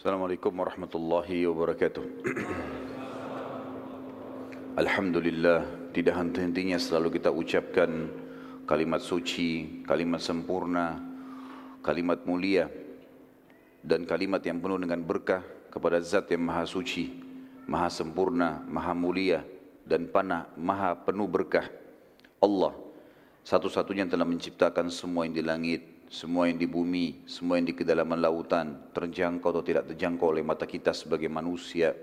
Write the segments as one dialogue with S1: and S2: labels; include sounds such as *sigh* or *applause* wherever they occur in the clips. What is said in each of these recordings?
S1: Assalamualaikum warahmatullahi wabarakatuh. *clears throat* Alhamdulillah, tidak henti-hentinya selalu kita ucapkan kalimat suci, kalimat sempurna, kalimat mulia, dan kalimat yang penuh dengan berkah kepada zat yang maha suci, maha sempurna, maha mulia, dan panah, maha penuh berkah. Allah, satu-satunya yang telah menciptakan semua yang di langit, semua yang di bumi, semua yang di kedalaman lautan, terjangkau atau tidak terjangkau oleh mata kita sebagai manusia.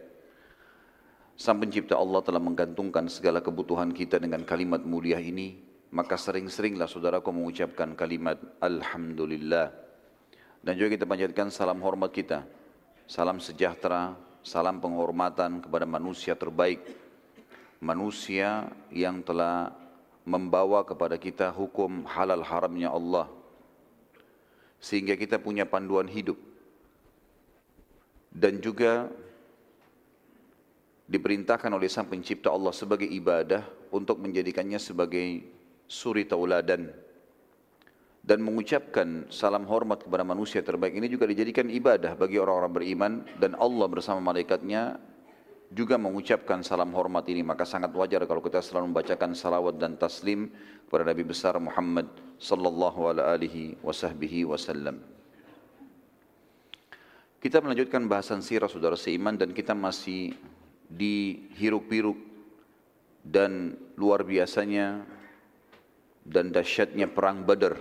S1: Sang pencipta Allah telah menggantungkan segala kebutuhan kita dengan kalimat mulia ini, maka sering-seringlah saudaraku mengucapkan kalimat Alhamdulillah. Dan juga kita panjatkan salam hormat kita, salam sejahtera, salam penghormatan kepada manusia terbaik, manusia yang telah membawa kepada kita hukum halal haramnya Allah, sehingga kita punya panduan hidup. Dan juga diperintahkan oleh sang pencipta Allah sebagai ibadah untuk menjadikannya sebagai suri tauladan. Dan mengucapkan salam hormat kepada manusia terbaik ini juga dijadikan ibadah bagi orang-orang beriman dan Allah bersama malaikatnya juga mengucapkan salam hormat ini maka sangat wajar kalau kita selalu membacakan salawat dan taslim kepada Nabi besar Muhammad sallallahu alaihi wasallam. Kita melanjutkan bahasan sirah saudara seiman dan kita masih di hiruk-piruk dan luar biasanya dan dahsyatnya perang Badar.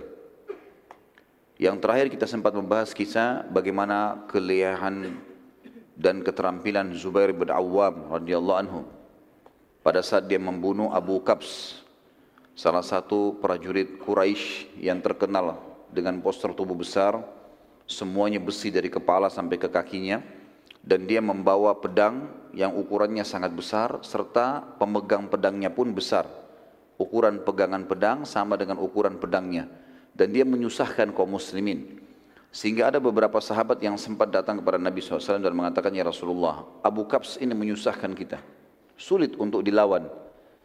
S1: Yang terakhir kita sempat membahas kisah bagaimana kelihayan dan keterampilan Zubair bin Awam radhiyallahu anhu. Pada saat dia membunuh Abu Kabs salah satu prajurit Quraisy yang terkenal dengan poster tubuh besar semuanya besi dari kepala sampai ke kakinya dan dia membawa pedang yang ukurannya sangat besar serta pemegang pedangnya pun besar. Ukuran pegangan pedang sama dengan ukuran pedangnya. Dan dia menyusahkan kaum muslimin sehingga ada beberapa sahabat yang sempat datang kepada Nabi SAW dan mengatakan, Ya Rasulullah, Abu Kabs ini menyusahkan kita. Sulit untuk dilawan.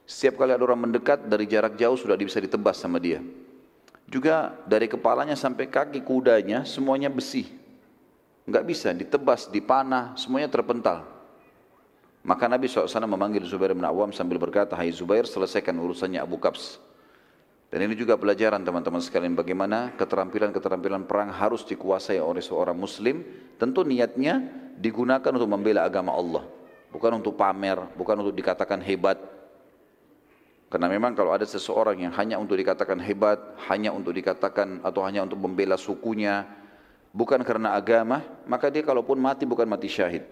S1: Setiap kali ada orang mendekat, dari jarak jauh sudah bisa ditebas sama dia. Juga dari kepalanya sampai kaki kudanya, semuanya besi. Enggak bisa ditebas, dipanah, semuanya terpental. Maka Nabi SAW memanggil Zubair bin Awam sambil berkata, Hai Zubair, selesaikan urusannya Abu Kabs. Dan ini juga pelajaran teman-teman sekalian bagaimana keterampilan-keterampilan perang harus dikuasai oleh seorang muslim. Tentu niatnya digunakan untuk membela agama Allah. Bukan untuk pamer, bukan untuk dikatakan hebat. Karena memang kalau ada seseorang yang hanya untuk dikatakan hebat, hanya untuk dikatakan atau hanya untuk membela sukunya, bukan karena agama, maka dia kalaupun mati bukan mati syahid.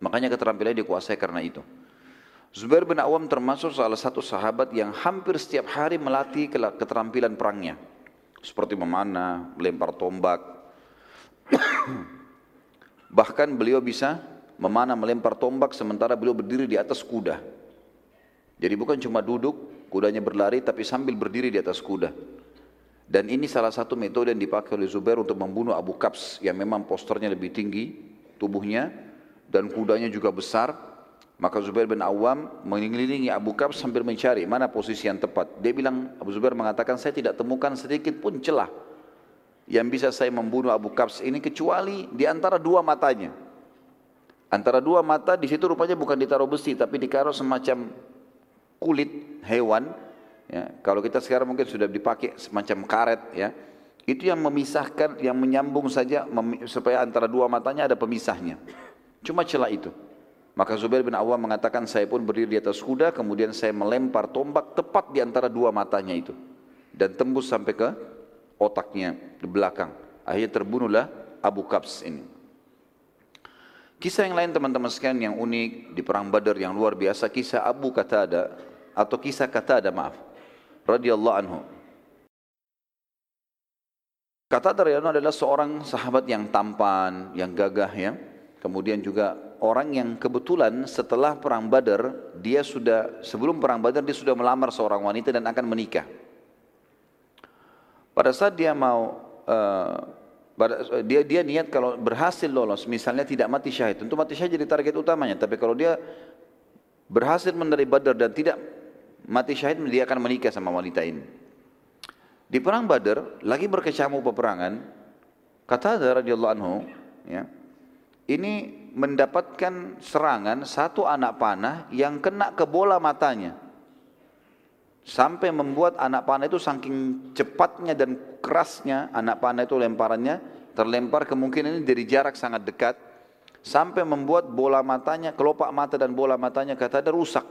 S1: Makanya keterampilannya dikuasai karena itu. Zubair bin Awam termasuk salah satu sahabat yang hampir setiap hari melatih keterampilan perangnya. Seperti memanah, melempar tombak. *coughs* Bahkan beliau bisa memanah melempar tombak sementara beliau berdiri di atas kuda. Jadi bukan cuma duduk, kudanya berlari tapi sambil berdiri di atas kuda. Dan ini salah satu metode yang dipakai oleh Zubair untuk membunuh Abu Kabs yang memang posternya lebih tinggi tubuhnya dan kudanya juga besar maka Zubair bin Awam mengelilingi Abu Kab sambil mencari mana posisi yang tepat. Dia bilang, Abu Zubair mengatakan, saya tidak temukan sedikit pun celah yang bisa saya membunuh Abu Kabs ini kecuali di antara dua matanya. Antara dua mata di situ rupanya bukan ditaruh besi tapi ditaruh semacam kulit hewan. Ya, kalau kita sekarang mungkin sudah dipakai semacam karet ya. Itu yang memisahkan, yang menyambung saja supaya antara dua matanya ada pemisahnya. Cuma celah itu. Maka Zubair bin Awam mengatakan saya pun berdiri di atas kuda kemudian saya melempar tombak tepat di antara dua matanya itu dan tembus sampai ke otaknya di belakang. Akhirnya terbunuhlah Abu Kabs ini. Kisah yang lain teman-teman sekalian yang unik di perang Badar yang luar biasa kisah Abu Qatada atau kisah Qatada maaf radhiyallahu anhu. Qatada radhiyallahu adalah seorang sahabat yang tampan, yang gagah ya. Kemudian juga orang yang kebetulan setelah perang Badar dia sudah sebelum perang Badar dia sudah melamar seorang wanita dan akan menikah. Pada saat dia mau uh, dia dia niat kalau berhasil lolos misalnya tidak mati syahid tentu mati syahid jadi target utamanya tapi kalau dia berhasil menerima Badar dan tidak mati syahid dia akan menikah sama wanita ini. Di perang Badar lagi berkecamuk peperangan kata radhiyallahu anhu ya ini mendapatkan serangan satu anak panah yang kena ke bola matanya. Sampai membuat anak panah itu saking cepatnya dan kerasnya anak panah itu lemparannya terlempar kemungkinan ini dari jarak sangat dekat sampai membuat bola matanya, kelopak mata dan bola matanya kata ada rusak.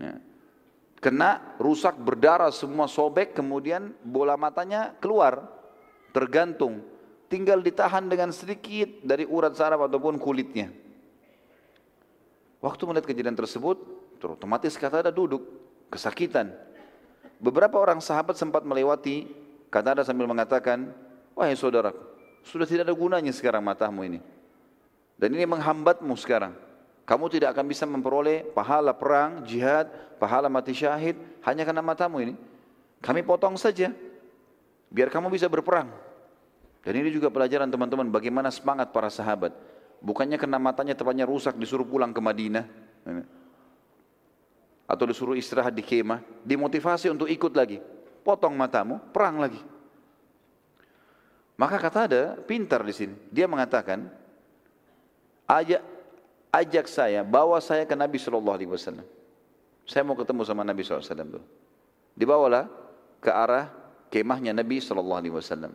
S1: Ya. Kena rusak berdarah semua sobek kemudian bola matanya keluar tergantung tinggal ditahan dengan sedikit dari urat saraf ataupun kulitnya. Waktu melihat kejadian tersebut, otomatis kata ada duduk, kesakitan. Beberapa orang sahabat sempat melewati, kata ada sambil mengatakan, wahai saudara, sudah tidak ada gunanya sekarang matamu ini. Dan ini menghambatmu sekarang. Kamu tidak akan bisa memperoleh pahala perang, jihad, pahala mati syahid, hanya karena matamu ini. Kami potong saja, biar kamu bisa berperang. Dan ini juga pelajaran teman-teman bagaimana semangat para sahabat. Bukannya kena matanya tepatnya rusak disuruh pulang ke Madinah. Atau disuruh istirahat di kemah. Dimotivasi untuk ikut lagi. Potong matamu, perang lagi. Maka kata ada pintar di sini. Dia mengatakan, ajak ajak saya, bawa saya ke Nabi Shallallahu Alaihi Wasallam. Saya mau ketemu sama Nabi SAW. Dibawalah ke arah kemahnya Nabi Shallallahu Alaihi Wasallam.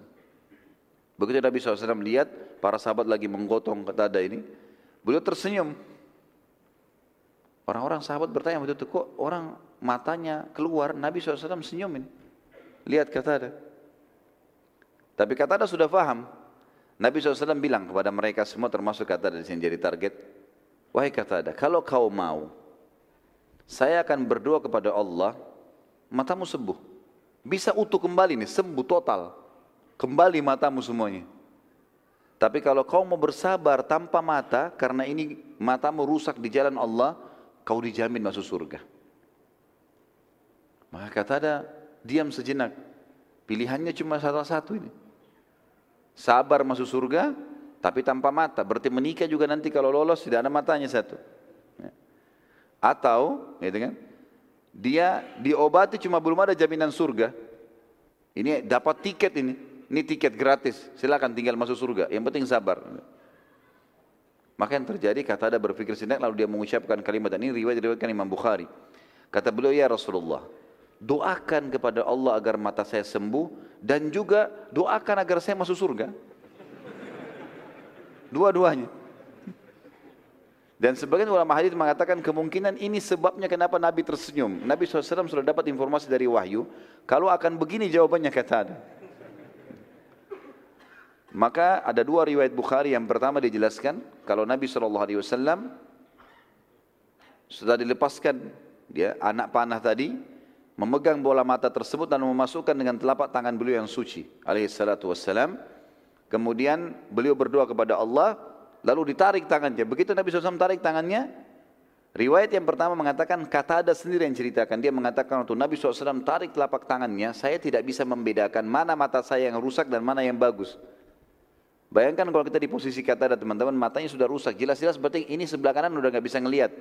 S1: Begitu Nabi SAW lihat para sahabat lagi menggotong ketada ini, beliau tersenyum. Orang-orang sahabat bertanya waktu itu, kok orang matanya keluar, Nabi SAW senyum ini. Lihat ketada. Tapi ketada sudah faham. Nabi SAW bilang kepada mereka semua termasuk ketada di sini jadi target. Wahai ketada, kalau kau mau, saya akan berdoa kepada Allah, matamu sembuh. Bisa utuh kembali nih, sembuh total. Kembali matamu semuanya. Tapi kalau kau mau bersabar tanpa mata, karena ini matamu rusak di jalan Allah, kau dijamin masuk surga. Maka kata ada, diam sejenak. Pilihannya cuma salah satu ini. Sabar masuk surga, tapi tanpa mata. Berarti menikah juga nanti kalau lolos tidak ada matanya satu. Ya. Atau, gitu kan? Dia diobati cuma belum ada jaminan surga. Ini dapat tiket ini. Ini tiket gratis, silakan tinggal masuk surga. Yang penting sabar. Maka yang terjadi kata ada berpikir sinak lalu dia mengucapkan kalimat ini riwayat diriwayatkan Imam Bukhari. Kata beliau ya Rasulullah, doakan kepada Allah agar mata saya sembuh dan juga doakan agar saya masuk surga. Dua-duanya. Dan sebagian ulama hadis mengatakan kemungkinan ini sebabnya kenapa Nabi tersenyum. Nabi SAW sudah dapat informasi dari wahyu, kalau akan begini jawabannya kata ada. Maka ada dua riwayat Bukhari yang pertama dijelaskan kalau Nabi SAW sudah dilepaskan dia anak panah tadi memegang bola mata tersebut dan memasukkan dengan telapak tangan beliau yang suci alaihi salatu. Kemudian beliau berdoa kepada Allah lalu ditarik tangannya. Begitu Nabi SAW tarik tangannya, riwayat yang pertama mengatakan kata ada sendiri yang ceritakan. Dia mengatakan waktu Nabi SAW tarik telapak tangannya, saya tidak bisa membedakan mana mata saya yang rusak dan mana yang bagus. Bayangkan kalau kita di posisi kata ada teman-teman matanya sudah rusak, jelas-jelas berarti ini sebelah kanan udah nggak bisa ngelihat.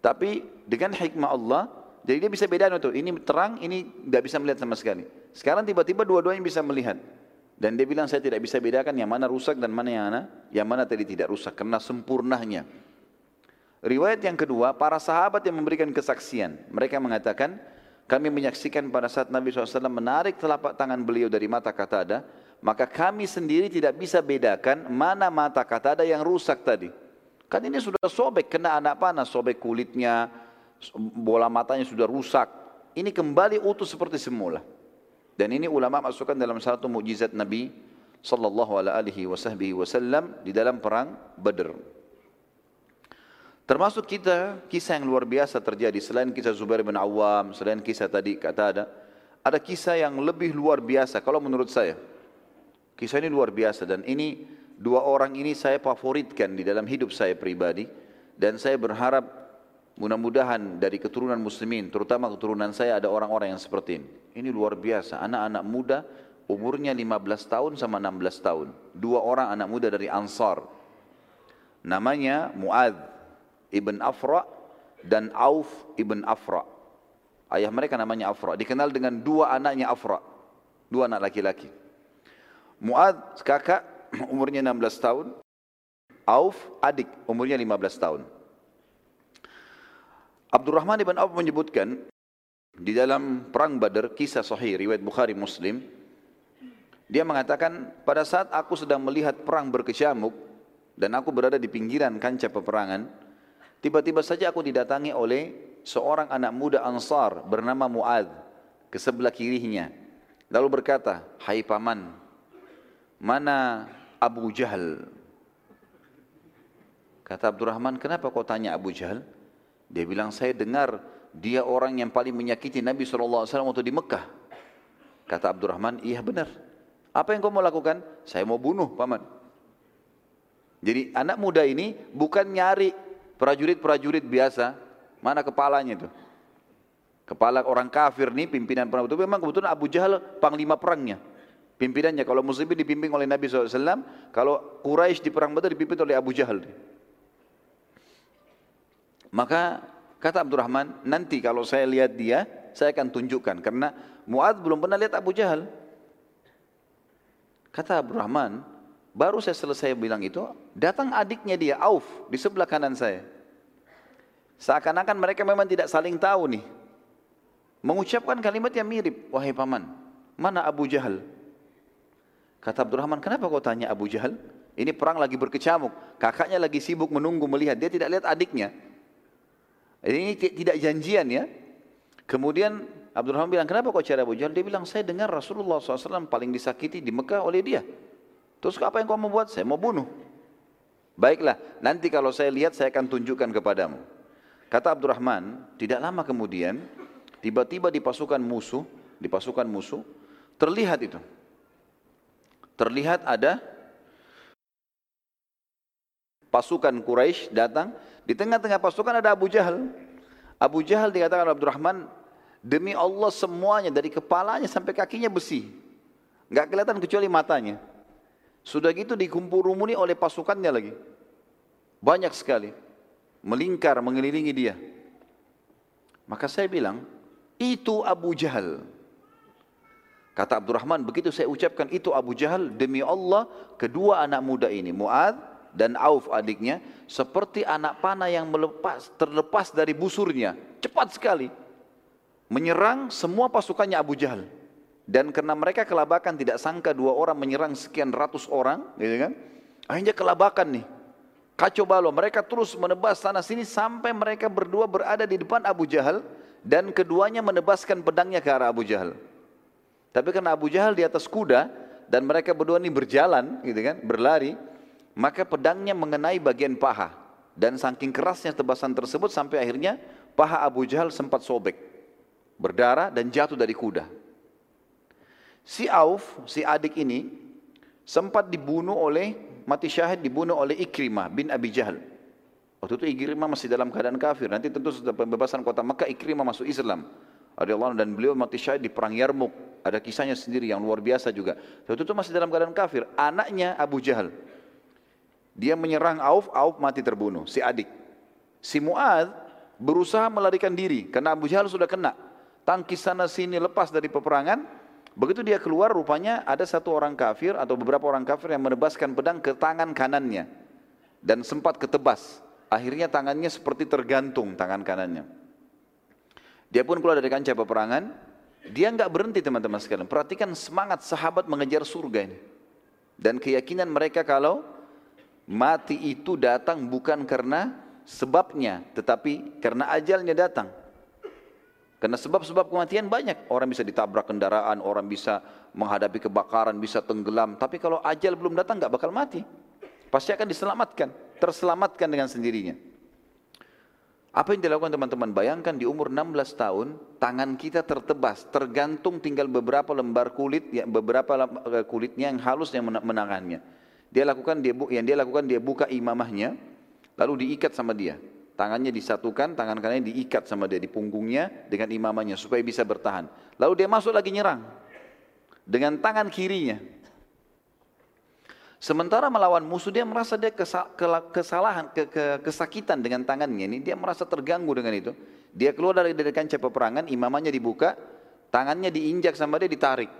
S1: Tapi dengan hikmah Allah, jadi dia bisa bedain itu, ini terang, ini nggak bisa melihat sama sekali. Sekarang tiba-tiba dua-duanya bisa melihat. Dan dia bilang saya tidak bisa bedakan yang mana rusak dan mana yang mana, yang mana tadi tidak rusak karena sempurnanya. Riwayat yang kedua, para sahabat yang memberikan kesaksian, mereka mengatakan, kami menyaksikan pada saat Nabi SAW menarik telapak tangan beliau dari mata kata ada, maka kami sendiri tidak bisa bedakan mana mata kata ada yang rusak tadi. Kan ini sudah sobek, kena anak panas, sobek kulitnya, bola matanya sudah rusak. Ini kembali utuh seperti semula. Dan ini ulama masukkan dalam satu mukjizat Nabi sallallahu alaihi wasallam di dalam perang Badr. Termasuk kita kisah yang luar biasa terjadi selain kisah Zubair bin Awam, selain kisah tadi kata ada, ada kisah yang lebih luar biasa kalau menurut saya. Kisah ini luar biasa dan ini dua orang ini saya favoritkan di dalam hidup saya pribadi dan saya berharap mudah-mudahan dari keturunan muslimin terutama keturunan saya ada orang-orang yang seperti ini. Ini luar biasa, anak-anak muda umurnya 15 tahun sama 16 tahun. Dua orang anak muda dari Ansar. Namanya Muad ibn Afra dan Auf ibn Afra. Ayah mereka namanya Afra. Dikenal dengan dua anaknya Afra. Dua anak laki-laki. Muad kakak *clears throat* umurnya 16 tahun. Auf adik umurnya 15 tahun. Abdurrahman ibn Auf menyebutkan di dalam perang Badar kisah sahih riwayat Bukhari Muslim dia mengatakan pada saat aku sedang melihat perang berkecamuk dan aku berada di pinggiran kancah peperangan tiba-tiba saja aku didatangi oleh seorang anak muda Ansar bernama Muad ke sebelah kirinya lalu berkata hai paman mana Abu Jahal kata Abdurrahman kenapa kau tanya Abu Jahal dia bilang saya dengar dia orang yang paling menyakiti Nabi SAW waktu di Mekah. Kata Abdurrahman, iya benar. Apa yang kau mau lakukan? Saya mau bunuh paman. Jadi anak muda ini bukan nyari prajurit-prajurit biasa. Mana kepalanya itu? Kepala orang kafir nih pimpinan perang itu memang kebetulan Abu Jahal panglima perangnya. Pimpinannya kalau muslimin dipimpin oleh Nabi SAW, kalau Quraisy di perang Badar dipimpin oleh Abu Jahal. Maka kata Abdurrahman, nanti kalau saya lihat dia, saya akan tunjukkan. Karena Muad belum pernah lihat Abu Jahal. Kata Abdurrahman, baru saya selesai bilang itu, datang adiknya dia, Auf, di sebelah kanan saya. Seakan-akan mereka memang tidak saling tahu nih. Mengucapkan kalimat yang mirip, wahai paman, mana Abu Jahal? Kata Abdurrahman, kenapa kau tanya Abu Jahal? Ini perang lagi berkecamuk, kakaknya lagi sibuk menunggu melihat, dia tidak lihat adiknya. Ini tidak janjian ya. Kemudian Abdurrahman bilang, kenapa kau cari Abu Jahal? Dia bilang, saya dengar Rasulullah SAW paling disakiti di Mekah oleh dia. Terus apa yang kau mau buat? Saya mau bunuh. Baiklah, nanti kalau saya lihat saya akan tunjukkan kepadamu. Kata Abdurrahman, tidak lama kemudian, tiba-tiba di pasukan musuh, di pasukan musuh, terlihat itu. Terlihat ada pasukan Quraisy datang di tengah-tengah pasukan ada Abu Jahal. Abu Jahal dikatakan Abdurrahman, demi Allah semuanya dari kepalanya sampai kakinya besi. Enggak kelihatan kecuali matanya. Sudah gitu dikumpul rumuni oleh pasukannya lagi. Banyak sekali. Melingkar, mengelilingi dia. Maka saya bilang, itu Abu Jahal. Kata Abdurrahman, begitu saya ucapkan itu Abu Jahal, demi Allah, kedua anak muda ini, Mu'ad dan Auf adiknya seperti anak panah yang melepas, terlepas dari busurnya. Cepat sekali. Menyerang semua pasukannya Abu Jahal. Dan karena mereka kelabakan tidak sangka dua orang menyerang sekian ratus orang gitu kan? Akhirnya kelabakan nih. Kacau balau mereka terus menebas sana sini sampai mereka berdua berada di depan Abu Jahal dan keduanya menebaskan pedangnya ke arah Abu Jahal tapi karena Abu Jahal di atas kuda dan mereka berdua ini berjalan gitu kan berlari maka pedangnya mengenai bagian paha. Dan saking kerasnya tebasan tersebut sampai akhirnya paha Abu Jahal sempat sobek. Berdarah dan jatuh dari kuda. Si Auf si adik ini sempat dibunuh oleh mati syahid dibunuh oleh Ikrimah bin Abi Jahal. Waktu itu Ikrimah masih dalam keadaan kafir. Nanti tentu setelah pembebasan kota Mekah Ikrimah masuk Islam. Radhiyallahu dan beliau mati syahid di perang Yarmuk ada kisahnya sendiri yang luar biasa juga waktu itu masih dalam keadaan kafir anaknya Abu Jahal dia menyerang Auf, Auf mati terbunuh, si adik. Si Mu'ad berusaha melarikan diri karena Abu Jahal sudah kena. Tangkis sana sini lepas dari peperangan. Begitu dia keluar rupanya ada satu orang kafir atau beberapa orang kafir yang menebaskan pedang ke tangan kanannya. Dan sempat ketebas. Akhirnya tangannya seperti tergantung tangan kanannya. Dia pun keluar dari kancah peperangan. Dia nggak berhenti teman-teman sekalian. Perhatikan semangat sahabat mengejar surga ini. Dan keyakinan mereka kalau Mati itu datang bukan karena sebabnya, tetapi karena ajalnya datang. Karena sebab-sebab kematian banyak. Orang bisa ditabrak kendaraan, orang bisa menghadapi kebakaran, bisa tenggelam. Tapi kalau ajal belum datang nggak bakal mati. Pasti akan diselamatkan, terselamatkan dengan sendirinya. Apa yang dilakukan teman-teman? Bayangkan di umur 16 tahun, tangan kita tertebas, tergantung tinggal beberapa lembar kulit, ya, beberapa eh, kulitnya yang halus yang menangannya. Dia lakukan dia yang dia lakukan dia buka imamahnya lalu diikat sama dia. Tangannya disatukan, tangan kanannya diikat sama dia di punggungnya dengan imamahnya supaya bisa bertahan. Lalu dia masuk lagi nyerang dengan tangan kirinya. Sementara melawan musuh dia merasa dia kesalahan, ke, ke, kesakitan dengan tangannya ini, dia merasa terganggu dengan itu. Dia keluar dari dari kancah peperangan, imamahnya dibuka, tangannya diinjak sama dia ditarik.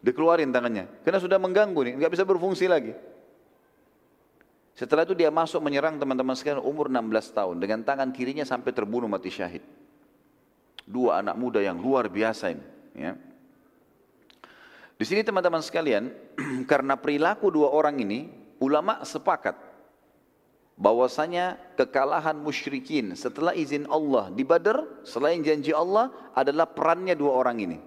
S1: Dikeluarin tangannya. Karena sudah mengganggu nih, nggak bisa berfungsi lagi. Setelah itu dia masuk menyerang teman-teman sekalian umur 16 tahun dengan tangan kirinya sampai terbunuh mati syahid. Dua anak muda yang luar biasa ini. Ya. Di sini teman-teman sekalian, *clears throat* karena perilaku dua orang ini, ulama sepakat bahwasanya kekalahan musyrikin setelah izin Allah di Badar, selain janji Allah adalah perannya dua orang ini.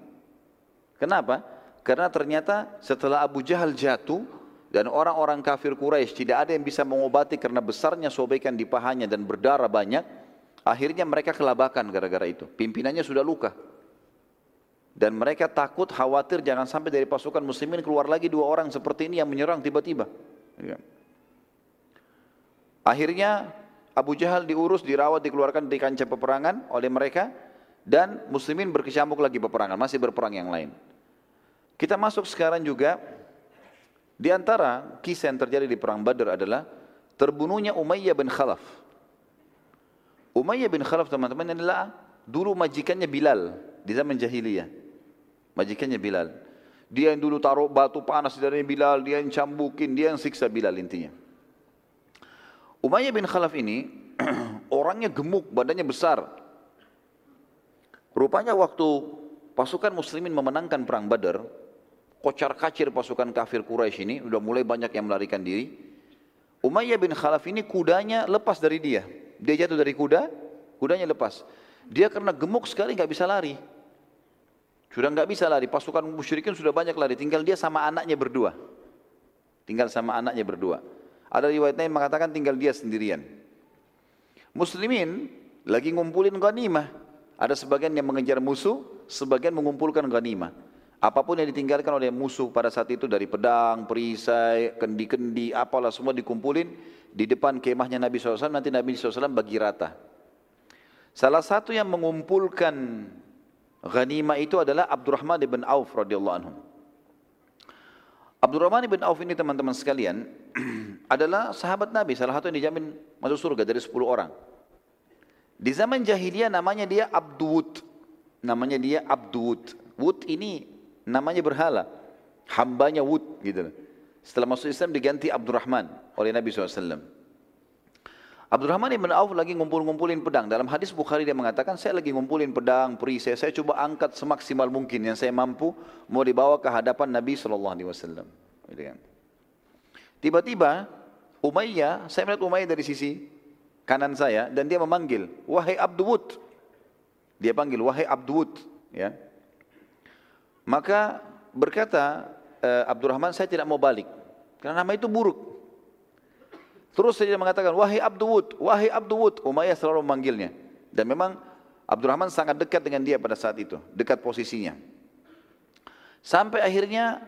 S1: Kenapa? Karena ternyata setelah Abu Jahal jatuh, dan orang-orang kafir Quraisy tidak ada yang bisa mengobati karena besarnya sobekan di pahanya dan berdarah banyak. Akhirnya mereka kelabakan gara-gara itu. Pimpinannya sudah luka. Dan mereka takut, khawatir jangan sampai dari pasukan muslimin keluar lagi dua orang seperti ini yang menyerang tiba-tiba. Ya. Akhirnya Abu Jahal diurus, dirawat, dikeluarkan di kancah peperangan oleh mereka. Dan muslimin berkecamuk lagi peperangan, masih berperang yang lain. Kita masuk sekarang juga di antara kisah yang terjadi di perang Badar adalah terbunuhnya Umayyah bin Khalaf. Umayyah bin Khalaf teman-teman adalah dulu majikannya Bilal di zaman jahiliyah. Majikannya Bilal. Dia yang dulu taruh batu panas dari Bilal, dia yang cambukin, dia yang siksa Bilal intinya. Umayyah bin Khalaf ini *clears throat* orangnya gemuk, badannya besar. Rupanya waktu pasukan muslimin memenangkan perang Badar, kocar kacir pasukan kafir Quraisy ini, udah mulai banyak yang melarikan diri. Umayyah bin Khalaf ini kudanya lepas dari dia. Dia jatuh dari kuda, kudanya lepas. Dia karena gemuk sekali nggak bisa lari. Sudah nggak bisa lari, pasukan musyrikin sudah banyak lari, tinggal dia sama anaknya berdua. Tinggal sama anaknya berdua. Ada riwayatnya yang mengatakan tinggal dia sendirian. Muslimin lagi ngumpulin ghanimah. Ada sebagian yang mengejar musuh, sebagian mengumpulkan ghanimah. Apa pun yang ditinggalkan oleh musuh pada saat itu dari pedang, perisai, kendi-kendi, apalah semua dikumpulin di depan kemahnya Nabi SAW, nanti Nabi SAW bagi rata. Salah satu yang mengumpulkan ghanimah itu adalah Abdurrahman bin Auf radhiyallahu anhu. Abdurrahman bin Auf ini teman-teman sekalian *clears throat* adalah sahabat Nabi, salah satu yang dijamin masuk surga dari 10 orang. Di zaman jahiliyah namanya dia Abdud. Namanya dia Abdud. Wud ini namanya berhala. Hambanya Wud gitu. Setelah masuk Islam diganti Abdurrahman oleh Nabi SAW. Abdurrahman ibn Auf lagi ngumpul-ngumpulin pedang. Dalam hadis Bukhari dia mengatakan, saya lagi ngumpulin pedang, perisai, saya coba angkat semaksimal mungkin yang saya mampu, mau dibawa ke hadapan Nabi SAW. Gitu kan. Tiba-tiba Umayyah, saya melihat Umayyah dari sisi kanan saya dan dia memanggil, wahai Abdul Dia panggil, wahai Abdul Ya. Maka berkata uh, Abdurrahman, saya tidak mau balik. Karena nama itu buruk. Terus saya mengatakan, wahai Abdul wahai Abdul Umayyah selalu memanggilnya. Dan memang Abdurrahman sangat dekat dengan dia pada saat itu. Dekat posisinya. Sampai akhirnya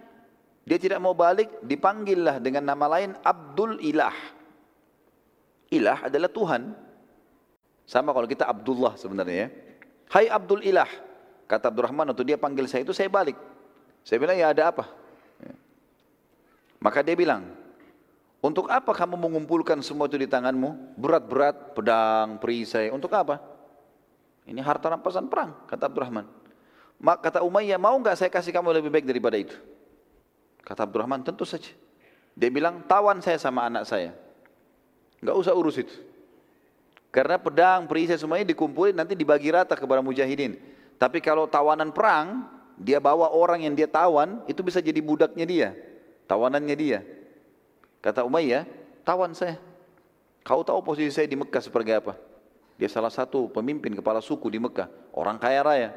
S1: dia tidak mau balik, dipanggillah dengan nama lain Abdul Ilah. Ilah adalah Tuhan. Sama kalau kita Abdullah sebenarnya ya. Hai Abdul Ilah. Kata Abdurrahman waktu dia panggil saya itu saya balik. Saya bilang ya ada apa? Ya. Maka dia bilang, untuk apa kamu mengumpulkan semua itu di tanganmu? Berat-berat, pedang, perisai, untuk apa? Ini harta rampasan perang, kata Abdurrahman. Kata Umayyah, mau nggak saya kasih kamu lebih baik daripada itu? Kata Abdurrahman, tentu saja. Dia bilang, tawan saya sama anak saya. Nggak usah urus itu. Karena pedang, perisai semuanya dikumpulin nanti dibagi rata kepada mujahidin. Tapi kalau tawanan perang, dia bawa orang yang dia tawan, itu bisa jadi budaknya dia. Tawanannya dia. Kata Umayyah, tawan saya. Kau tahu posisi saya di Mekah seperti apa? Dia salah satu pemimpin kepala suku di Mekah. Orang kaya raya.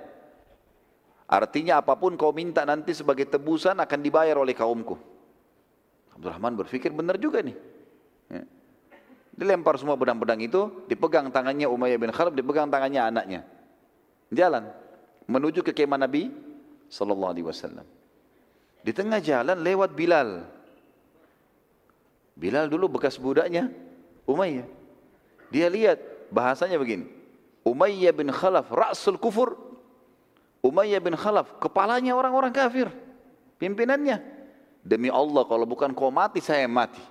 S1: Artinya apa pun kau minta nanti sebagai tebusan akan dibayar oleh kaumku. Abdurrahman berpikir benar juga nih. Ya. Dilempar semua pedang-pedang itu, dipegang tangannya Umayyah bin Khalaf, dipegang tangannya anaknya. Jalan menuju ke kemah Nabi sallallahu alaihi wasallam. Di tengah jalan lewat Bilal. Bilal dulu bekas budaknya Umayyah. Dia lihat bahasanya begini. Umayyah bin Khalaf ra'sul kufur. Umayyah bin Khalaf kepalanya orang-orang kafir. Pimpinannya. Demi Allah kalau bukan kau mati saya mati.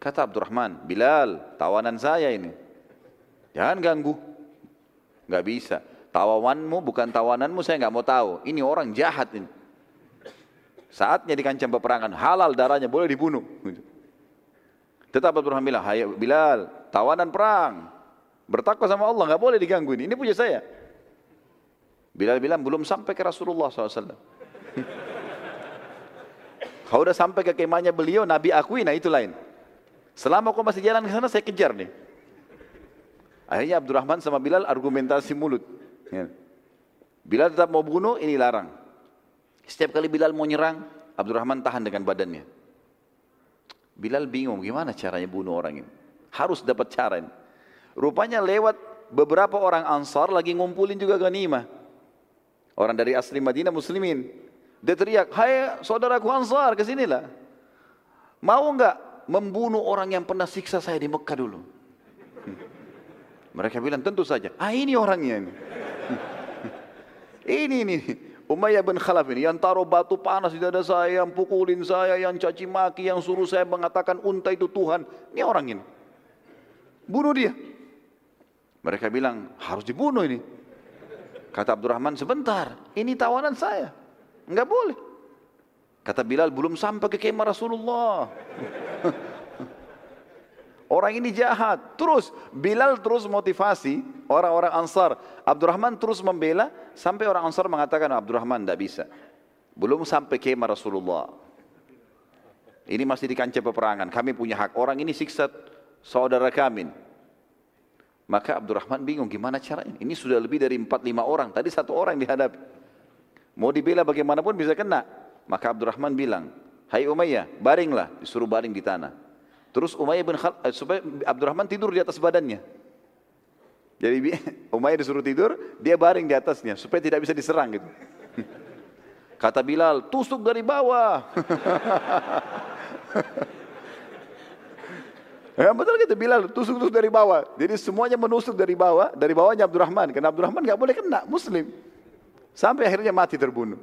S1: Kata Abdurrahman, Bilal, tawanan saya ini. Jangan ganggu. Gak bisa. Tawananmu bukan tawananmu saya nggak mau tahu. Ini orang jahat ini. Saatnya di kancah peperangan halal darahnya boleh dibunuh. Tetap Abdurrahman bilang, Hai Bilal, tawanan perang. Bertakwa sama Allah, nggak boleh diganggu ini. Ini punya saya. Bilal bilang, belum sampai ke Rasulullah SAW. *laughs* Kalau udah sampai ke kemahnya beliau, Nabi akui, nah itu lain. Selama kau masih jalan ke sana, saya kejar nih. Akhirnya Abdurrahman sama Bilal argumentasi mulut. Ya. Bilal tetap mau bunuh, ini larang. Setiap kali Bilal mau nyerang, Abdurrahman tahan dengan badannya. Bilal bingung gimana caranya bunuh orang ini. Harus dapat cara ini. Rupanya lewat beberapa orang ansar lagi ngumpulin juga ganimah. Orang dari asli Madinah muslimin. Dia teriak, hai saudaraku Ansar, ke sinilah. Mau enggak membunuh orang yang pernah siksa saya di Mekah dulu? Mereka bilang, tentu saja. Ah ini orangnya ini. *laughs* ini ini. Umayyah bin Khalaf ini yang taruh batu panas di dada saya, yang pukulin saya, yang caci maki, yang suruh saya mengatakan unta itu Tuhan. Ini orang ini. Bunuh dia. Mereka bilang harus dibunuh ini. Kata Abdurrahman sebentar, ini tawanan saya. Enggak boleh. Kata Bilal belum sampai ke kemah Rasulullah. *laughs* Orang ini jahat. Terus Bilal terus motivasi orang-orang Ansar. Abdurrahman terus membela sampai orang Ansar mengatakan Abdurrahman tidak bisa. Belum sampai kemah Rasulullah. Ini masih di kancah peperangan. Kami punya hak. Orang ini siksa saudara kami. Maka Abdurrahman bingung gimana caranya. Ini sudah lebih dari 4-5 orang. Tadi satu orang dihadapi. Mau dibela bagaimanapun bisa kena. Maka Abdurrahman bilang, Hai Umayyah, baringlah. Disuruh baring di tanah. Terus Umayyah bin Khal, eh, supaya Abdurrahman tidur di atas badannya. Jadi *laughs* Umayyah disuruh tidur, dia baring di atasnya supaya tidak bisa diserang gitu. *laughs* Kata Bilal, tusuk dari bawah. *laughs* Ya, betul gitu Bilal tusuk-tusuk dari bawah. Jadi semuanya menusuk dari bawah, dari bawahnya Abdurrahman. Karena Abdurrahman nggak boleh kena, Muslim. Sampai akhirnya mati terbunuh.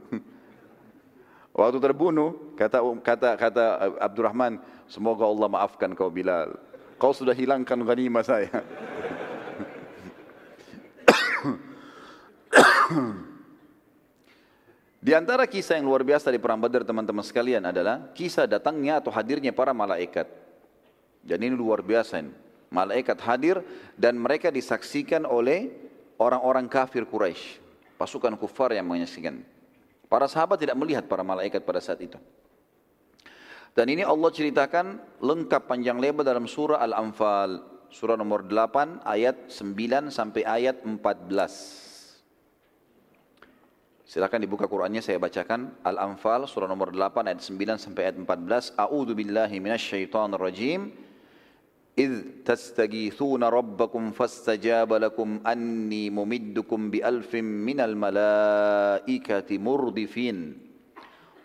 S1: Waktu terbunuh, kata kata kata Abdurrahman, semoga Allah maafkan kau Bilal. Kau sudah hilangkan ghanimah saya. *coughs* Di antara kisah yang luar biasa di perang Badar teman-teman sekalian adalah kisah datangnya atau hadirnya para malaikat. Dan ini luar biasa ini. Malaikat hadir dan mereka disaksikan oleh orang-orang kafir Quraisy pasukan kufar yang menyaksikan. Para sahabat tidak melihat para malaikat pada saat itu. Dan ini Allah ceritakan lengkap panjang lebar dalam surah Al-Anfal, surah nomor 8 ayat 9 sampai ayat 14. Silakan dibuka Qur'annya saya bacakan Al-Anfal surah nomor 8 ayat 9 sampai ayat 14. A'udzu rajim. إذ تستغيثون ربكم فاستجاب لكم أني ممدكم بألف من الملائكة مردفين.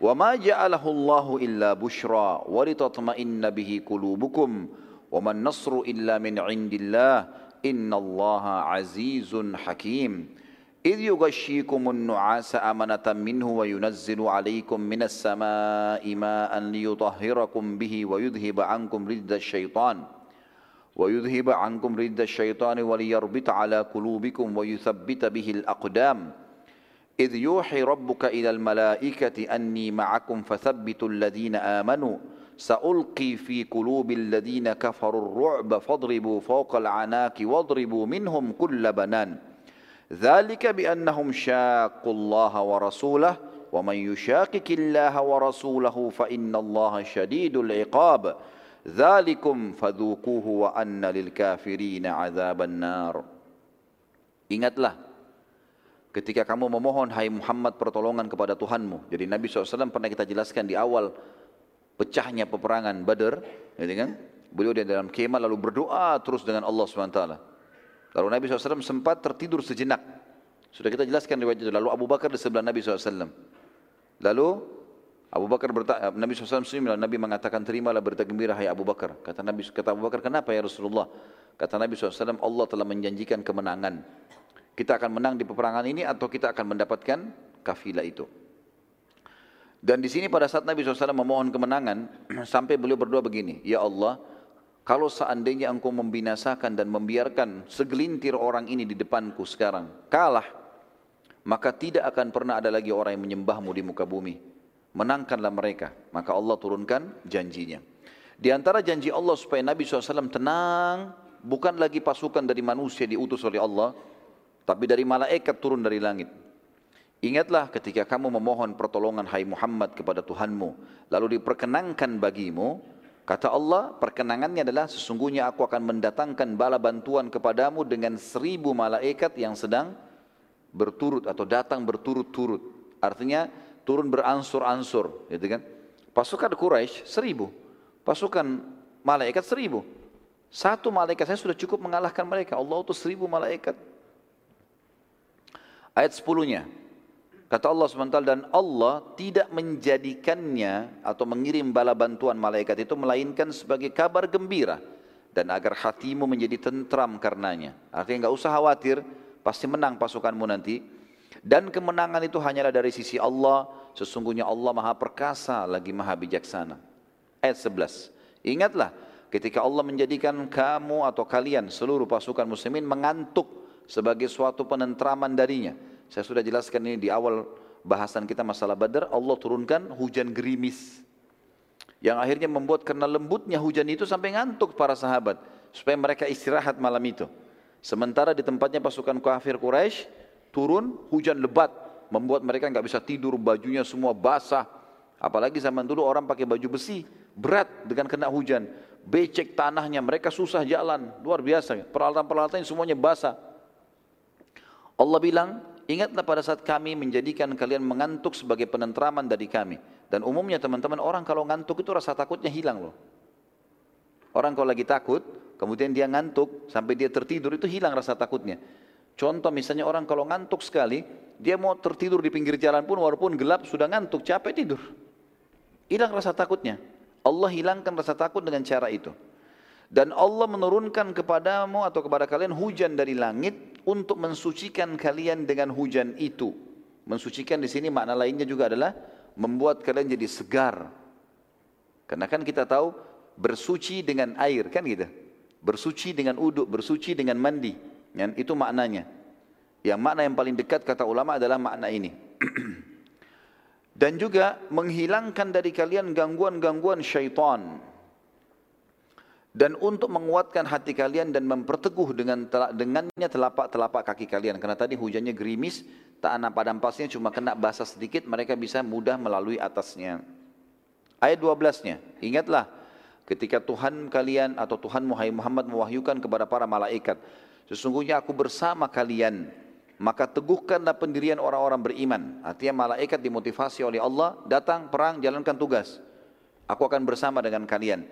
S1: وما جعله الله إلا بشرى ولتطمئن به قلوبكم. وما النصر إلا من عند الله. إن الله عزيز حكيم. إذ يغشيكم النعاس أمنة منه وينزل عليكم من السماء ماء ليطهركم به ويذهب عنكم رد الشيطان. ويذهب عنكم رد الشيطان وليربط على قلوبكم ويثبت به الأقدام. إذ يوحي ربك إلى الملائكة أني معكم فثبتوا الذين آمنوا. سألقي في قلوب الذين كفروا الرعب فاضربوا فوق العناك واضربوا منهم كل بنان. ذلك بأنهم شاقوا الله ورسوله ومن يشاقق الله ورسوله فإن الله شديد العقاب. Zalikum fadhukuhu wa anna lil kafirina azaban nar. Ingatlah ketika kamu memohon hai Muhammad pertolongan kepada Tuhanmu. Jadi Nabi SAW pernah kita jelaskan di awal pecahnya peperangan Badar, gitu kan? Beliau di dalam kemah lalu berdoa terus dengan Allah SWT. Lalu Nabi SAW sempat tertidur sejenak. Sudah kita jelaskan riwayat itu. Lalu Abu Bakar di sebelah Nabi SAW. Lalu Abu Bakar bertanya, Nabi SAW senyum, Nabi mengatakan terimalah berita gembira hai Abu Bakar. Kata Nabi, kata Abu Bakar, kenapa ya Rasulullah? Kata Nabi SAW, Allah telah menjanjikan kemenangan. Kita akan menang di peperangan ini atau kita akan mendapatkan kafilah itu. Dan di sini pada saat Nabi SAW memohon kemenangan, *clears throat* sampai beliau berdoa begini, Ya Allah, kalau seandainya engkau membinasakan dan membiarkan segelintir orang ini di depanku sekarang, kalah, maka tidak akan pernah ada lagi orang yang menyembahmu di muka bumi menangkanlah mereka. Maka Allah turunkan janjinya. Di antara janji Allah supaya Nabi SAW tenang, bukan lagi pasukan dari manusia diutus oleh Allah, tapi dari malaikat turun dari langit. Ingatlah ketika kamu memohon pertolongan hai Muhammad kepada Tuhanmu, lalu diperkenankan bagimu, kata Allah, perkenangannya adalah sesungguhnya aku akan mendatangkan bala bantuan kepadamu dengan seribu malaikat yang sedang berturut atau datang berturut-turut. Artinya turun beransur-ansur, gitu kan? Pasukan Quraisy seribu, pasukan malaikat seribu. Satu malaikat saya sudah cukup mengalahkan mereka. Allah itu seribu malaikat. Ayat sepuluhnya, Kata Allah SWT, dan Allah tidak menjadikannya atau mengirim bala bantuan malaikat itu melainkan sebagai kabar gembira dan agar hatimu menjadi tentram karenanya. Artinya nggak usah khawatir, pasti menang pasukanmu nanti. Dan kemenangan itu hanyalah dari sisi Allah, sesungguhnya Allah maha perkasa lagi maha bijaksana. Ayat 11, ingatlah ketika Allah menjadikan kamu atau kalian seluruh pasukan muslimin mengantuk sebagai suatu penentraman darinya saya sudah jelaskan ini di awal bahasan kita masalah Badar, Allah turunkan hujan gerimis. Yang akhirnya membuat karena lembutnya hujan itu sampai ngantuk para sahabat. Supaya mereka istirahat malam itu. Sementara di tempatnya pasukan kafir Quraisy turun hujan lebat. Membuat mereka nggak bisa tidur, bajunya semua basah. Apalagi zaman dulu orang pakai baju besi, berat dengan kena hujan. Becek tanahnya, mereka susah jalan, luar biasa. Peralatan-peralatan semuanya basah. Allah bilang, Ingatlah pada saat kami menjadikan kalian mengantuk sebagai penentraman dari kami. Dan umumnya teman-teman orang kalau ngantuk itu rasa takutnya hilang loh. Orang kalau lagi takut, kemudian dia ngantuk sampai dia tertidur itu hilang rasa takutnya. Contoh misalnya orang kalau ngantuk sekali, dia mau tertidur di pinggir jalan pun walaupun gelap sudah ngantuk, capek tidur. Hilang rasa takutnya. Allah hilangkan rasa takut dengan cara itu. Dan Allah menurunkan kepadamu atau kepada kalian hujan dari langit untuk mensucikan kalian dengan hujan itu. Mensucikan di sini makna lainnya juga adalah membuat kalian jadi segar. Karena kan kita tahu bersuci dengan air kan gitu. Bersuci dengan uduk, bersuci dengan mandi. Kan? Itu maknanya. Yang makna yang paling dekat kata ulama adalah makna ini. *clears throat* Dan juga menghilangkan dari kalian gangguan-gangguan syaitan dan untuk menguatkan hati kalian dan memperteguh dengan dengannya telapak-telapak kaki kalian karena tadi hujannya gerimis tanah padam pasirnya cuma kena basah sedikit mereka bisa mudah melalui atasnya ayat 12-nya ingatlah ketika Tuhan kalian atau Tuhan Muhammad mewahyukan kepada para malaikat sesungguhnya aku bersama kalian maka teguhkanlah pendirian orang-orang beriman artinya malaikat dimotivasi oleh Allah datang perang jalankan tugas aku akan bersama dengan kalian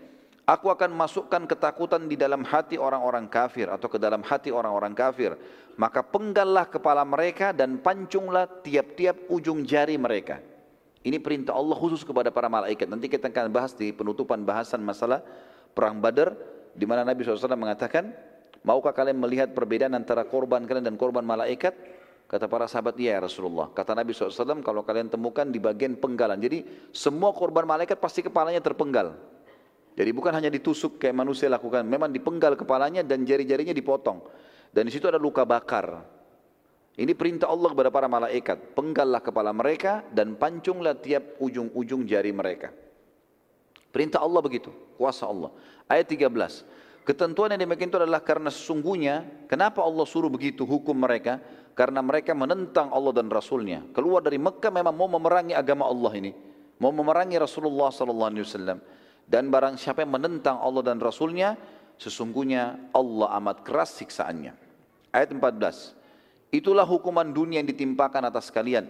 S1: Aku akan masukkan ketakutan di dalam hati orang-orang kafir atau ke dalam hati orang-orang kafir. Maka penggallah kepala mereka dan pancunglah tiap-tiap ujung jari mereka. Ini perintah Allah khusus kepada para malaikat. Nanti kita akan bahas di penutupan bahasan masalah perang Badar di mana Nabi SAW mengatakan, maukah kalian melihat perbedaan antara korban kalian dan korban malaikat? Kata para sahabat, ya Rasulullah. Kata Nabi SAW, kalau kalian temukan di bagian penggalan. Jadi semua korban malaikat pasti kepalanya terpenggal. Jadi bukan hanya ditusuk kayak manusia lakukan, memang dipenggal kepalanya dan jari-jarinya dipotong. Dan di situ ada luka bakar. Ini perintah Allah kepada para malaikat, penggallah kepala mereka dan pancunglah tiap ujung-ujung jari mereka. Perintah Allah begitu, kuasa Allah. Ayat 13. Ketentuan yang demikian itu adalah karena sesungguhnya, kenapa Allah suruh begitu hukum mereka? Karena mereka menentang Allah dan Rasulnya. Keluar dari Mekah memang mau memerangi agama Allah ini. Mau memerangi Rasulullah wasallam. Dan barang siapa yang menentang Allah dan Rasulnya, sesungguhnya Allah amat keras siksaannya. Ayat 14. Itulah hukuman dunia yang ditimpakan atas kalian.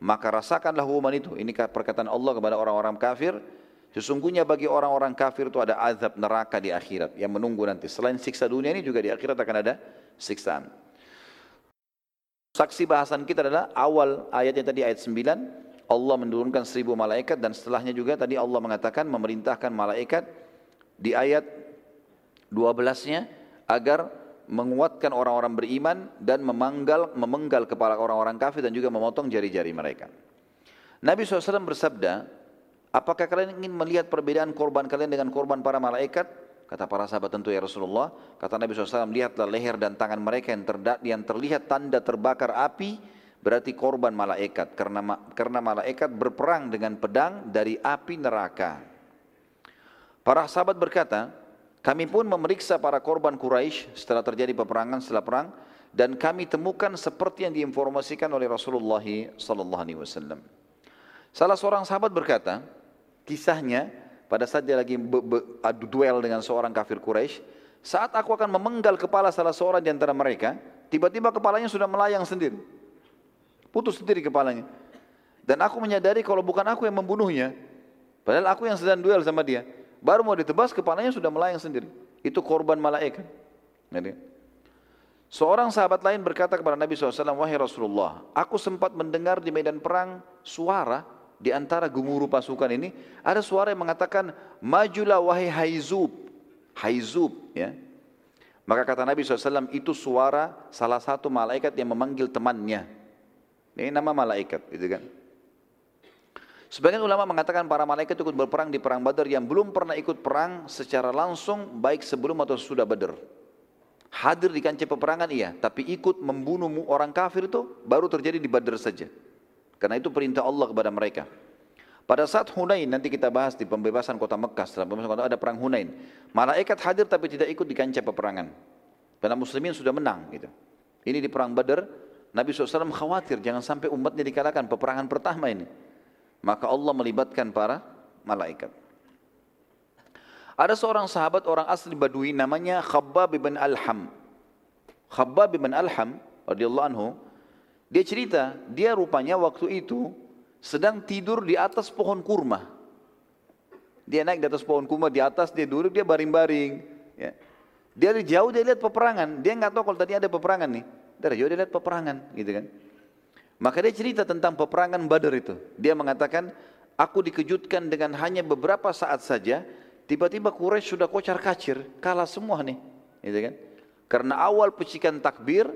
S1: Maka rasakanlah hukuman itu. Ini perkataan Allah kepada orang-orang kafir. Sesungguhnya bagi orang-orang kafir itu ada azab neraka di akhirat yang menunggu nanti. Selain siksa dunia ini juga di akhirat akan ada siksaan. Saksi bahasan kita adalah awal ayatnya tadi ayat 9 Allah menurunkan seribu malaikat dan setelahnya juga tadi Allah mengatakan memerintahkan malaikat di ayat 12-nya agar menguatkan orang-orang beriman dan memanggal memenggal kepala orang-orang kafir dan juga memotong jari-jari mereka. Nabi SAW bersabda, apakah kalian ingin melihat perbedaan korban kalian dengan korban para malaikat? Kata para sahabat tentu ya Rasulullah. Kata Nabi SAW, lihatlah leher dan tangan mereka yang, yang terlihat tanda terbakar api berarti korban malaikat karena karena malaikat berperang dengan pedang dari api neraka. Para sahabat berkata, kami pun memeriksa para korban Quraisy setelah terjadi peperangan setelah perang dan kami temukan seperti yang diinformasikan oleh Rasulullah sallallahu alaihi wasallam. Salah seorang sahabat berkata, kisahnya pada saat dia lagi adu duel dengan seorang kafir Quraisy, saat aku akan memenggal kepala salah seorang di antara mereka, tiba-tiba kepalanya sudah melayang sendiri. Putus sendiri kepalanya. Dan aku menyadari kalau bukan aku yang membunuhnya, padahal aku yang sedang duel sama dia. Baru mau ditebas kepalanya sudah melayang sendiri. Itu korban malaikat. Seorang sahabat lain berkata kepada Nabi SAW, Wahai Rasulullah, aku sempat mendengar di medan perang suara di antara gemuruh pasukan ini, ada suara yang mengatakan, Majulah wahai Haizub. Haizub, ya. Maka kata Nabi SAW, itu suara salah satu malaikat yang memanggil temannya. Ini nama malaikat, gitu kan. Sebagian ulama mengatakan para malaikat ikut berperang di perang Badar yang belum pernah ikut perang secara langsung baik sebelum atau sudah Badar. Hadir di kancah peperangan iya, tapi ikut membunuh orang kafir itu baru terjadi di Badar saja. Karena itu perintah Allah kepada mereka. Pada saat Hunain, nanti kita bahas di pembebasan kota Mekah, setelah pembebasan kota ada perang Hunain. Malaikat hadir tapi tidak ikut di kancah peperangan. Karena muslimin sudah menang. Gitu. Ini di perang Badar, Nabi SAW khawatir jangan sampai umatnya dikalahkan peperangan pertama ini. Maka Allah melibatkan para malaikat. Ada seorang sahabat orang asli Badui namanya Khabbab bin Alham. Khabbab bin Alham radhiyallahu anhu dia cerita dia rupanya waktu itu sedang tidur di atas pohon kurma. Dia naik di atas pohon kurma di atas dia duduk dia baring-baring. Ya. Dia dari jauh dia lihat peperangan. Dia nggak tahu kalau tadi ada peperangan nih. Dari jauh dia lihat peperangan, gitu kan. Maka dia cerita tentang peperangan Badar itu. Dia mengatakan, aku dikejutkan dengan hanya beberapa saat saja, tiba-tiba Quraisy sudah kocar kacir, kalah semua nih. Gitu kan? Karena awal pecikan takbir,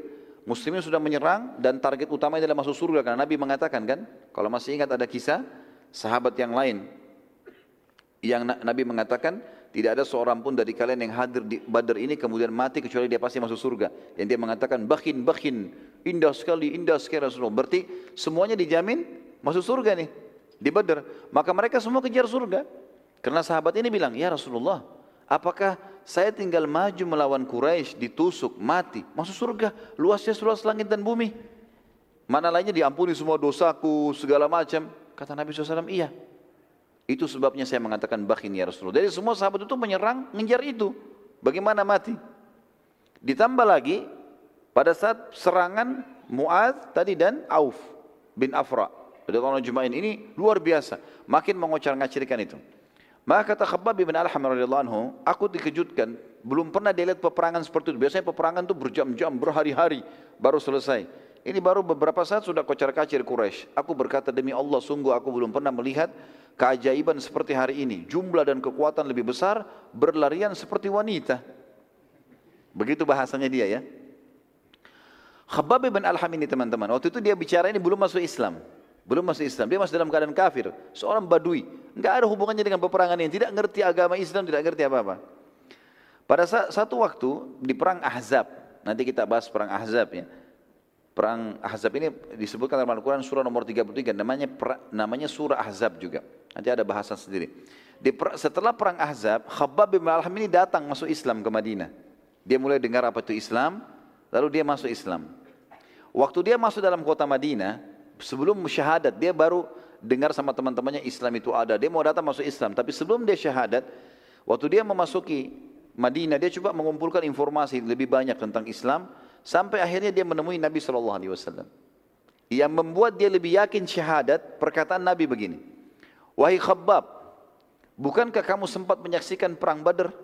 S1: muslimin sudah menyerang dan target utama adalah masuk surga. Karena Nabi mengatakan kan, kalau masih ingat ada kisah sahabat yang lain yang Nabi mengatakan tidak ada seorang pun dari kalian yang hadir di Badar ini kemudian mati kecuali dia pasti masuk surga. Yang dia mengatakan bakin bakin indah sekali indah sekali Rasulullah. Berarti semuanya dijamin masuk surga nih di Badar. Maka mereka semua kejar surga. Karena sahabat ini bilang ya Rasulullah apakah saya tinggal maju melawan Quraisy ditusuk mati masuk surga luasnya seluas langit dan bumi. Mana lainnya diampuni semua dosaku segala macam. Kata Nabi SAW iya itu sebabnya saya mengatakan bakin ya Rasulullah. Jadi semua sahabat itu menyerang, ngejar itu. Bagaimana mati? Ditambah lagi, pada saat serangan Mu'ad tadi dan Auf bin Afra. Tahun Juma'in ini luar biasa. Makin mengocar ngacirkan itu. Maka kata Khabbab bin Alham radhiyallahu anhu, aku dikejutkan, belum pernah dia lihat peperangan seperti itu. Biasanya peperangan itu berjam-jam, berhari-hari baru selesai. Ini baru beberapa saat sudah kocar kacir Quraisy. Aku berkata demi Allah sungguh aku belum pernah melihat keajaiban seperti hari ini. Jumlah dan kekuatan lebih besar, berlarian seperti wanita. Begitu bahasanya dia ya. Khabbab bin Alham ini teman-teman. Waktu itu dia bicara ini belum masuk Islam. Belum masuk Islam. Dia masih dalam keadaan kafir. Seorang badui. Enggak ada hubungannya dengan peperangan ini. Tidak ngerti agama Islam, tidak ngerti apa-apa. Pada satu waktu di perang Ahzab. Nanti kita bahas perang Ahzab ya Perang Ahzab ini disebutkan dalam Al-Quran surah nomor 33, namanya namanya surah Ahzab juga. Nanti ada bahasan sendiri. Di, setelah perang Ahzab, Khabbab bin Alham ini datang masuk Islam ke Madinah. Dia mulai dengar apa itu Islam, lalu dia masuk Islam. Waktu dia masuk dalam kota Madinah, sebelum syahadat, dia baru dengar sama teman-temannya Islam itu ada. Dia mau datang masuk Islam, tapi sebelum dia syahadat, waktu dia memasuki Madinah, dia coba mengumpulkan informasi lebih banyak tentang Islam, Sampai akhirnya dia menemui Nabi Shallallahu Alaihi Wasallam. Yang membuat dia lebih yakin syahadat perkataan Nabi begini. Wahai Khabbab, bukankah kamu sempat menyaksikan perang Badar?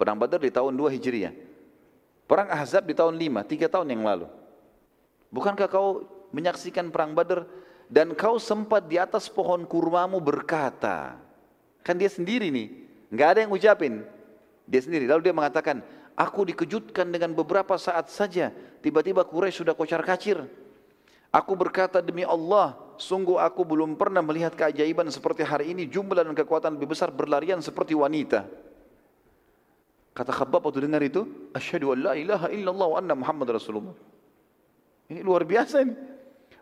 S1: Perang Badar di tahun 2 Hijriah. Perang Ahzab di tahun 5, 3 tahun yang lalu. Bukankah kau menyaksikan perang Badar dan kau sempat di atas pohon kurmamu berkata, kan dia sendiri nih, nggak ada yang ucapin, dia sendiri. Lalu dia mengatakan, Aku dikejutkan dengan beberapa saat saja. Tiba-tiba Quraisy sudah kocar kacir. Aku berkata demi Allah, sungguh aku belum pernah melihat keajaiban seperti hari ini. Jumlah dan kekuatan lebih besar berlarian seperti wanita. Kata Khabbab waktu dengar itu, Asyhadu an la ilaha illallah wa anna Muhammad Rasulullah. Ini luar biasa ini.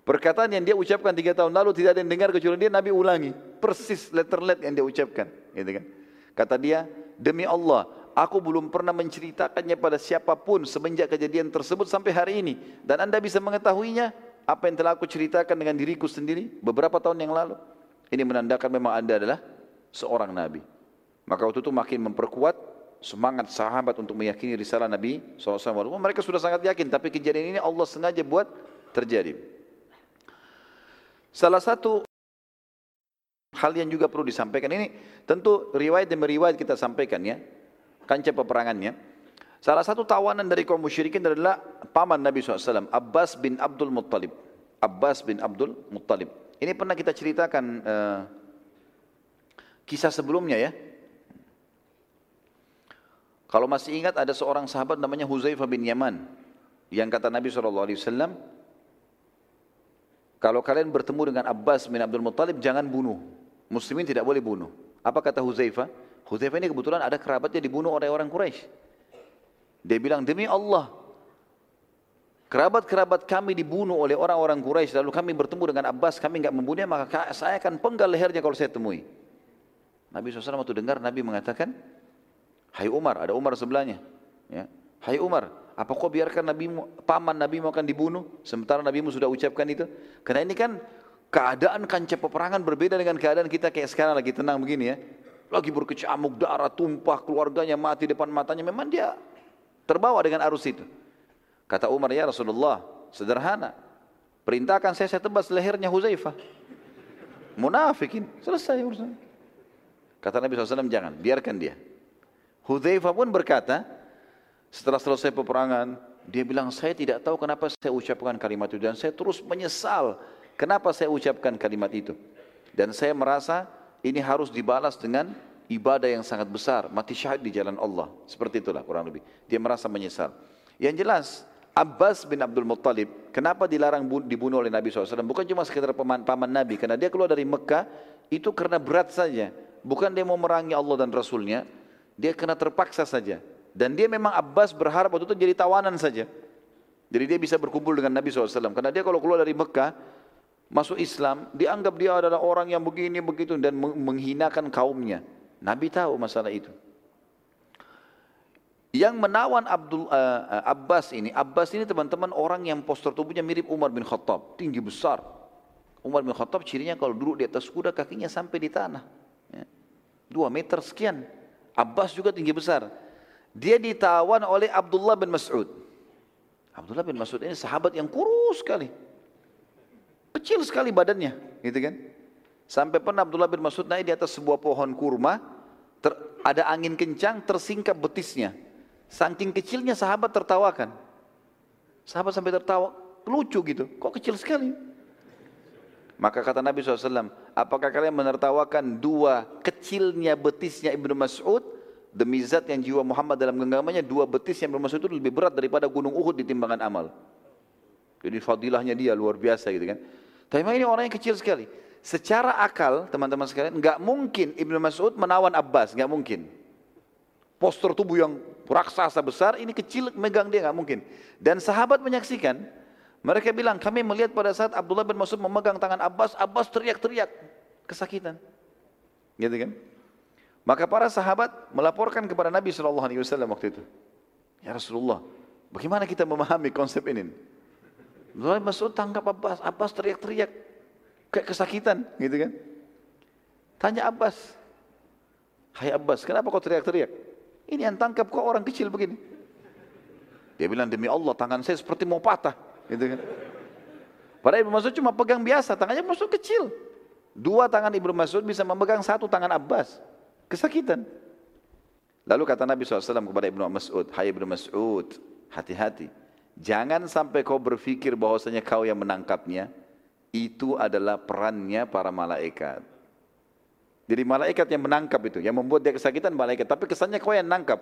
S1: Perkataan yang dia ucapkan tiga tahun lalu tidak ada yang dengar kecuali dia Nabi ulangi. Persis letter let yang dia ucapkan. Gitu kan. Kata dia, demi Allah, aku belum pernah menceritakannya pada siapa pun semenjak kejadian tersebut sampai hari ini. Dan anda bisa mengetahuinya apa yang telah aku ceritakan dengan diriku sendiri beberapa tahun yang lalu. Ini menandakan memang anda adalah seorang Nabi. Maka waktu itu makin memperkuat semangat sahabat untuk meyakini risalah Nabi SAW. Mereka sudah sangat yakin, tapi kejadian ini Allah sengaja buat terjadi. Salah satu hal yang juga perlu disampaikan ini tentu riwayat demi riwayat kita sampaikan ya kancah peperangannya. Salah satu tawanan dari kaum musyrikin adalah paman Nabi SAW, Abbas bin Abdul Muttalib. Abbas bin Abdul Muttalib. Ini pernah kita ceritakan uh, kisah sebelumnya ya. Kalau masih ingat ada seorang sahabat namanya Huzaifah bin Yaman. Yang kata Nabi SAW, kalau kalian bertemu dengan Abbas bin Abdul Muttalib jangan bunuh. Muslimin tidak boleh bunuh. Apa kata Huzaifah? Hudzaifah ini kebetulan ada kerabatnya dibunuh oleh orang Quraisy. Dia bilang, demi Allah, kerabat-kerabat kami dibunuh oleh orang-orang Quraisy lalu kami bertemu dengan Abbas, kami enggak membunuhnya, maka saya akan penggal lehernya kalau saya temui. Nabi SAW waktu dengar, Nabi mengatakan, Hai Umar, ada Umar sebelahnya. Ya. Hai Umar, apa kau biarkan Nabi paman Nabi akan dibunuh? Sementara Nabi sudah ucapkan itu? Karena ini kan keadaan kancah peperangan berbeda dengan keadaan kita kayak sekarang. Lagi tenang begini ya. Lagi berkecamuk darah tumpah keluarganya mati depan matanya. Memang dia terbawa dengan arus itu. Kata Umar ya Rasulullah sederhana. Perintahkan saya saya tebas lehernya Huzaifah. Munafikin. Selesai urusan. Kata Nabi SAW jangan biarkan dia. Huzaifah pun berkata setelah selesai peperangan dia bilang saya tidak tahu kenapa saya ucapkan kalimat itu dan saya terus menyesal kenapa saya ucapkan kalimat itu dan saya merasa ini harus dibalas dengan ibadah yang sangat besar, mati syahid di jalan Allah. Seperti itulah kurang lebih. Dia merasa menyesal. Yang jelas, Abbas bin Abdul Muttalib, kenapa dilarang dibunuh oleh Nabi SAW? Bukan cuma sekedar paman, paman Nabi, karena dia keluar dari Mekah, itu karena berat saja. Bukan dia mau merangi Allah dan Rasulnya, dia kena terpaksa saja. Dan dia memang Abbas berharap waktu itu jadi tawanan saja. Jadi dia bisa berkumpul dengan Nabi SAW. Karena dia kalau keluar dari Mekah, masuk Islam, dianggap dia adalah orang yang begini begitu dan menghinakan kaumnya. Nabi tahu masalah itu. Yang menawan Abdul uh, Abbas ini, Abbas ini teman-teman orang yang postur tubuhnya mirip Umar bin Khattab, tinggi besar. Umar bin Khattab cirinya kalau duduk di atas kuda kakinya sampai di tanah. Ya. Dua meter sekian. Abbas juga tinggi besar. Dia ditawan oleh Abdullah bin Mas'ud. Abdullah bin Mas'ud ini sahabat yang kurus sekali. Kecil sekali badannya, gitu kan? Sampai pernah Abdullah bin Mas'ud naik di atas sebuah pohon kurma, ter, ada angin kencang, tersingkap betisnya. Saking kecilnya sahabat tertawakan. Sahabat sampai tertawa, lucu gitu, kok kecil sekali. Maka kata Nabi SAW, apakah kalian menertawakan dua kecilnya betisnya Ibnu Mas'ud demi zat yang jiwa Muhammad dalam genggamannya dua betis yang Ibnu Mas'ud itu lebih berat daripada gunung Uhud di timbangan amal. Jadi fadilahnya dia luar biasa gitu kan. Tapi ini orang yang kecil sekali. Secara akal, teman-teman sekalian, nggak mungkin Ibnu Mas'ud menawan Abbas, nggak mungkin. Postur tubuh yang raksasa besar, ini kecil megang dia nggak mungkin. Dan sahabat menyaksikan, mereka bilang, kami melihat pada saat Abdullah bin Mas'ud memegang tangan Abbas, Abbas teriak-teriak, kesakitan. Gitu kan? Maka para sahabat melaporkan kepada Nabi SAW waktu itu. Ya Rasulullah, bagaimana kita memahami konsep ini? Bin Mas'ud tangkap Abbas, Abbas teriak-teriak kayak kesakitan gitu kan. Tanya Abbas, Hai Abbas, kenapa kau teriak-teriak? Ini yang tangkap kok orang kecil begini. Dia bilang demi Allah tangan saya seperti mau patah, gitu kan. Padahal Ibnu Mas'ud cuma pegang biasa, tangannya Mas'ud kecil. Dua tangan Ibnu Mas'ud bisa memegang satu tangan Abbas. Kesakitan. Lalu kata Nabi SAW kepada Ibnu Mas'ud, Hai Ibnu Mas'ud, hati-hati. Jangan sampai kau berpikir bahwasanya kau yang menangkapnya. Itu adalah perannya para malaikat. Jadi malaikat yang menangkap itu, yang membuat dia kesakitan malaikat. Tapi kesannya kau yang menangkap.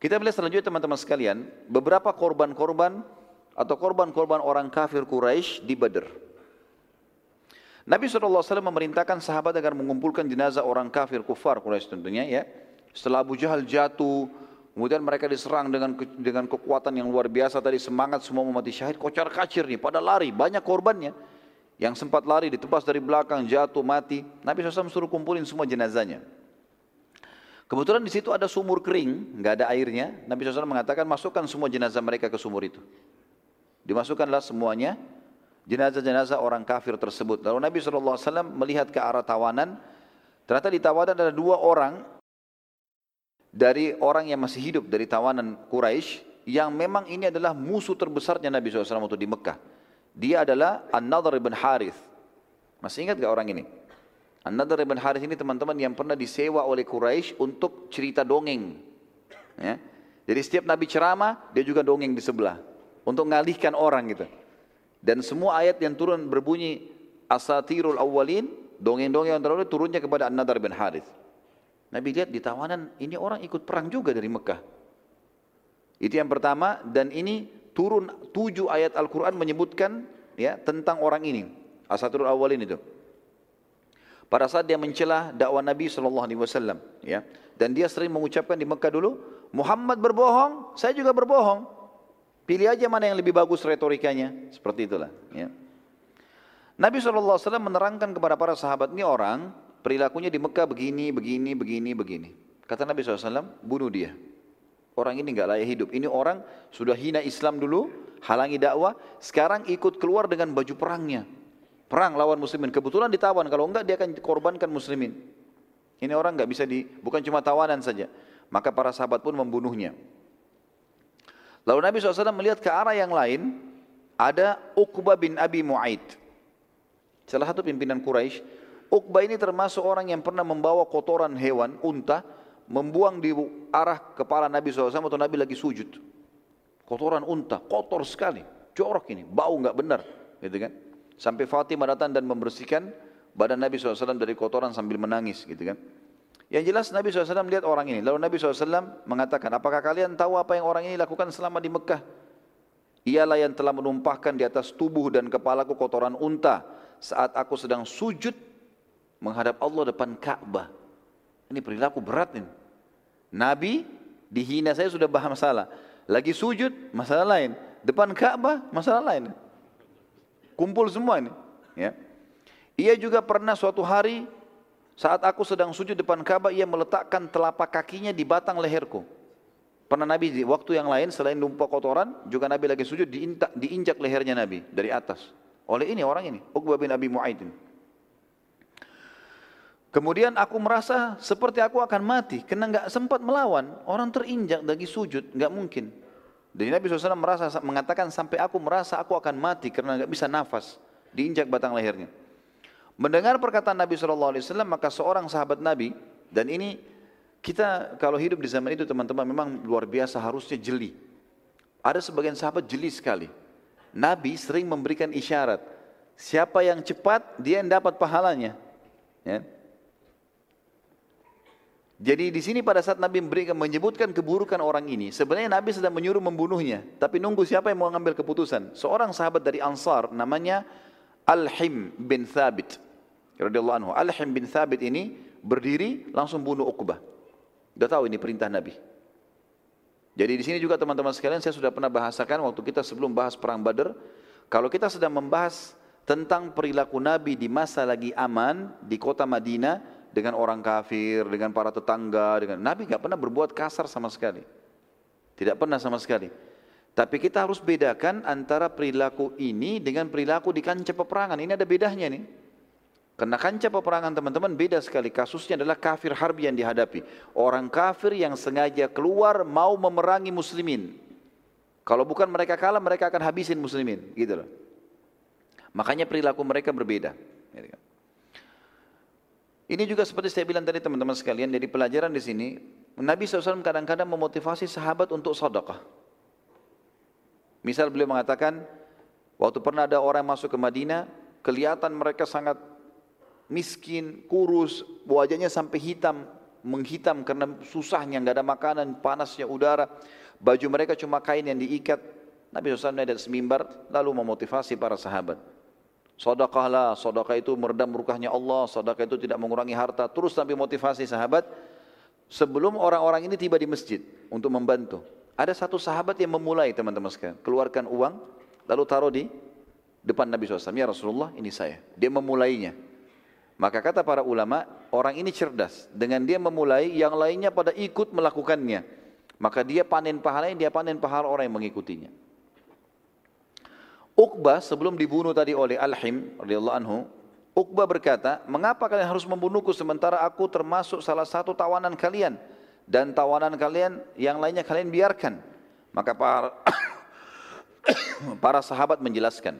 S1: Kita melihat selanjutnya teman-teman sekalian, beberapa korban-korban atau korban-korban orang kafir Quraisy di Badr. Nabi SAW memerintahkan sahabat agar mengumpulkan jenazah orang kafir kufar Quraisy tentunya ya. Setelah Abu Jahal jatuh, Kemudian mereka diserang dengan dengan kekuatan yang luar biasa tadi semangat semua mati syahid kocar kacir nih pada lari banyak korbannya. yang sempat lari ditebas dari belakang, jatuh, mati. Nabi SAW suruh kumpulin semua jenazahnya. Kebetulan di situ ada sumur kering, nggak ada airnya. Nabi SAW mengatakan masukkan semua jenazah mereka ke sumur itu. Dimasukkanlah semuanya jenazah-jenazah orang kafir tersebut. Lalu Nabi SAW melihat ke arah tawanan. Ternyata di tawanan ada dua orang dari orang yang masih hidup dari tawanan Quraisy yang memang ini adalah musuh terbesarnya Nabi SAW waktu di Mekah. Dia adalah An-Nadhr ibn Harith. Masih ingat gak orang ini? An-Nadhr ibn Harith ini teman-teman yang pernah disewa oleh Quraisy untuk cerita dongeng. Ya. Jadi setiap Nabi ceramah, dia juga dongeng di sebelah. Untuk mengalihkan orang gitu. Dan semua ayat yang turun berbunyi asatirul awwalin, dongeng-dongeng yang terdahulu turunnya kepada An-Nadhr bin Harith. Nabi lihat di tawanan ini orang ikut perang juga dari Mekah. Itu yang pertama dan ini turun tujuh ayat Al-Quran menyebutkan ya tentang orang ini. Asatirul awalin itu. Pada saat dia mencela dakwah Nabi SAW. Ya. Dan dia sering mengucapkan di Mekah dulu, Muhammad berbohong, saya juga berbohong. Pilih aja mana yang lebih bagus retorikanya. Seperti itulah. Ya. Nabi SAW menerangkan kepada para sahabat ini orang, perilakunya di Mekah begini, begini, begini, begini. Kata Nabi SAW, bunuh dia. Orang ini nggak layak hidup. Ini orang sudah hina Islam dulu, halangi dakwah, sekarang ikut keluar dengan baju perangnya. Perang lawan muslimin. Kebetulan ditawan, kalau enggak dia akan korbankan muslimin. Ini orang nggak bisa di, bukan cuma tawanan saja. Maka para sahabat pun membunuhnya. Lalu Nabi SAW melihat ke arah yang lain, ada Uqbah bin Abi Mu'aid. Salah satu pimpinan Quraisy. Uqbah ini termasuk orang yang pernah membawa kotoran hewan, unta, membuang di arah kepala Nabi SAW atau Nabi lagi sujud. Kotoran unta, kotor sekali, jorok ini, bau nggak benar, gitu kan? Sampai Fatimah datang dan membersihkan badan Nabi SAW dari kotoran sambil menangis, gitu kan? Yang jelas Nabi SAW melihat orang ini. Lalu Nabi SAW mengatakan, apakah kalian tahu apa yang orang ini lakukan selama di Mekah? Ialah yang telah menumpahkan di atas tubuh dan kepalaku kotoran unta saat aku sedang sujud menghadap Allah depan Ka'bah. Ini perilaku berat ini. Nabi dihina saya sudah bahas masalah. Lagi sujud masalah lain. Depan Ka'bah masalah lain. Kumpul semua ini. Ya. Ia juga pernah suatu hari saat aku sedang sujud depan Ka'bah ia meletakkan telapak kakinya di batang leherku. Pernah Nabi di waktu yang lain selain lumpur kotoran juga Nabi lagi sujud diinjak lehernya Nabi dari atas. Oleh ini orang ini, Uqbah bin Abi Mu'aid ini. Kemudian aku merasa seperti aku akan mati karena nggak sempat melawan. Orang terinjak lagi sujud, nggak mungkin. Dan Nabi SAW merasa mengatakan sampai aku merasa aku akan mati karena nggak bisa nafas, diinjak batang lehernya. Mendengar perkataan Nabi SAW maka seorang sahabat Nabi dan ini kita kalau hidup di zaman itu teman-teman memang luar biasa harusnya jeli. Ada sebagian sahabat jeli sekali. Nabi sering memberikan isyarat. Siapa yang cepat dia yang dapat pahalanya. Ya. Jadi di sini pada saat Nabi memberikan menyebutkan keburukan orang ini, sebenarnya Nabi sedang menyuruh membunuhnya, tapi nunggu siapa yang mau mengambil keputusan. Seorang sahabat dari Ansar namanya Al-Him bin Thabit radhiyallahu anhu. Al-Him bin Thabit ini berdiri langsung bunuh Uqbah. Sudah tahu ini perintah Nabi. Jadi di sini juga teman-teman sekalian saya sudah pernah bahasakan waktu kita sebelum bahas perang Badar, kalau kita sedang membahas tentang perilaku Nabi di masa lagi aman di kota Madinah, dengan orang kafir, dengan para tetangga, dengan Nabi nggak pernah berbuat kasar sama sekali. Tidak pernah sama sekali. Tapi kita harus bedakan antara perilaku ini dengan perilaku di kancah peperangan. Ini ada bedanya nih. Karena kancah peperangan teman-teman beda sekali. Kasusnya adalah kafir harbi yang dihadapi. Orang kafir yang sengaja keluar mau memerangi muslimin. Kalau bukan mereka kalah, mereka akan habisin muslimin. Gitu loh. Makanya perilaku mereka berbeda. Gitu kan. Ini juga seperti saya bilang tadi teman-teman sekalian, dari pelajaran di sini, Nabi SAW kadang-kadang memotivasi sahabat untuk sedekah. Misal beliau mengatakan, waktu pernah ada orang masuk ke Madinah, kelihatan mereka sangat miskin, kurus, wajahnya sampai hitam, menghitam karena susahnya, nggak ada makanan, panasnya udara, baju mereka cuma kain yang diikat. Nabi SAW naik dari semimbar, lalu memotivasi para sahabat. Sodakahlah, sodakah itu meredam murkahnya Allah, sodakah itu tidak mengurangi harta. Terus sampai motivasi sahabat, sebelum orang-orang ini tiba di masjid untuk membantu. Ada satu sahabat yang memulai teman-teman sekalian, keluarkan uang, lalu taruh di depan Nabi SAW, ya Rasulullah ini saya. Dia memulainya. Maka kata para ulama, orang ini cerdas. Dengan dia memulai, yang lainnya pada ikut melakukannya. Maka dia panen pahalanya, dia panen pahala orang yang mengikutinya. Uqbah sebelum dibunuh tadi oleh Al-Him anhu, Uqbah berkata, "Mengapa kalian harus membunuhku sementara aku termasuk salah satu tawanan kalian dan tawanan kalian yang lainnya kalian biarkan?" Maka para *coughs* para sahabat menjelaskan,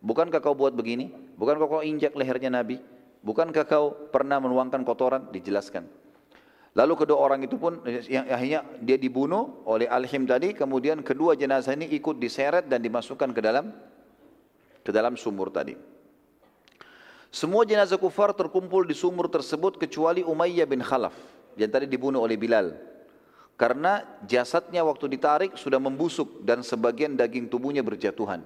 S1: Bukankah kau buat begini? Bukankah kau injak lehernya Nabi? Bukankah kau pernah menuangkan kotoran? Dijelaskan. Lalu kedua orang itu pun yang akhirnya dia dibunuh oleh Al-Him tadi, kemudian kedua jenazah ini ikut diseret dan dimasukkan ke dalam ke dalam sumur tadi. Semua jenazah kufar terkumpul di sumur tersebut kecuali Umayyah bin Khalaf yang tadi dibunuh oleh Bilal. Karena jasadnya waktu ditarik sudah membusuk dan sebagian daging tubuhnya berjatuhan.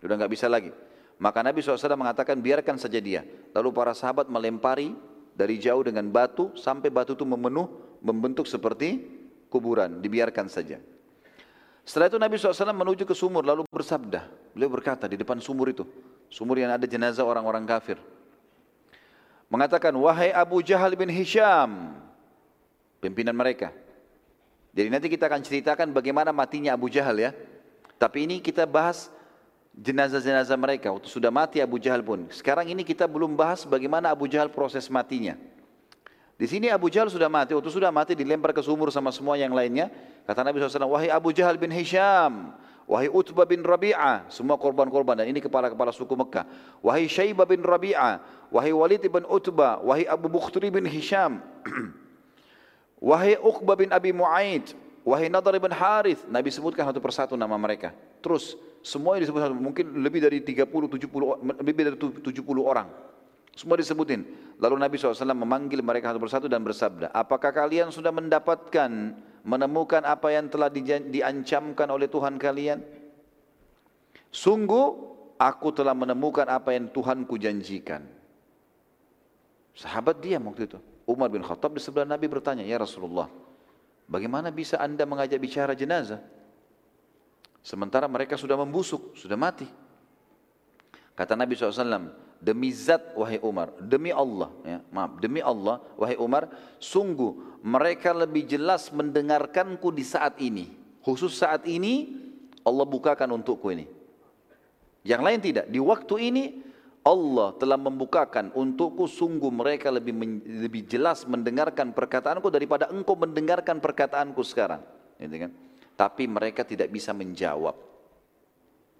S1: Sudah nggak bisa lagi. Maka Nabi SAW mengatakan biarkan saja dia. Lalu para sahabat melempari dari jauh dengan batu sampai batu itu memenuh membentuk seperti kuburan. Dibiarkan saja. Setelah itu Nabi SAW menuju ke sumur lalu bersabda. Beliau berkata di depan sumur itu. Sumur yang ada jenazah orang-orang kafir. Mengatakan, wahai Abu Jahal bin Hisham. Pimpinan mereka. Jadi nanti kita akan ceritakan bagaimana matinya Abu Jahal ya. Tapi ini kita bahas jenazah-jenazah mereka waktu sudah mati Abu Jahal pun. Sekarang ini kita belum bahas bagaimana Abu Jahal proses matinya. Di sini Abu Jahal sudah mati, waktu sudah mati dilempar ke sumur sama semua yang lainnya. Kata Nabi SAW, wahai Abu Jahal bin Hisham, wahai Utbah bin Rabi'ah, semua korban-korban dan ini kepala-kepala suku Mekah. Wahai Syaibah bin Rabi'ah, wahai Walid bin Utbah, wahai Abu Bukhtri bin Hisham, *clears throat* wahai Uqbah bin Abi Mu'aid, wahai Nadar bin Harith. Nabi sebutkan satu persatu nama mereka. Terus semua disebut mungkin lebih dari 30 70 lebih dari 70 orang. Semua disebutin. Lalu Nabi SAW memanggil mereka satu persatu dan bersabda, apakah kalian sudah mendapatkan, menemukan apa yang telah diancamkan oleh Tuhan kalian? Sungguh, aku telah menemukan apa yang Tuhanku janjikan. Sahabat diam waktu itu. Umar bin Khattab di sebelah Nabi bertanya, Ya Rasulullah, bagaimana bisa anda mengajak bicara jenazah? Sementara mereka sudah membusuk, sudah mati. Kata Nabi SAW, demi zat wahai Umar, demi Allah, ya, maaf, demi Allah wahai Umar, sungguh mereka lebih jelas mendengarkanku di saat ini. Khusus saat ini Allah bukakan untukku ini. Yang lain tidak, di waktu ini Allah telah membukakan untukku sungguh mereka lebih lebih jelas mendengarkan perkataanku daripada engkau mendengarkan perkataanku sekarang. Gitu kan? Tapi mereka tidak bisa menjawab.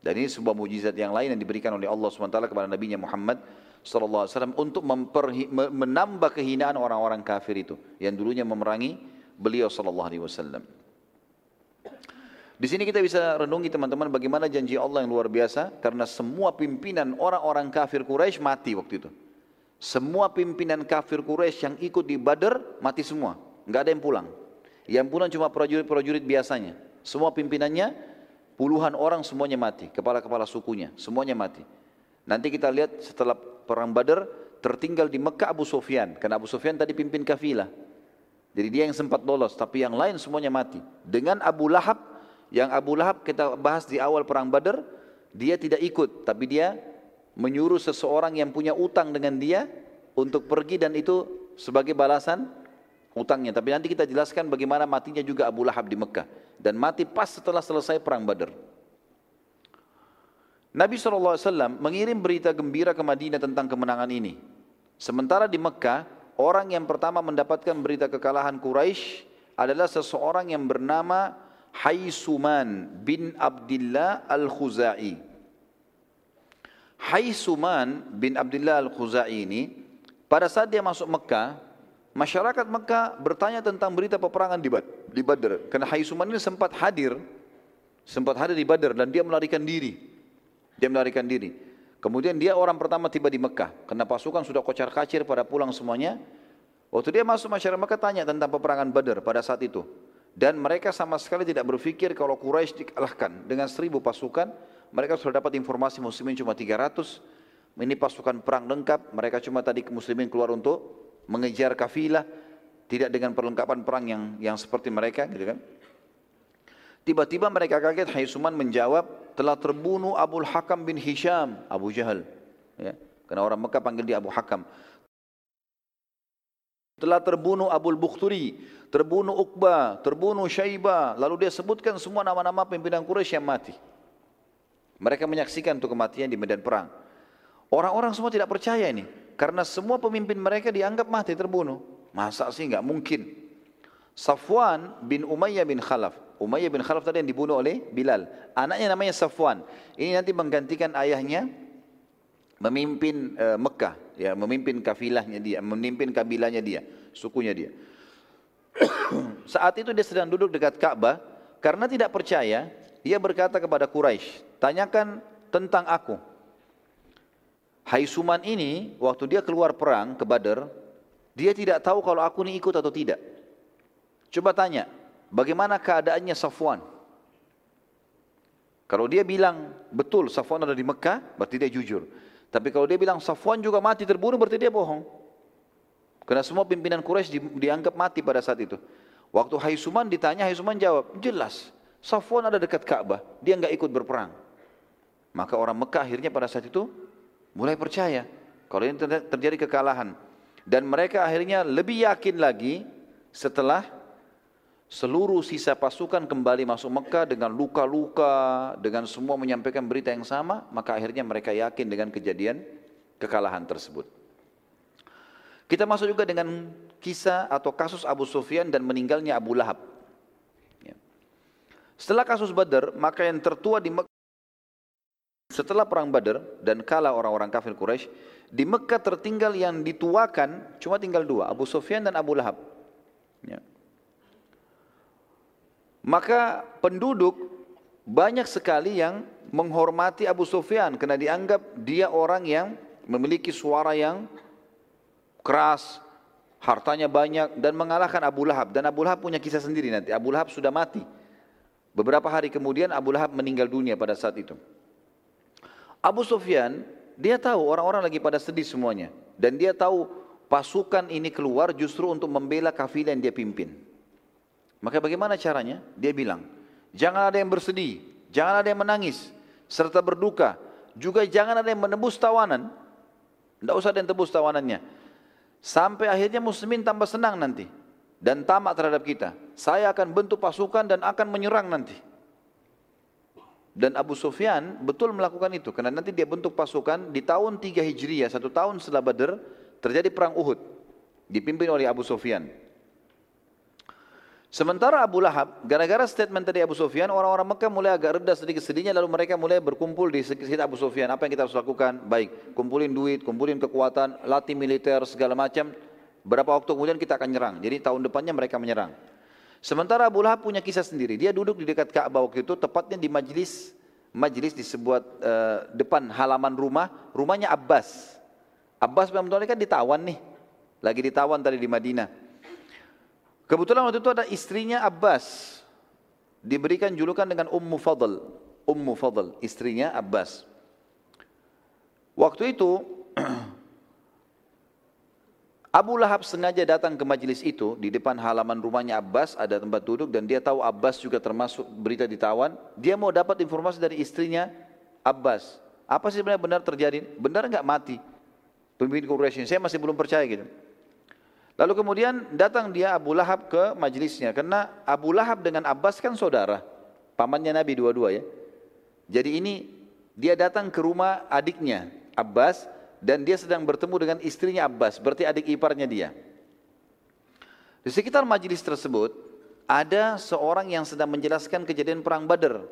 S1: Dan ini sebuah mujizat yang lain yang diberikan oleh Allah SWT kepada Nabi Muhammad SAW untuk menambah kehinaan orang-orang kafir itu yang dulunya memerangi beliau SAW. Di sini kita bisa renungi teman-teman bagaimana janji Allah yang luar biasa karena semua pimpinan orang-orang kafir Quraisy mati waktu itu. Semua pimpinan kafir Quraisy yang ikut di Badar mati semua, nggak ada yang pulang. Yang pulang cuma prajurit-prajurit biasanya. Semua pimpinannya puluhan orang semuanya mati, kepala-kepala sukunya semuanya mati. Nanti kita lihat setelah perang Badar tertinggal di Mekah Abu Sufyan karena Abu Sufyan tadi pimpin kafilah. Jadi dia yang sempat lolos, tapi yang lain semuanya mati. Dengan Abu Lahab, yang Abu Lahab kita bahas di awal perang Badar, dia tidak ikut, tapi dia menyuruh seseorang yang punya utang dengan dia untuk pergi dan itu sebagai balasan utangnya. Tapi nanti kita jelaskan bagaimana matinya juga Abu Lahab di Mekah. Dan mati pas setelah selesai perang Badar. Nabi SAW mengirim berita gembira ke Madinah tentang kemenangan ini. Sementara di Mekah, orang yang pertama mendapatkan berita kekalahan Quraisy adalah seseorang yang bernama Haisuman bin Abdullah Al-Khuzai. Haisuman bin Abdullah Al-Khuzai ini pada saat dia masuk Mekah, Masyarakat Mekah bertanya tentang berita peperangan di, Bad, di Badr. Karena Haisuman ini sempat hadir, sempat hadir di Badr dan dia melarikan diri. Dia melarikan diri. Kemudian dia orang pertama tiba di Mekah. Karena pasukan sudah kocar kacir pada pulang semuanya. Waktu dia masuk masyarakat Mekah tanya tentang peperangan Badr pada saat itu. Dan mereka sama sekali tidak berpikir kalau Quraisy dikalahkan dengan seribu pasukan. Mereka sudah dapat informasi muslimin cuma 300. Ini pasukan perang lengkap. Mereka cuma tadi muslimin keluar untuk mengejar kafilah tidak dengan perlengkapan perang yang yang seperti mereka gitu kan Tiba-tiba mereka kaget, Haisuman menjawab, telah terbunuh Abu Hakam bin Hisham, Abu Jahal. Ya. Karena orang Mekah panggil dia Abu Hakam. Telah terbunuh Abu Bukhturi, terbunuh Uqbah, terbunuh Syaibah. Lalu dia sebutkan semua nama-nama pimpinan Quraisy yang mati. Mereka menyaksikan untuk kematian di medan perang. Orang-orang semua tidak percaya ini. Karena semua pemimpin mereka dianggap mati terbunuh. Masa sih nggak mungkin. Safwan bin Umayyah bin Khalaf. Umayyah bin Khalaf tadi yang dibunuh oleh Bilal. Anaknya namanya Safwan. Ini nanti menggantikan ayahnya memimpin uh, Mekah, ya, memimpin kafilahnya dia, memimpin kabilahnya dia, sukunya dia. *coughs* Saat itu dia sedang duduk dekat Ka'bah, karena tidak percaya, ia berkata kepada Quraisy, "Tanyakan tentang aku." Hai Suman ini, waktu dia keluar perang ke Badar, dia tidak tahu kalau aku ini ikut atau tidak. Coba tanya, bagaimana keadaannya Safwan? Kalau dia bilang betul Safwan ada di Mekah, berarti dia jujur. Tapi kalau dia bilang Safwan juga mati terbunuh, berarti dia bohong. Karena semua pimpinan Quraisy di, dianggap mati pada saat itu. Waktu Haisuman ditanya, Haisuman jawab, jelas. Safwan ada dekat Ka'bah, dia nggak ikut berperang. Maka orang Mekah akhirnya pada saat itu mulai percaya kalau ini terjadi kekalahan. Dan mereka akhirnya lebih yakin lagi setelah Seluruh sisa pasukan kembali masuk Mekah dengan luka-luka, dengan semua menyampaikan berita yang sama, maka akhirnya mereka yakin dengan kejadian kekalahan tersebut. Kita masuk juga dengan kisah atau kasus Abu Sufyan dan meninggalnya Abu Lahab. Ya. Setelah kasus Badar, maka yang tertua di setelah perang Badar dan kalah orang-orang kafir Quraisy, di Mekah tertinggal yang dituakan cuma tinggal dua, Abu Sufyan dan Abu Lahab. Ya. Maka penduduk banyak sekali yang menghormati Abu Sufyan karena dianggap dia orang yang memiliki suara yang keras, hartanya banyak dan mengalahkan Abu Lahab dan Abu Lahab punya kisah sendiri nanti. Abu Lahab sudah mati. Beberapa hari kemudian Abu Lahab meninggal dunia pada saat itu. Abu Sufyan dia tahu orang-orang lagi pada sedih semuanya dan dia tahu pasukan ini keluar justru untuk membela kafilah yang dia pimpin. Maka bagaimana caranya? Dia bilang, jangan ada yang bersedih, jangan ada yang menangis, serta berduka. Juga jangan ada yang menebus tawanan. Tidak usah ada yang tebus tawanannya. Sampai akhirnya muslimin tambah senang nanti. Dan tamak terhadap kita. Saya akan bentuk pasukan dan akan menyerang nanti. Dan Abu Sufyan betul melakukan itu. Karena nanti dia bentuk pasukan di tahun 3 Hijriah, satu tahun setelah Badr, terjadi perang Uhud. Dipimpin oleh Abu Sufyan. Sementara Abu Lahab, gara-gara statement tadi Abu Sufyan, orang-orang Mekah mulai agak reda sedikit sedihnya, lalu mereka mulai berkumpul di sekitar Abu Sufyan. Apa yang kita harus lakukan? Baik, kumpulin duit, kumpulin kekuatan, latih militer, segala macam. Berapa waktu kemudian kita akan nyerang. Jadi tahun depannya mereka menyerang. Sementara Abu Lahab punya kisah sendiri. Dia duduk di dekat Ka'bah waktu itu, tepatnya di majlis, majlis di sebuah uh, depan halaman rumah, rumahnya Abbas. Abbas memang kan ditawan nih, lagi ditawan tadi di Madinah. Kebetulan waktu itu ada istrinya Abbas. Diberikan julukan dengan Ummu Fadl. Ummu Fadl, istrinya Abbas. Waktu itu Abu Lahab sengaja datang ke majelis itu di depan halaman rumahnya Abbas ada tempat duduk dan dia tahu Abbas juga termasuk berita ditawan. Dia mau dapat informasi dari istrinya Abbas. Apa sih sebenarnya benar terjadi? Benar enggak mati? Pemimpin Quraisy saya masih belum percaya gitu. Lalu kemudian datang dia Abu Lahab ke majelisnya karena Abu Lahab dengan Abbas kan saudara, pamannya Nabi dua-dua ya. Jadi ini dia datang ke rumah adiknya Abbas dan dia sedang bertemu dengan istrinya Abbas, berarti adik iparnya dia. Di sekitar majelis tersebut ada seorang yang sedang menjelaskan kejadian perang Badar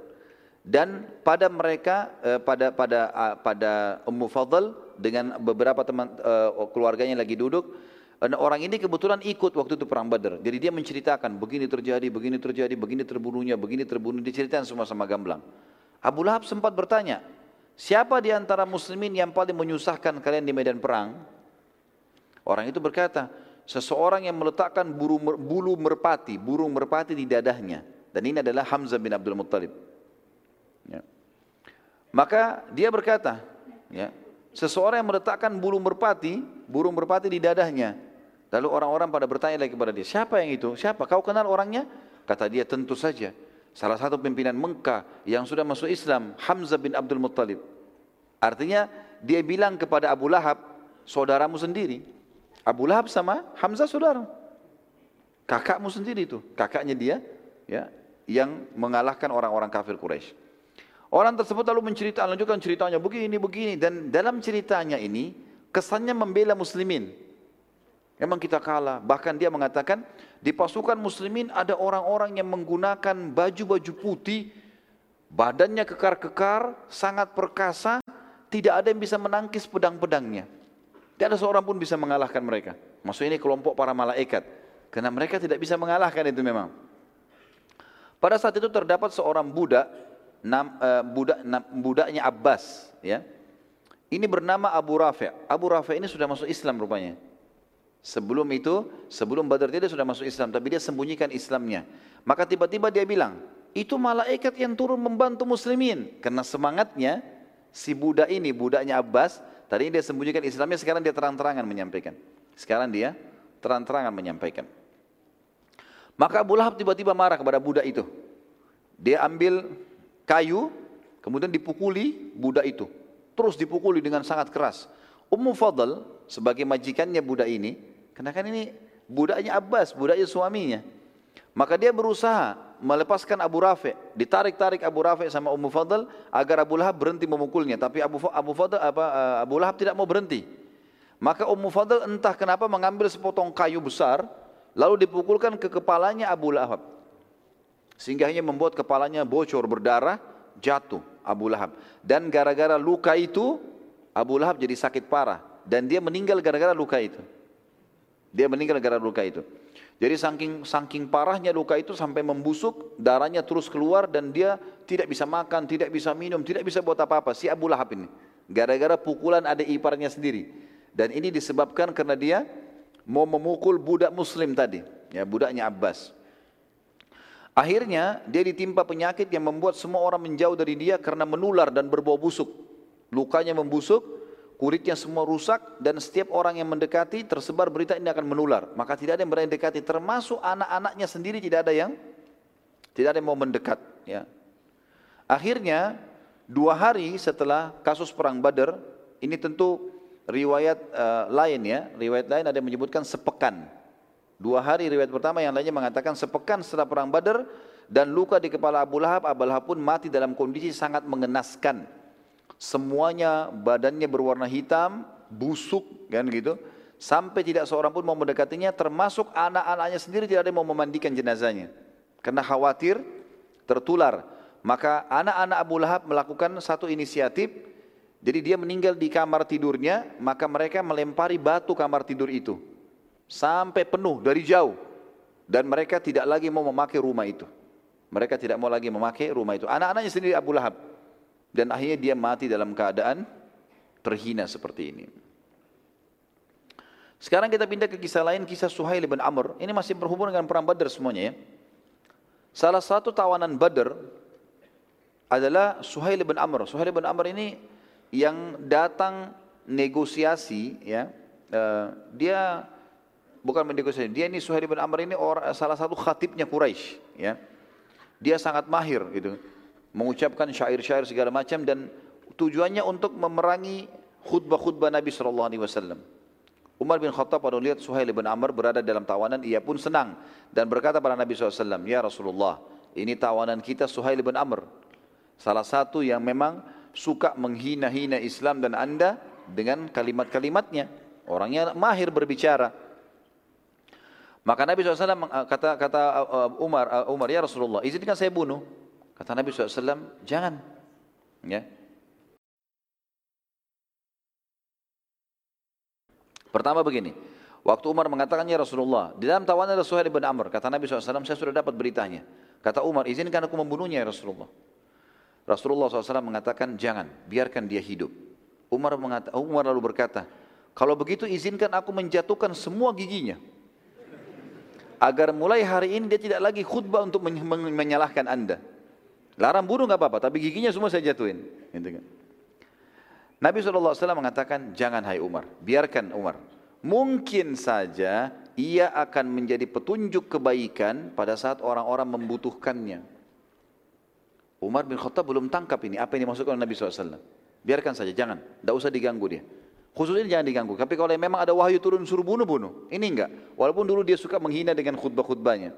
S1: dan pada mereka eh, pada pada eh, pada Ummu Fadl dengan beberapa teman eh, keluarganya lagi duduk dan orang ini kebetulan ikut waktu itu perang Badar. Jadi dia menceritakan begini terjadi, begini terjadi, begini terbunuhnya, begini terbunuh. Diceritakan semua sama gamblang. Abu Lahab sempat bertanya, siapa di antara muslimin yang paling menyusahkan kalian di medan perang? Orang itu berkata, seseorang yang meletakkan bulu, bulu merpati, burung merpati di dadahnya. Dan ini adalah Hamzah bin Abdul Muttalib. Ya. Maka dia berkata, ya, seseorang yang meletakkan bulu merpati, burung merpati di dadahnya. Lalu orang-orang pada bertanya lagi kepada dia, siapa yang itu? Siapa? Kau kenal orangnya? Kata dia, tentu saja. Salah satu pimpinan Mekah yang sudah masuk Islam, Hamzah bin Abdul Muttalib. Artinya dia bilang kepada Abu Lahab, saudaramu sendiri. Abu Lahab sama Hamzah saudara. Kakakmu sendiri itu, kakaknya dia ya yang mengalahkan orang-orang kafir Quraisy. Orang tersebut lalu menceritakan, lanjutkan ceritanya begini, begini. Dan dalam ceritanya ini, kesannya membela muslimin. Memang kita kalah. Bahkan dia mengatakan, di pasukan muslimin ada orang-orang yang menggunakan baju-baju putih, badannya kekar-kekar, sangat perkasa, tidak ada yang bisa menangkis pedang-pedangnya. Tidak ada seorang pun bisa mengalahkan mereka. Maksudnya ini kelompok para malaikat. Karena mereka tidak bisa mengalahkan itu memang. Pada saat itu terdapat seorang budak, nam, uh, budak nam, budaknya Abbas, ya. Ini bernama Abu Rafi'. Abu Rafi' ini sudah masuk Islam rupanya. Sebelum itu, sebelum Badar dia sudah masuk Islam, tapi dia sembunyikan Islamnya. Maka tiba-tiba dia bilang, itu malaikat yang turun membantu muslimin. Karena semangatnya, si budak ini, budaknya Abbas, tadi dia sembunyikan Islamnya, sekarang dia terang-terangan menyampaikan. Sekarang dia terang-terangan menyampaikan. Maka Abu Lahab tiba-tiba marah kepada budak itu. Dia ambil kayu, kemudian dipukuli budak itu. Terus dipukuli dengan sangat keras. Ummu Fadl sebagai majikannya budak ini, karena kan ini budaknya Abbas, budaknya suaminya. Maka dia berusaha melepaskan Abu Rafi, ditarik-tarik Abu Rafi sama Ummu Fadl agar Abu Lahab berhenti memukulnya. Tapi Abu Abu Fadl apa eh, Abu Lahab tidak mau berhenti. Maka Ummu Fadl entah kenapa mengambil sepotong kayu besar, lalu dipukulkan ke kepalanya Abu Lahab. Sehingga hanya membuat kepalanya bocor berdarah, jatuh Abu Lahab. Dan gara-gara luka itu, Abu Lahab jadi sakit parah. Dan dia meninggal gara-gara luka itu. Dia meninggal gara-gara luka itu. Jadi saking saking parahnya luka itu sampai membusuk, darahnya terus keluar dan dia tidak bisa makan, tidak bisa minum, tidak bisa buat apa-apa. Si Abu Lahab ini. Gara-gara pukulan ada iparnya sendiri. Dan ini disebabkan karena dia mau memukul budak muslim tadi, ya budaknya Abbas. Akhirnya dia ditimpa penyakit yang membuat semua orang menjauh dari dia karena menular dan berbau busuk. Lukanya membusuk, kulitnya semua rusak dan setiap orang yang mendekati tersebar berita ini akan menular. Maka tidak ada yang berani dekati, termasuk anak-anaknya sendiri tidak ada yang tidak ada yang mau mendekat. Ya. Akhirnya dua hari setelah kasus perang Badar, ini tentu riwayat uh, lain ya, riwayat lain ada yang menyebutkan sepekan. Dua hari riwayat pertama yang lainnya mengatakan sepekan setelah perang Badar dan luka di kepala Abu Lahab, Abu Lahab pun mati dalam kondisi sangat mengenaskan. Semuanya badannya berwarna hitam, busuk kan gitu. Sampai tidak seorang pun mau mendekatinya termasuk anak-anaknya sendiri tidak ada yang mau memandikan jenazahnya. Karena khawatir tertular. Maka anak-anak Abu Lahab melakukan satu inisiatif jadi dia meninggal di kamar tidurnya, maka mereka melempari batu kamar tidur itu. Sampai penuh dari jauh. Dan mereka tidak lagi mau memakai rumah itu. Mereka tidak mau lagi memakai rumah itu. Anak-anaknya sendiri Abu Lahab. Dan akhirnya dia mati dalam keadaan terhina seperti ini. Sekarang kita pindah ke kisah lain, kisah Suhail bin Amr. Ini masih berhubungan dengan perang Badar semuanya ya. Salah satu tawanan Badar adalah Suhail bin Amr. Suhail bin Amr ini yang datang negosiasi ya uh, dia bukan bernegosiasi dia ini Suhail bin Amr ini salah satu khatibnya Quraisy ya dia sangat mahir gitu mengucapkan syair-syair segala macam dan tujuannya untuk memerangi khutbah-khutbah Nabi sallallahu alaihi wasallam Umar bin Khattab pada lihat Suhail bin Amr berada dalam tawanan ia pun senang dan berkata pada Nabi SAW ya Rasulullah ini tawanan kita Suhail bin Amr salah satu yang memang suka menghina-hina Islam dan anda dengan kalimat-kalimatnya. Orangnya mahir berbicara. Maka Nabi SAW kata kata uh, Umar, uh, Umar ya Rasulullah, izinkan saya bunuh. Kata Nabi SAW, jangan. Ya. Pertama begini, waktu Umar mengatakan ya Rasulullah, di dalam tawanan Rasulullah bin Amr, kata Nabi SAW, saya sudah dapat beritanya. Kata Umar, izinkan aku membunuhnya ya Rasulullah. Rasulullah SAW mengatakan jangan, biarkan dia hidup. Umar, Umar lalu berkata, kalau begitu izinkan aku menjatuhkan semua giginya. Agar mulai hari ini dia tidak lagi khutbah untuk menyalahkan anda. Larang bunuh nggak apa-apa, tapi giginya semua saya jatuhin. Gitu kan. Nabi SAW mengatakan, jangan hai Umar, biarkan Umar. Mungkin saja ia akan menjadi petunjuk kebaikan pada saat orang-orang membutuhkannya. Umar bin Khattab belum tangkap ini, apa yang dimaksudkan oleh Nabi SAW. Biarkan saja, jangan. Tidak usah diganggu dia. Khusus ini jangan diganggu. Tapi kalau memang ada wahyu turun suruh bunuh, bunuh. Ini enggak. Walaupun dulu dia suka menghina dengan khutbah-khutbahnya.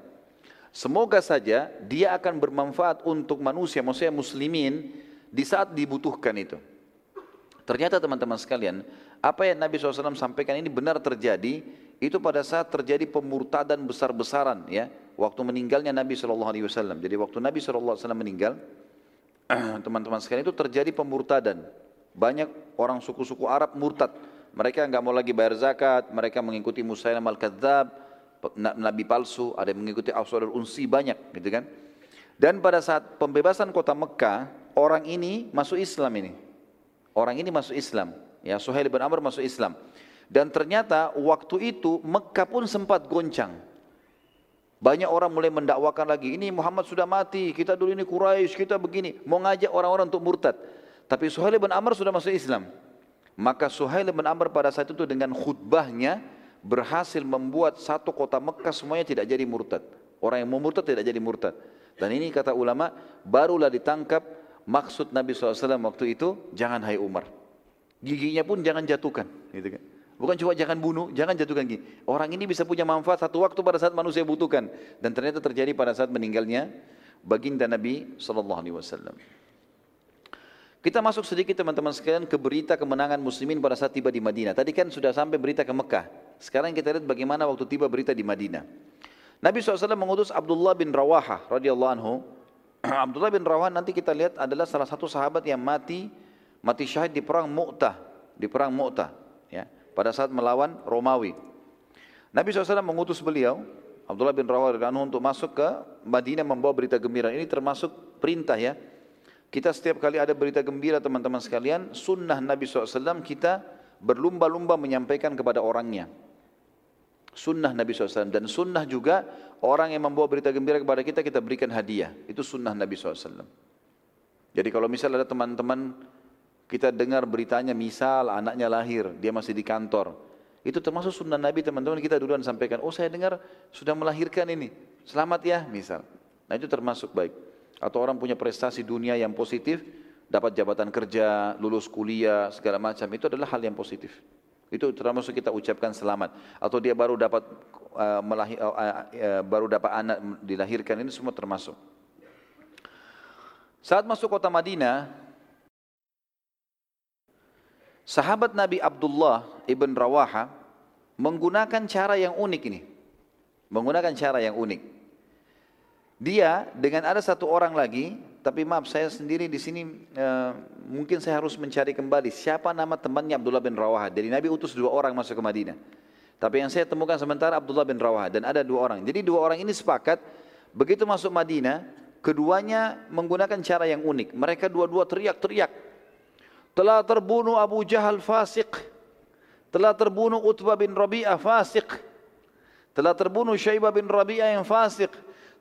S1: Semoga saja dia akan bermanfaat untuk manusia, maksudnya muslimin di saat dibutuhkan itu. Ternyata teman-teman sekalian, apa yang Nabi SAW sampaikan ini benar terjadi, itu pada saat terjadi pemurtadan besar-besaran ya waktu meninggalnya Nabi SAW. Jadi waktu Nabi SAW meninggal, *clears throat* teman-teman sekalian itu terjadi pemurtadan. Banyak orang suku-suku Arab murtad. Mereka nggak mau lagi bayar zakat, mereka mengikuti Musailam al-Kadzab, nabi palsu, ada yang mengikuti Aswad unsi banyak, gitu kan. Dan pada saat pembebasan kota Mekah, orang ini masuk Islam ini. Orang ini masuk Islam. Ya, Suhail bin Amr masuk Islam. Dan ternyata waktu itu Mekah pun sempat goncang. Banyak orang mulai mendakwakan lagi, ini Muhammad sudah mati, kita dulu ini Quraisy, kita begini. Mau ngajak orang-orang untuk murtad. Tapi Suhail bin Amr sudah masuk Islam. Maka Suhail bin Amr pada saat itu dengan khutbahnya berhasil membuat satu kota Mekah semuanya tidak jadi murtad. Orang yang mau murtad tidak jadi murtad. Dan ini kata ulama, barulah ditangkap maksud Nabi SAW waktu itu, jangan hai Umar. Giginya pun jangan jatuhkan. Gitu kan. Bukan cuma jangan bunuh, jangan jatuhkan gigi. Orang ini bisa punya manfaat satu waktu pada saat manusia butuhkan. Dan ternyata terjadi pada saat meninggalnya baginda Nabi SAW. Kita masuk sedikit teman-teman sekalian ke berita kemenangan muslimin pada saat tiba di Madinah. Tadi kan sudah sampai berita ke Mekah. Sekarang kita lihat bagaimana waktu tiba berita di Madinah. Nabi SAW mengutus Abdullah bin Rawaha radhiyallahu anhu. *clears throat* Abdullah bin Rawaha nanti kita lihat adalah salah satu sahabat yang mati mati syahid di perang Mu'tah, di perang Mu'tah, ya pada saat melawan Romawi. Nabi SAW mengutus beliau, Abdullah bin Rawah untuk masuk ke Madinah membawa berita gembira. Ini termasuk perintah ya. Kita setiap kali ada berita gembira teman-teman sekalian, sunnah Nabi SAW kita berlumba-lumba menyampaikan kepada orangnya. Sunnah Nabi SAW dan sunnah juga orang yang membawa berita gembira kepada kita kita berikan hadiah. Itu sunnah Nabi SAW. Jadi kalau misalnya ada teman-teman kita dengar beritanya misal anaknya lahir, dia masih di kantor. Itu termasuk sunnah Nabi teman-teman kita duluan sampaikan, oh saya dengar sudah melahirkan ini, selamat ya misal. Nah itu termasuk baik. Atau orang punya prestasi dunia yang positif, dapat jabatan kerja, lulus kuliah, segala macam, itu adalah hal yang positif. Itu termasuk kita ucapkan selamat. Atau dia baru dapat uh, melahir, uh, uh, baru dapat anak dilahirkan, ini semua termasuk. Saat masuk kota Madinah, Sahabat Nabi Abdullah ibn Rawaha menggunakan cara yang unik ini. Menggunakan cara yang unik. Dia dengan ada satu orang lagi, tapi maaf saya sendiri di sini uh, mungkin saya harus mencari kembali siapa nama temannya Abdullah bin Rawaha. Jadi Nabi utus dua orang masuk ke Madinah. Tapi yang saya temukan sementara Abdullah bin Rawaha dan ada dua orang. Jadi dua orang ini sepakat begitu masuk Madinah, keduanya menggunakan cara yang unik. Mereka dua-dua teriak-teriak telah terbunuh Abu Jahal fasik. Telah terbunuh Utbah bin Rabi'ah fasik. Telah terbunuh Syaibah bin Rabi'ah yang fasik.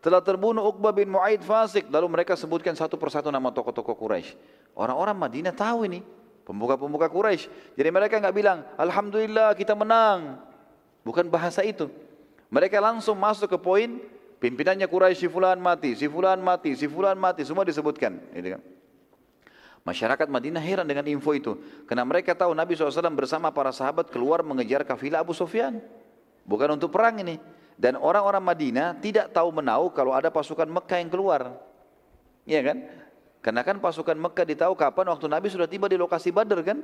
S1: Telah terbunuh Uqbah bin Mu'aid fasik. Lalu mereka sebutkan satu persatu nama tokoh-tokoh Quraisy. Orang-orang Madinah tahu ini. Pembuka-pembuka Quraisy. Jadi mereka enggak bilang, Alhamdulillah kita menang. Bukan bahasa itu. Mereka langsung masuk ke poin, pimpinannya Quraisy si fulan mati, si fulan mati, si fulan mati, semua disebutkan. Gitu kan. Masyarakat Madinah heran dengan info itu. Karena mereka tahu Nabi SAW bersama para sahabat keluar mengejar kafilah Abu Sufyan. Bukan untuk perang ini. Dan orang-orang Madinah tidak tahu menahu kalau ada pasukan Mekah yang keluar. Iya kan? Karena kan pasukan Mekah ditahu kapan waktu Nabi sudah tiba di lokasi Badr kan?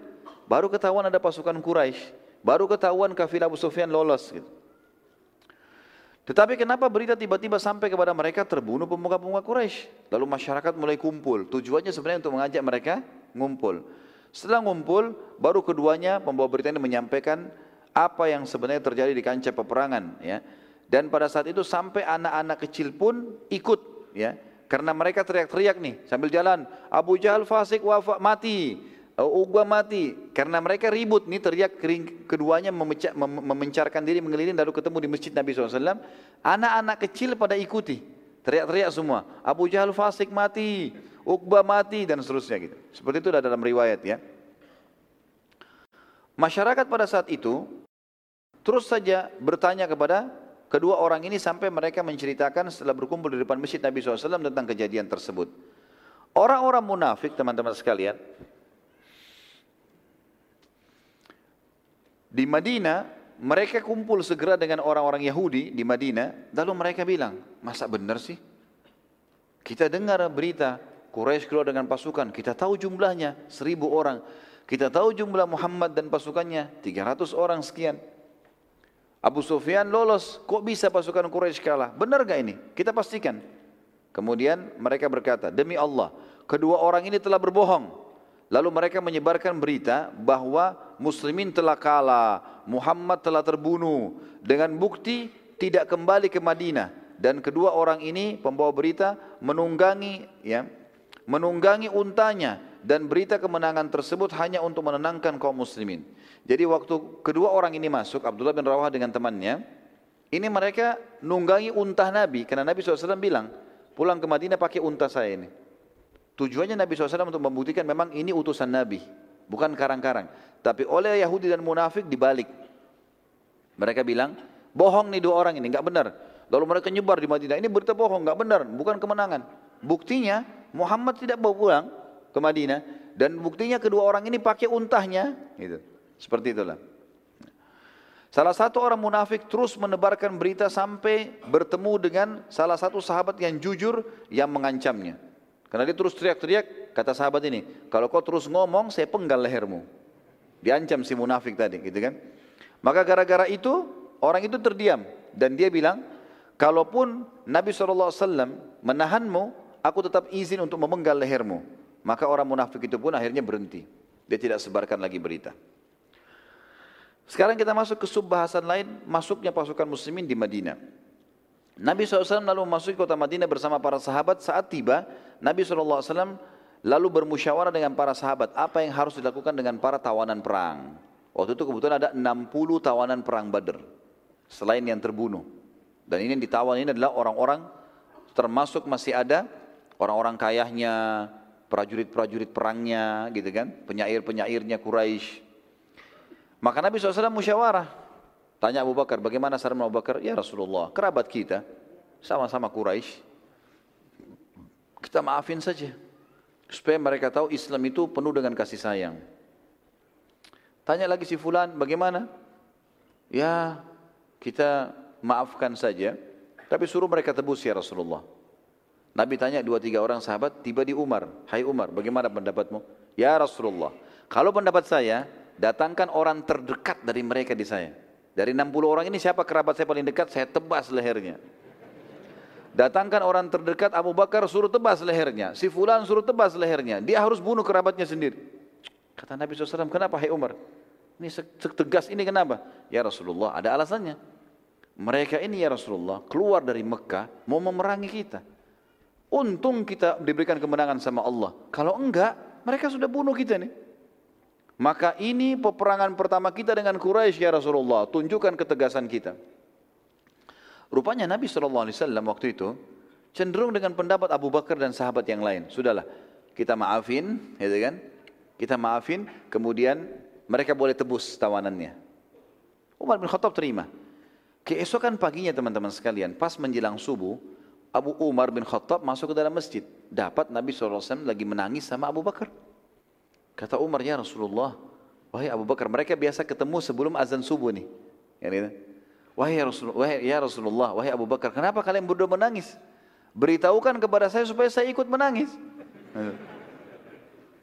S1: Baru ketahuan ada pasukan Quraisy, baru ketahuan kafilah Abu Sufyan lolos gitu. Tetapi kenapa berita tiba-tiba sampai kepada mereka terbunuh pemuka-pemuka Quraisy? Lalu masyarakat mulai kumpul. Tujuannya sebenarnya untuk mengajak mereka ngumpul. Setelah ngumpul, baru keduanya pembawa berita ini menyampaikan apa yang sebenarnya terjadi di kancah peperangan. Ya. Dan pada saat itu sampai anak-anak kecil pun ikut. ya, Karena mereka teriak-teriak nih sambil jalan. Abu Jahal fasik wafat mati. Uqbah mati karena mereka ribut nih teriak keduanya memecah, mem memencarkan diri mengeliling lalu ketemu di masjid Nabi SAW anak-anak kecil pada ikuti teriak-teriak semua Abu Jahal fasik mati Uqbah mati dan seterusnya gitu seperti itu dalam riwayat ya masyarakat pada saat itu terus saja bertanya kepada kedua orang ini sampai mereka menceritakan setelah berkumpul di depan masjid Nabi SAW tentang kejadian tersebut. Orang-orang munafik teman-teman sekalian di Madinah mereka kumpul segera dengan orang-orang Yahudi di Madinah. Lalu mereka bilang masa benar sih? Kita dengar berita Quraisy keluar dengan pasukan. Kita tahu jumlahnya seribu orang. Kita tahu jumlah Muhammad dan pasukannya 300 orang sekian Abu Sufyan lolos, kok bisa pasukan Quraisy kalah? Benar gak ini? Kita pastikan. Kemudian mereka berkata, demi Allah, kedua orang ini telah berbohong. Lalu mereka menyebarkan berita bahwa muslimin telah kalah, Muhammad telah terbunuh. Dengan bukti tidak kembali ke Madinah. Dan kedua orang ini pembawa berita menunggangi ya, menunggangi untanya dan berita kemenangan tersebut hanya untuk menenangkan kaum muslimin. Jadi waktu kedua orang ini masuk, Abdullah bin Rawah dengan temannya, ini mereka nunggangi unta Nabi, karena Nabi SAW bilang, pulang ke Madinah pakai unta saya ini. Tujuannya Nabi SAW untuk membuktikan memang ini utusan Nabi, bukan karang-karang. Tapi oleh Yahudi dan munafik dibalik. Mereka bilang, bohong nih dua orang ini, nggak benar. Lalu mereka nyebar di Madinah, ini berita bohong, nggak benar, bukan kemenangan. Buktinya Muhammad tidak bawa pulang ke Madinah dan buktinya kedua orang ini pakai untahnya, gitu. Seperti itulah. Salah satu orang munafik terus menebarkan berita sampai bertemu dengan salah satu sahabat yang jujur yang mengancamnya. Karena dia terus teriak-teriak, kata sahabat ini, kalau kau terus ngomong saya penggal lehermu. Diancam si munafik tadi, gitu kan. Maka gara-gara itu, orang itu terdiam. Dan dia bilang, kalaupun Nabi SAW menahanmu, aku tetap izin untuk memenggal lehermu. Maka orang munafik itu pun akhirnya berhenti. Dia tidak sebarkan lagi berita. Sekarang kita masuk ke subbahasan lain, masuknya pasukan muslimin di Madinah. Nabi SAW lalu memasuki kota Madinah bersama para sahabat. Saat tiba, Nabi SAW lalu bermusyawarah dengan para sahabat. Apa yang harus dilakukan dengan para tawanan perang. Waktu itu kebetulan ada 60 tawanan perang Badr. Selain yang terbunuh. Dan ini yang ditawan ini adalah orang-orang termasuk masih ada orang-orang kayahnya, prajurit-prajurit perangnya gitu kan, penyair-penyairnya Quraisy. Maka Nabi SAW musyawarah. Tanya Abu Bakar, bagaimana saran Abu Bakar? Ya Rasulullah, kerabat kita, sama-sama Quraisy. Kita maafin saja. Supaya mereka tahu Islam itu penuh dengan kasih sayang. Tanya lagi si Fulan, bagaimana? Ya, kita maafkan saja. Tapi suruh mereka tebus ya Rasulullah. Nabi tanya dua tiga orang sahabat, tiba di Umar. Hai Umar, bagaimana pendapatmu? Ya Rasulullah, kalau pendapat saya, datangkan orang terdekat dari mereka di saya. Dari 60 orang ini siapa kerabat saya paling dekat, saya tebas lehernya. Datangkan orang terdekat Abu Bakar suruh tebas lehernya. Si Fulan suruh tebas lehernya. Dia harus bunuh kerabatnya sendiri. Kata Nabi SAW, kenapa hai Umar? Ini tegas ini kenapa? Ya Rasulullah, ada alasannya. Mereka ini ya Rasulullah keluar dari Mekah mau memerangi kita. Untung kita diberikan kemenangan sama Allah. Kalau enggak, mereka sudah bunuh kita nih. Maka ini peperangan pertama kita dengan Quraisy ya Rasulullah. Tunjukkan ketegasan kita. Rupanya Nabi SAW waktu itu cenderung dengan pendapat Abu Bakar dan sahabat yang lain. Sudahlah, kita maafin, gitu kan? Kita maafin, kemudian mereka boleh tebus tawanannya. Umar bin Khattab terima. Keesokan paginya teman-teman sekalian, pas menjelang subuh, Abu Umar bin Khattab masuk ke dalam masjid. Dapat Nabi SAW lagi menangis sama Abu Bakar. Kata Umar, ya Rasulullah, wahai Abu Bakar, mereka biasa ketemu sebelum azan subuh nih. Ya, gitu. Wahai ya Rasulullah, wahai, ya Rasulullah, wahai Abu Bakar, kenapa kalian berdua menangis? Beritahukan kepada saya supaya saya ikut menangis.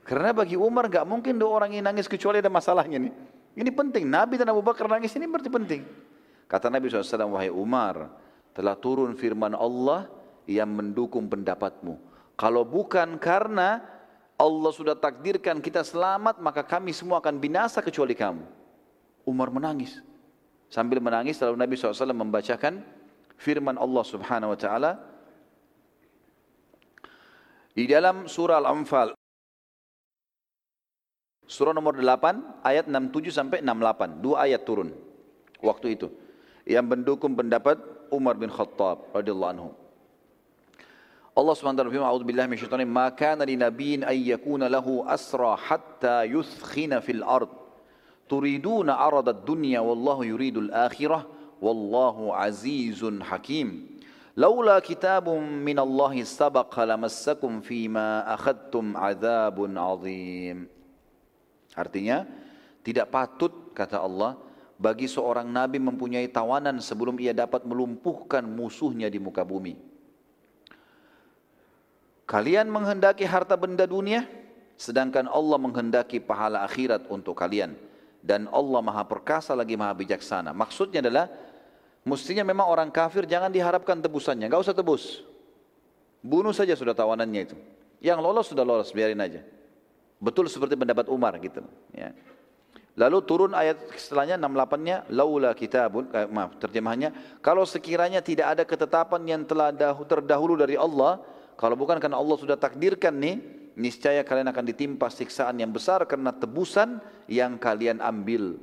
S1: Karena bagi Umar gak mungkin dua orang ini nangis kecuali ada masalahnya nih. Ini penting, Nabi dan Abu Bakar nangis ini berarti penting. Kata Nabi SAW, wahai Umar, telah turun firman Allah yang mendukung pendapatmu. Kalau bukan karena Allah sudah takdirkan kita selamat, maka kami semua akan binasa kecuali kamu. Umar menangis. Sambil menangis, lalu Nabi SAW membacakan firman Allah Subhanahu Wa Taala di dalam surah Al-Anfal. Surah nomor 8 ayat 67 sampai 68. Dua ayat turun waktu itu. Yang mendukung pendapat Umar bin Khattab radhiyallahu anhu. Allah SWT berfirman, "A'udzu billahi minasyaitonir ma kana li nabiyyin ay yakuna lahu asra hatta yuthkhina fil ard. Turiduna arada ad-dunya wallahu yuridul akhirah wallahu azizun hakim." Kitabun min Allah sabaqa lamassakum fima akhadtum adzabun azim. Artinya, tidak patut kata Allah bagi seorang nabi mempunyai tawanan sebelum ia dapat melumpuhkan musuhnya di muka bumi. Kalian menghendaki harta benda dunia, sedangkan Allah menghendaki pahala akhirat untuk kalian. Dan Allah maha perkasa lagi maha bijaksana. Maksudnya adalah, mestinya memang orang kafir jangan diharapkan tebusannya, Gak usah tebus. Bunuh saja sudah tawanannya itu. Yang lolos sudah lolos, biarin aja. Betul seperti pendapat Umar gitu. Ya. Lalu turun ayat setelahnya 68-nya laula kitabun eh, maaf terjemahannya kalau sekiranya tidak ada ketetapan yang telah terdahulu dari Allah kalau bukan karena Allah sudah takdirkan nih niscaya kalian akan ditimpa siksaan yang besar karena tebusan yang kalian ambil.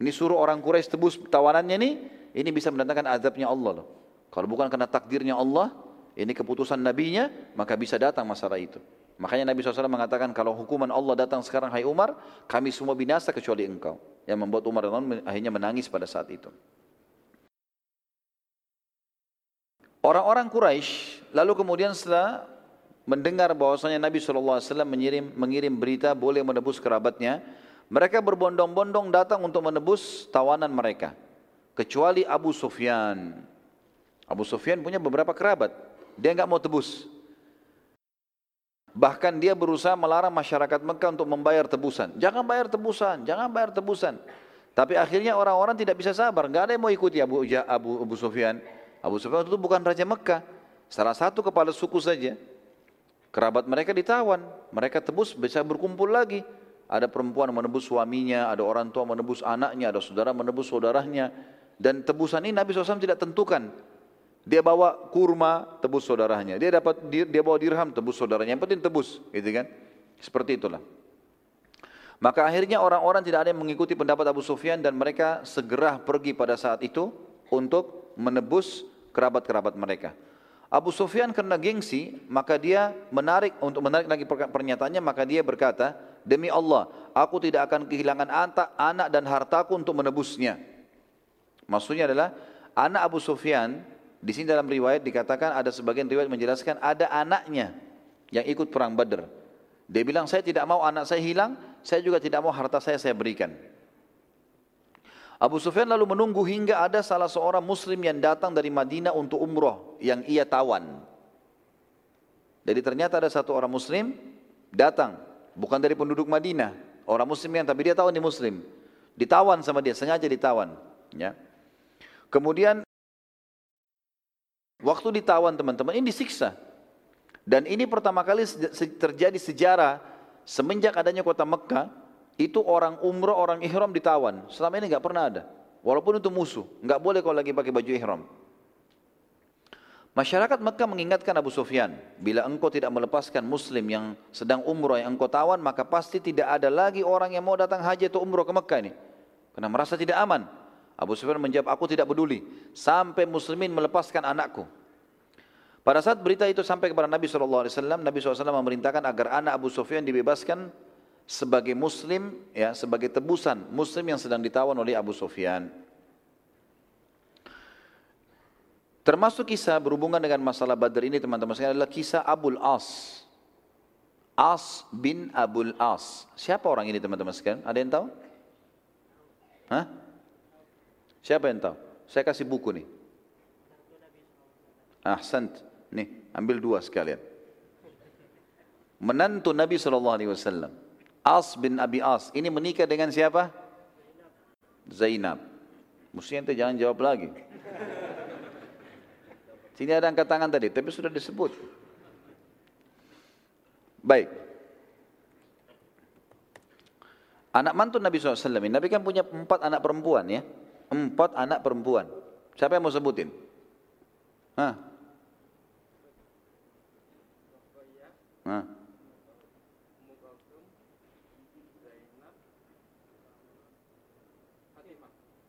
S1: Ini suruh orang Quraisy tebus tawanannya nih, ini bisa mendatangkan azabnya Allah loh. Kalau bukan karena takdirnya Allah, ini keputusan nabinya, maka bisa datang masalah itu. Makanya Nabi SAW mengatakan kalau hukuman Allah datang sekarang hai Umar, kami semua binasa kecuali engkau. Yang membuat Umar akhirnya menangis pada saat itu. Orang-orang Quraisy lalu kemudian setelah mendengar bahwasanya Nabi SAW mengirim, mengirim berita boleh menebus kerabatnya, mereka berbondong-bondong datang untuk menebus tawanan mereka. Kecuali Abu Sufyan. Abu Sufyan punya beberapa kerabat. Dia nggak mau tebus. Bahkan dia berusaha melarang masyarakat Mekah untuk membayar tebusan. Jangan bayar tebusan, jangan bayar tebusan. Tapi akhirnya orang-orang tidak bisa sabar. Gak ada yang mau ikuti Abu, Abu, Abu Sufyan. Abu Sufyan itu bukan Raja Mekah. Salah satu kepala suku saja. Kerabat mereka ditawan. Mereka tebus bisa berkumpul lagi. Ada perempuan menebus suaminya, ada orang tua menebus anaknya, ada saudara menebus saudaranya. Dan tebusan ini Nabi SAW tidak tentukan. Dia bawa kurma, tebus saudaranya. Dia dapat dia, bawa dirham, tebus saudaranya. Yang penting tebus, gitu kan? Seperti itulah. Maka akhirnya orang-orang tidak ada yang mengikuti pendapat Abu Sufyan dan mereka segera pergi pada saat itu untuk menebus kerabat-kerabat mereka. Abu Sufyan karena gengsi, maka dia menarik untuk menarik lagi pernyataannya, maka dia berkata, demi Allah, aku tidak akan kehilangan anak dan hartaku untuk menebusnya. Maksudnya adalah anak Abu Sufyan di sini dalam riwayat dikatakan ada sebagian riwayat menjelaskan ada anaknya yang ikut perang Badr. Dia bilang saya tidak mau anak saya hilang, saya juga tidak mau harta saya saya berikan. Abu Sufyan lalu menunggu hingga ada salah seorang muslim yang datang dari Madinah untuk umroh yang ia tawan. Jadi ternyata ada satu orang muslim datang, bukan dari penduduk Madinah, orang muslim yang tapi dia tahu ini muslim. Ditawan sama dia, sengaja ditawan. Ya. Kemudian Waktu ditawan teman-teman ini disiksa. Dan ini pertama kali terjadi sejarah semenjak adanya kota Mekah, itu orang umroh, orang ihram ditawan. Selama ini nggak pernah ada. Walaupun itu musuh, nggak boleh kalau lagi pakai baju ihram. Masyarakat Mekah mengingatkan Abu Sufyan, bila engkau tidak melepaskan muslim yang sedang umroh yang engkau tawan, maka pasti tidak ada lagi orang yang mau datang haji atau umroh ke Mekah ini. Karena merasa tidak aman. Abu Sufyan menjawab, aku tidak peduli sampai muslimin melepaskan anakku. Pada saat berita itu sampai kepada Nabi SAW, Nabi SAW memerintahkan agar anak Abu Sufyan dibebaskan sebagai muslim, ya sebagai tebusan muslim yang sedang ditawan oleh Abu Sufyan. Termasuk kisah berhubungan dengan masalah Badr ini teman-teman sekalian adalah kisah Abul As. As bin Abul As. Siapa orang ini teman-teman sekalian? Ada yang tahu? Hah? Siapa yang tahu? Saya kasih buku nih. Ahsant. Nih, ambil dua sekalian. Menantu Nabi SAW. As bin Abi As. Ini menikah dengan siapa? Zainab. Mestinya ente jangan jawab lagi. Sini ada angkat tangan tadi, tapi sudah disebut. Baik. Anak mantu Nabi SAW, Nabi kan punya empat anak perempuan ya empat anak perempuan. Siapa yang mau sebutin? Hah? Hah?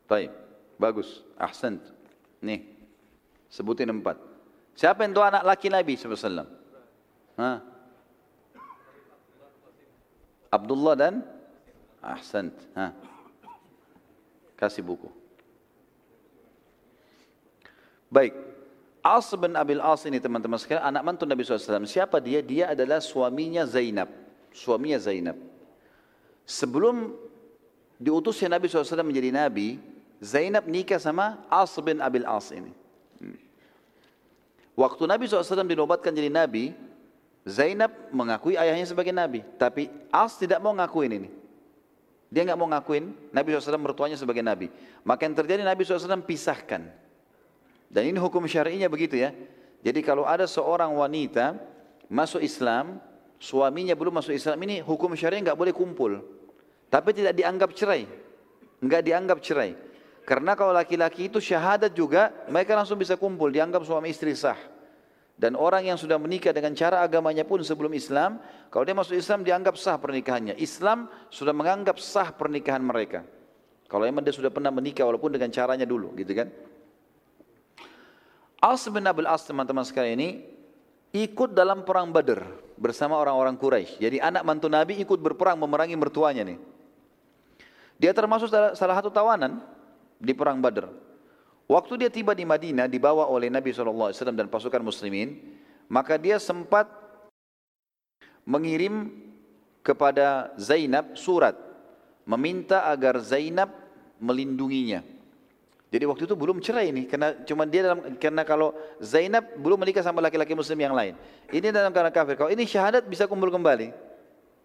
S1: Baik, bagus, ahsan. Nih, sebutin empat. Siapa yang tua anak laki Nabi SAW? Hah? Abdullah dan Ahsan. Hah? Kasih buku. Baik. As bin Abil As ini teman-teman sekalian, anak mantu Nabi SAW. Siapa dia? Dia adalah suaminya Zainab. Suaminya Zainab. Sebelum diutusnya Nabi SAW menjadi Nabi, Zainab nikah sama As bin Abil As ini. Hmm. Waktu Nabi SAW dinobatkan jadi Nabi, Zainab mengakui ayahnya sebagai Nabi. Tapi As tidak mau ngakuin ini. Dia nggak mau ngakuin Nabi SAW mertuanya sebagai Nabi. Maka yang terjadi Nabi SAW pisahkan. Dan ini hukum syar'inya begitu ya. Jadi kalau ada seorang wanita masuk Islam, suaminya belum masuk Islam, ini hukum syar'i nggak boleh kumpul. Tapi tidak dianggap cerai. Nggak dianggap cerai. Karena kalau laki-laki itu syahadat juga, mereka langsung bisa kumpul, dianggap suami istri sah. Dan orang yang sudah menikah dengan cara agamanya pun sebelum Islam, kalau dia masuk Islam dianggap sah pernikahannya. Islam sudah menganggap sah pernikahan mereka. Kalau memang dia sudah pernah menikah walaupun dengan caranya dulu, gitu kan? As bin Abil As teman-teman sekalian ini ikut dalam perang Badr bersama orang-orang Quraisy. Jadi anak mantu Nabi ikut berperang memerangi mertuanya nih. Dia termasuk salah satu tawanan di perang Badr. Waktu dia tiba di Madinah dibawa oleh Nabi SAW dan pasukan muslimin, maka dia sempat mengirim kepada Zainab surat meminta agar Zainab melindunginya. Jadi waktu itu belum cerai ini karena cuma dia dalam karena kalau Zainab belum menikah sama laki-laki muslim yang lain. Ini dalam keadaan kafir. Kalau ini syahadat bisa kumpul kembali.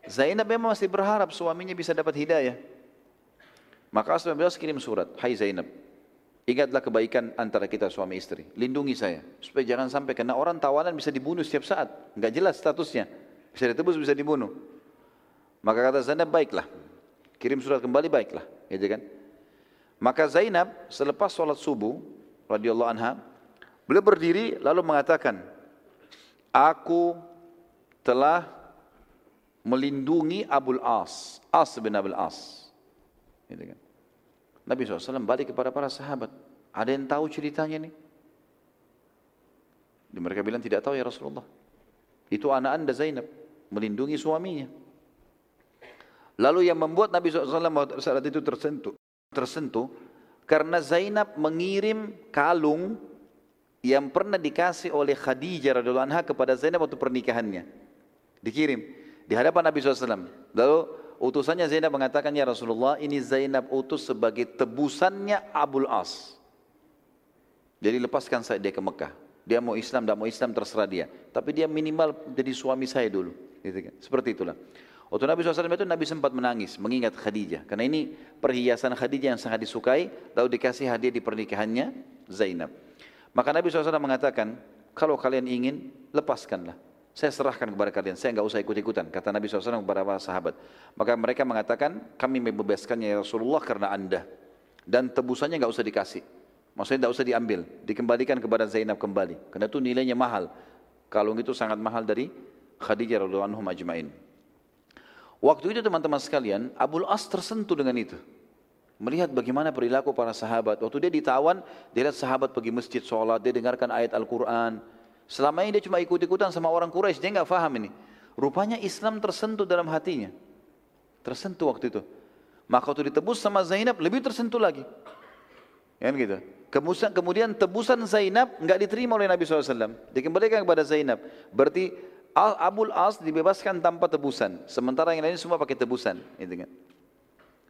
S1: Zainab memang masih berharap suaminya bisa dapat hidayah. Maka Asma bin kirim surat, "Hai Zainab, ingatlah kebaikan antara kita suami istri. Lindungi saya supaya jangan sampai karena orang tawanan bisa dibunuh setiap saat. Enggak jelas statusnya. Bisa ditebus, bisa dibunuh. Maka kata Zainab, "Baiklah. Kirim surat kembali baiklah." Gitu kan? Maka Zainab selepas sholat subuh radhiyallahu anha, beliau berdiri lalu mengatakan, aku telah melindungi Abul As, As bin Abul As. Gitu kan. Nabi SAW balik kepada para sahabat. Ada yang tahu ceritanya ini? Mereka bilang tidak tahu ya Rasulullah. Itu anak anda Zainab melindungi suaminya. Lalu yang membuat Nabi SAW saat itu tersentuh tersentuh karena Zainab mengirim kalung yang pernah dikasih oleh Khadijah radhiallahu anha kepada Zainab waktu pernikahannya. Dikirim di hadapan Nabi SAW. Lalu utusannya Zainab mengatakan, Ya Rasulullah, ini Zainab utus sebagai tebusannya Abul As. Jadi lepaskan saya dia ke Mekah. Dia mau Islam, tidak mau Islam terserah dia. Tapi dia minimal jadi suami saya dulu. Gitu kan. Seperti itulah. Waktu Nabi SAW itu Nabi sempat menangis, mengingat Khadijah. Karena ini perhiasan Khadijah yang sangat disukai, lalu dikasih hadiah di pernikahannya Zainab. Maka Nabi SAW mengatakan, kalau kalian ingin, lepaskanlah. Saya serahkan kepada kalian, saya enggak usah ikut-ikutan. Kata Nabi SAW kepada para sahabat. Maka mereka mengatakan, kami membebaskannya ya Rasulullah karena anda. Dan tebusannya enggak usah dikasih. Maksudnya enggak usah diambil, dikembalikan kepada Zainab kembali. Karena itu nilainya mahal. Kalung itu sangat mahal dari Khadijah radhiallahu anhum ajma'in. Waktu itu teman-teman sekalian, Abul As tersentuh dengan itu. Melihat bagaimana perilaku para sahabat. Waktu dia ditawan, dia lihat sahabat pergi masjid sholat, dia dengarkan ayat Al-Quran. Selama ini dia cuma ikut-ikutan sama orang Quraisy, dia nggak paham ini. Rupanya Islam tersentuh dalam hatinya. Tersentuh waktu itu. Maka waktu ditebus sama Zainab, lebih tersentuh lagi. Kan gitu. Kemudian, kemudian tebusan Zainab nggak diterima oleh Nabi SAW. Dikembalikan kepada Zainab. Berarti Abul As dibebaskan tanpa tebusan, sementara yang lain semua pakai tebusan, gitu kan.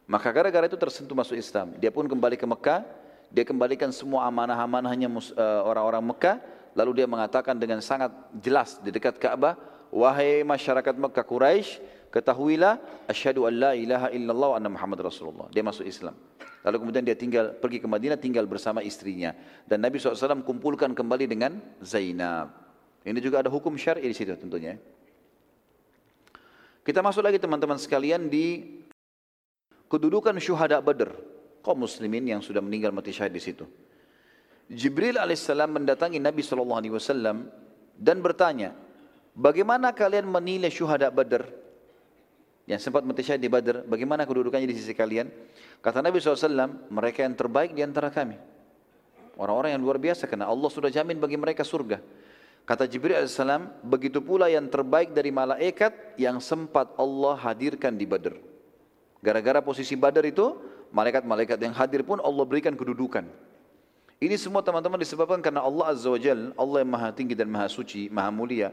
S1: Maka gara-gara itu tersentuh masuk Islam. Dia pun kembali ke Mekah, dia kembalikan semua amanah-amanahnya eh, orang-orang Mekah, lalu dia mengatakan dengan sangat jelas di dekat Ka'bah, wahai masyarakat Mekah Quraisy, ketahuilah asyhadu an la ilaha illallah wa anna Muhammad Rasulullah. Dia masuk Islam. Lalu kemudian dia tinggal pergi ke Madinah tinggal bersama istrinya dan Nabi SAW kumpulkan kembali dengan Zainab. Ini juga ada hukum syar'i di situ tentunya. Kita masuk lagi teman-teman sekalian di kedudukan syuhada Badr, kaum muslimin yang sudah meninggal mati syahid di situ. Jibril alaihissalam mendatangi Nabi sallallahu alaihi wasallam dan bertanya, "Bagaimana kalian menilai syuhada Badr?" Yang sempat mati syahid di Badr, bagaimana kedudukannya di sisi kalian? Kata Nabi SAW, mereka yang terbaik di antara kami. Orang-orang yang luar biasa karena Allah sudah jamin bagi mereka surga. Kata Jibril AS, begitu pula yang terbaik dari malaikat yang sempat Allah hadirkan di Badr. Gara-gara posisi Badr itu, malaikat-malaikat yang hadir pun Allah berikan kedudukan. Ini semua teman-teman disebabkan karena Allah Azza wa Jal, Allah yang maha tinggi dan maha suci, maha mulia,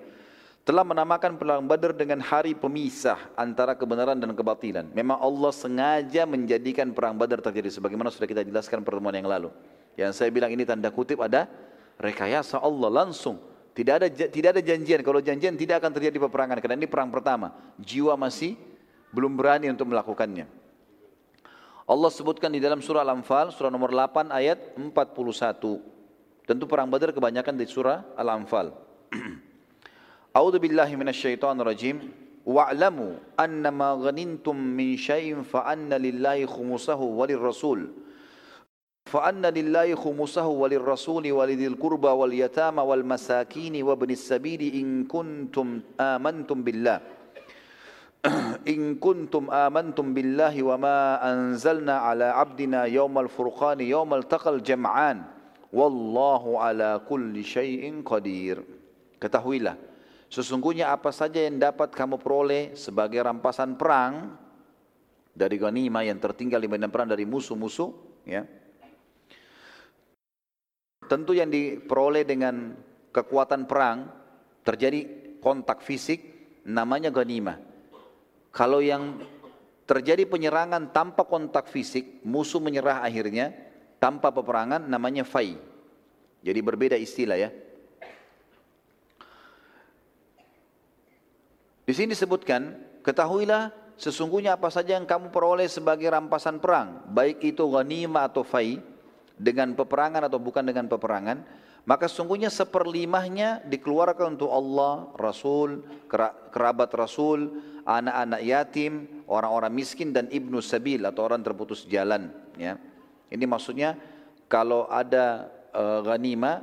S1: telah menamakan perang Badar dengan hari pemisah antara kebenaran dan kebatilan. Memang Allah sengaja menjadikan perang Badar terjadi sebagaimana sudah kita jelaskan pertemuan yang lalu. Yang saya bilang ini tanda kutip ada rekayasa Allah langsung. Tidak ada tidak ada janjian. Kalau janjian tidak akan terjadi peperangan karena ini perang pertama. Jiwa masih belum berani untuk melakukannya. Allah sebutkan di dalam surah Al-Anfal, surah nomor 8 ayat 41. Tentu perang Badar kebanyakan di surah Al-Anfal. *clears throat* A'udzu billahi minasyaitonir rajim. Wa'lamu annama ghanintum min syai'in fa anna lillahi khumusahu walirrasul. Fa anna lillahi khumusahu walirrasul walidil qurba wal yatama wal masakin wa ibnis sabili in kuntum amantum billah. *clears throat* in kuntum amantum billahi wa ma anzalna ala abdina yawmal furqani yawmal taqal jam'an. Wallahu ala kulli syai'in qadir. Ketahuilah sesungguhnya apa saja yang dapat kamu peroleh sebagai rampasan perang dari ghanimah yang tertinggal di medan perang dari musuh-musuh ya. Tentu yang diperoleh dengan kekuatan perang terjadi kontak fisik namanya ghanimah. Kalau yang terjadi penyerangan tanpa kontak fisik, musuh menyerah akhirnya, tanpa peperangan namanya fai. Jadi berbeda istilah ya. Di sini disebutkan, ketahuilah sesungguhnya apa saja yang kamu peroleh sebagai rampasan perang, baik itu ghanimah atau fai, dengan peperangan atau bukan dengan peperangan, maka sesungguhnya seperlimahnya dikeluarkan untuk Allah, Rasul, kerabat Rasul, anak-anak yatim, orang-orang miskin dan ibnu sabil atau orang terputus jalan. Ya. Ini maksudnya kalau ada e, ghanimah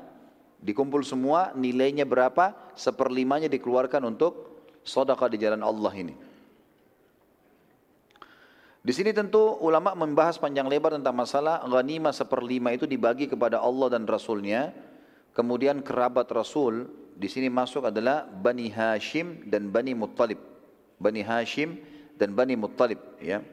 S1: dikumpul semua nilainya berapa seperlimanya dikeluarkan untuk sedekah di jalan Allah ini. Di sini tentu ulama membahas panjang lebar tentang masalah ghanimah seperlima itu dibagi kepada Allah dan Rasulnya. Kemudian kerabat Rasul di sini masuk adalah Bani Hashim dan Bani Muttalib. Bani Hashim dan Bani Muttalib ya.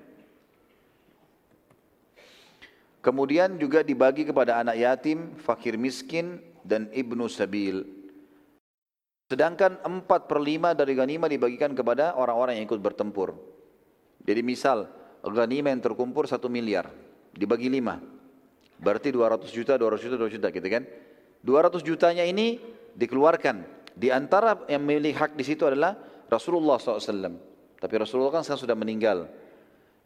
S1: Kemudian juga dibagi kepada anak yatim, fakir miskin dan ibnu sabil. Sedangkan empat per lima dari ghanimah dibagikan kepada orang-orang yang ikut bertempur. Jadi misal ghanimah yang terkumpul satu miliar dibagi lima. Berarti 200 juta, 200 juta, 200 juta gitu kan. 200 jutanya ini dikeluarkan. Di antara yang memiliki hak di situ adalah Rasulullah SAW. Tapi Rasulullah kan sekarang sudah meninggal.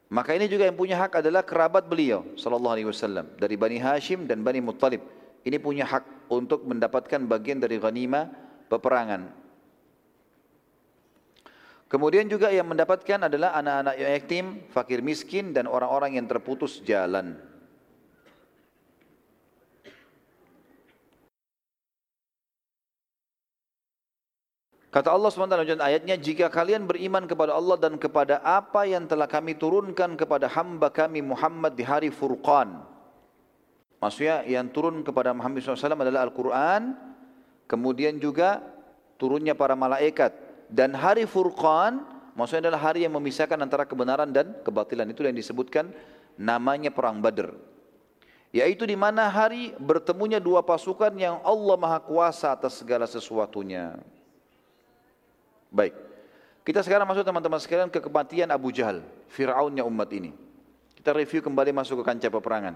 S1: Maka ini juga yang punya hak adalah kerabat beliau sallallahu alaihi wasallam dari Bani Hashim dan Bani Muttalib. Ini punya hak untuk mendapatkan bagian dari ghanimah peperangan. Kemudian juga yang mendapatkan adalah anak-anak yatim, fakir miskin dan orang-orang yang terputus jalan. Kata Allah SWT dalam ayatnya, jika kalian beriman kepada Allah dan kepada apa yang telah kami turunkan kepada hamba kami Muhammad di hari Furqan. Maksudnya yang turun kepada Muhammad SAW adalah Al-Quran, kemudian juga turunnya para malaikat. Dan hari Furqan, maksudnya adalah hari yang memisahkan antara kebenaran dan kebatilan. Itu yang disebutkan namanya Perang Badr. Yaitu di mana hari bertemunya dua pasukan yang Allah Maha Kuasa atas segala sesuatunya. Baik. Kita sekarang masuk teman-teman sekalian ke kematian Abu Jahal, Fir'aunnya umat ini. Kita review kembali masuk ke kancah peperangan.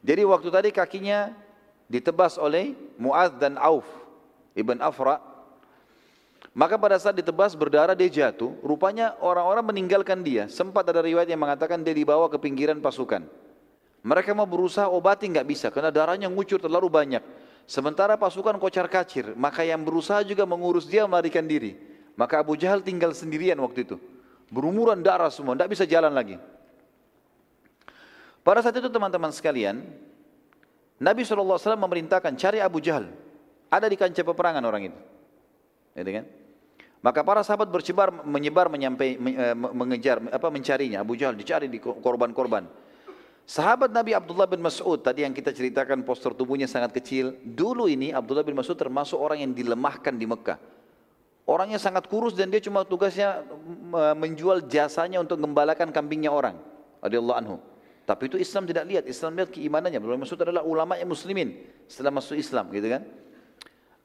S1: Jadi waktu tadi kakinya ditebas oleh Mu'adh dan Auf, Ibn Afra. Maka pada saat ditebas berdarah dia jatuh, rupanya orang-orang meninggalkan dia. Sempat ada riwayat yang mengatakan dia dibawa ke pinggiran pasukan. Mereka mau berusaha obati nggak bisa karena darahnya ngucur terlalu banyak. Sementara pasukan kocar kacir, maka yang berusaha juga mengurus dia melarikan diri. Maka Abu Jahal tinggal sendirian waktu itu. Berumuran darah semua, tidak bisa jalan lagi. Pada saat itu teman-teman sekalian, Nabi SAW memerintahkan cari Abu Jahal. Ada di kancah peperangan orang itu. Gitu kan? Maka para sahabat bercebar menyebar menyampai eh, mengejar apa mencarinya Abu Jahal dicari di korban-korban. Sahabat Nabi Abdullah bin Mas'ud tadi yang kita ceritakan postur tubuhnya sangat kecil. Dulu ini Abdullah bin Mas'ud termasuk orang yang dilemahkan di Mekah. Orangnya sangat kurus dan dia cuma tugasnya menjual jasanya untuk gembalakan kambingnya orang. Radiyallahu anhu. Tapi itu Islam tidak lihat, Islam lihat keimanannya. Bin Mas'ud adalah ulama yang muslimin setelah masuk Islam gitu kan.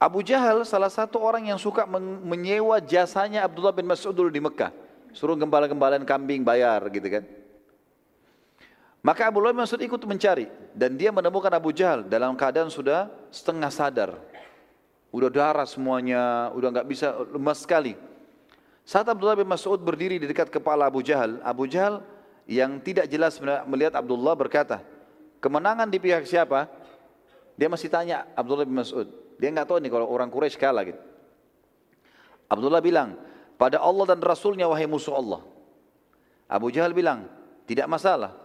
S1: Abu Jahal salah satu orang yang suka menyewa jasanya Abdullah bin Mas'ud dulu di Mekah. Suruh gembala-gembalaan kambing bayar gitu kan. Maka Abu bin Mas'ud ikut mencari dan dia menemukan Abu Jahal dalam keadaan sudah setengah sadar. Udah darah semuanya, udah nggak bisa lemas sekali. Saat Abdullah bin Mas'ud berdiri di dekat kepala Abu Jahal, Abu Jahal yang tidak jelas melihat Abdullah berkata, kemenangan di pihak siapa? Dia masih tanya Abdullah bin Mas'ud. Dia nggak tahu nih kalau orang Quraisy kalah gitu. Abdullah bilang, pada Allah dan Rasulnya wahai musuh Allah. Abu Jahal bilang, tidak masalah.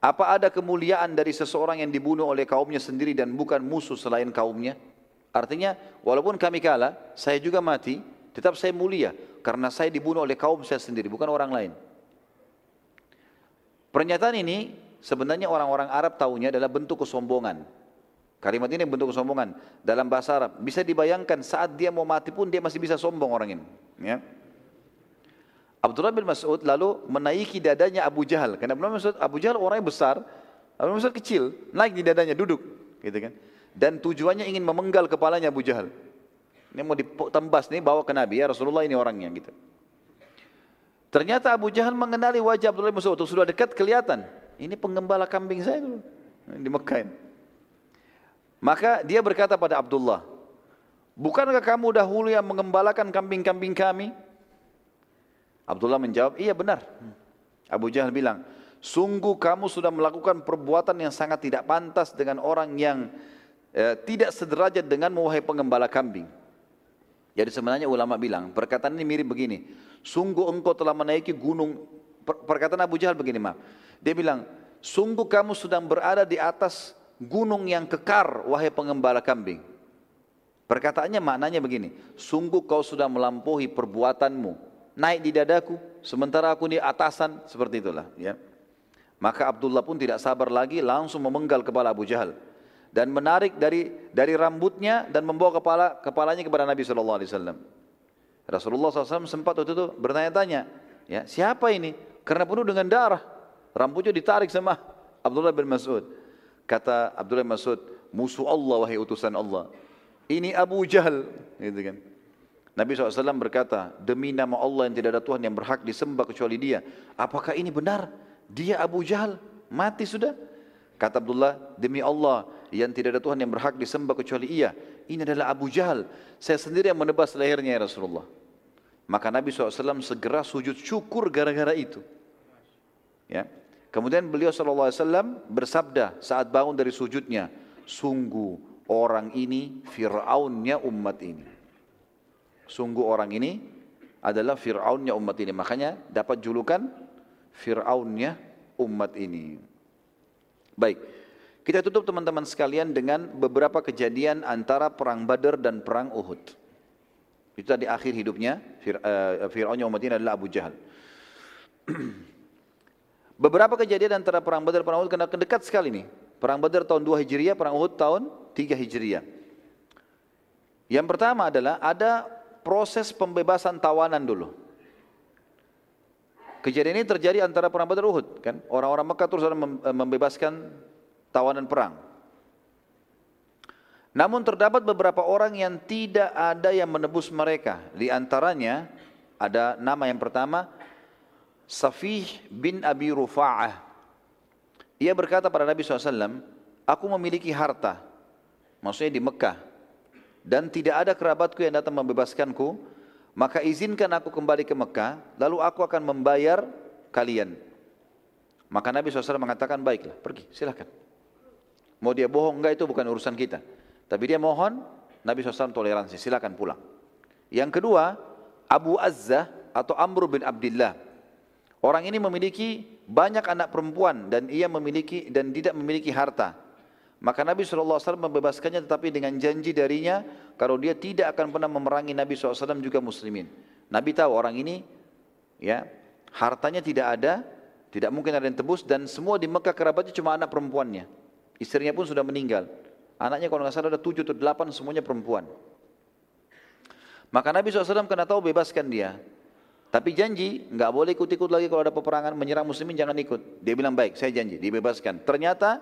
S1: Apa ada kemuliaan dari seseorang yang dibunuh oleh kaumnya sendiri dan bukan musuh selain kaumnya? Artinya, walaupun kami kalah, saya juga mati, tetap saya mulia. Karena saya dibunuh oleh kaum saya sendiri, bukan orang lain. Pernyataan ini sebenarnya orang-orang Arab tahunya adalah bentuk kesombongan. Kalimat ini bentuk kesombongan dalam bahasa Arab. Bisa dibayangkan saat dia mau mati pun dia masih bisa sombong orang ini. Ya. Abdullah bin Mas'ud lalu menaiki dadanya Abu Jahal. Karena Abdullah bin Mas'ud, Abu Jahal orangnya besar, Abu Mas'ud kecil, naik di dadanya, duduk. Gitu kan. Dan tujuannya ingin memenggal kepalanya Abu Jahal. Ini mau ditembas nih bawa ke Nabi, ya Rasulullah ini orangnya gitu. Ternyata Abu Jahal mengenali wajah Abdullah bin Mas'ud. Sudah dekat kelihatan. Ini penggembala kambing saya dulu. Di Mekah. Maka dia berkata pada Abdullah, Bukankah kamu dahulu yang mengembalakan kambing-kambing kami? Abdullah menjawab, iya benar. Abu Jahal bilang, sungguh kamu sudah melakukan perbuatan yang sangat tidak pantas dengan orang yang eh, tidak sederajat dengan wahai pengembala kambing. Jadi sebenarnya ulama bilang, perkataan ini mirip begini, sungguh engkau telah menaiki gunung, perkataan Abu Jahal begini maaf, dia bilang, sungguh kamu sedang berada di atas gunung yang kekar wahai pengembala kambing. Perkataannya maknanya begini, sungguh kau sudah melampaui perbuatanmu, naik di dadaku, sementara aku di atasan, seperti itulah. Ya. Maka Abdullah pun tidak sabar lagi, langsung memenggal kepala Abu Jahal dan menarik dari dari rambutnya dan membawa kepala kepalanya kepada Nabi Shallallahu Alaihi Wasallam. Rasulullah SAW sempat waktu itu bertanya-tanya, ya siapa ini? Karena penuh dengan darah, rambutnya ditarik sama Abdullah bin Mas'ud. Kata Abdullah bin Mas'ud, musuh Allah wahai utusan Allah. Ini Abu Jahal. Gitu kan. Nabi SAW berkata demi nama Allah yang tidak ada Tuhan yang berhak disembah kecuali dia apakah ini benar? Dia Abu Jahal? Mati sudah? Kata Abdullah demi Allah yang tidak ada Tuhan yang berhak disembah kecuali ia ini adalah Abu Jahal saya sendiri yang menebas lehernya ya Rasulullah maka Nabi SAW segera sujud syukur gara-gara itu ya kemudian beliau SAW bersabda saat bangun dari sujudnya sungguh orang ini Fir'aunnya umat ini. Sungguh orang ini adalah Fir'aunnya umat ini. Makanya dapat julukan Fir'aunnya umat ini. Baik, kita tutup teman-teman sekalian dengan beberapa kejadian antara perang Badar dan perang Uhud. Itu tadi akhir hidupnya eh, Fir'aunnya umat ini adalah Abu Jahal. *clears throat* beberapa kejadian antara perang Badar dan perang Uhud kena dekat sekali nih. Perang Badar tahun 2 Hijriah, perang Uhud tahun 3 Hijriah. Yang pertama adalah ada proses pembebasan tawanan dulu. Kejadian ini terjadi antara perang Badar Uhud, kan? Orang-orang Mekah terus membebaskan tawanan perang. Namun terdapat beberapa orang yang tidak ada yang menebus mereka. Di antaranya ada nama yang pertama Safih bin Abi Rufa'ah ia berkata pada Nabi SAW, aku memiliki harta, maksudnya di Mekah, dan tidak ada kerabatku yang datang membebaskanku, maka izinkan aku kembali ke Mekah, lalu aku akan membayar kalian. Maka Nabi SAW mengatakan, baiklah, pergi, silahkan. Mau dia bohong, enggak itu bukan urusan kita. Tapi dia mohon, Nabi SAW toleransi, silahkan pulang. Yang kedua, Abu Azzah atau Amr bin Abdullah. Orang ini memiliki banyak anak perempuan dan ia memiliki dan tidak memiliki harta. Maka Nabi SAW membebaskannya tetapi dengan janji darinya kalau dia tidak akan pernah memerangi Nabi SAW juga muslimin. Nabi tahu orang ini ya hartanya tidak ada, tidak mungkin ada yang tebus dan semua di Mekah kerabatnya cuma anak perempuannya. Istrinya pun sudah meninggal. Anaknya kalau nggak salah ada tujuh atau delapan semuanya perempuan. Maka Nabi SAW kena tahu bebaskan dia. Tapi janji nggak boleh ikut-ikut lagi kalau ada peperangan menyerang muslimin jangan ikut. Dia bilang baik, saya janji, dibebaskan. Ternyata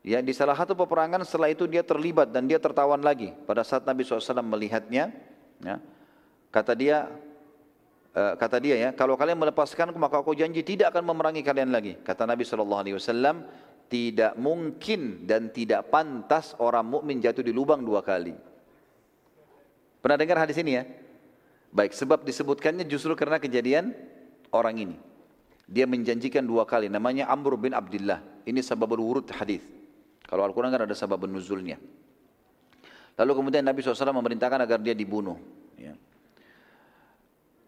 S1: ya di salah satu peperangan setelah itu dia terlibat dan dia tertawan lagi. Pada saat Nabi SAW melihatnya, ya, kata dia, uh, kata dia ya, kalau kalian melepaskan maka aku janji tidak akan memerangi kalian lagi. Kata Nabi SAW, tidak mungkin dan tidak pantas orang mukmin jatuh di lubang dua kali. Pernah dengar hadis ini ya? Baik, sebab disebutkannya justru karena kejadian orang ini. Dia menjanjikan dua kali, namanya Amr bin Abdullah. Ini sababul wurud hadis. Kalau Al-Quran kan ada sabab nuzulnya. Lalu kemudian Nabi SAW memerintahkan agar dia dibunuh. Ya.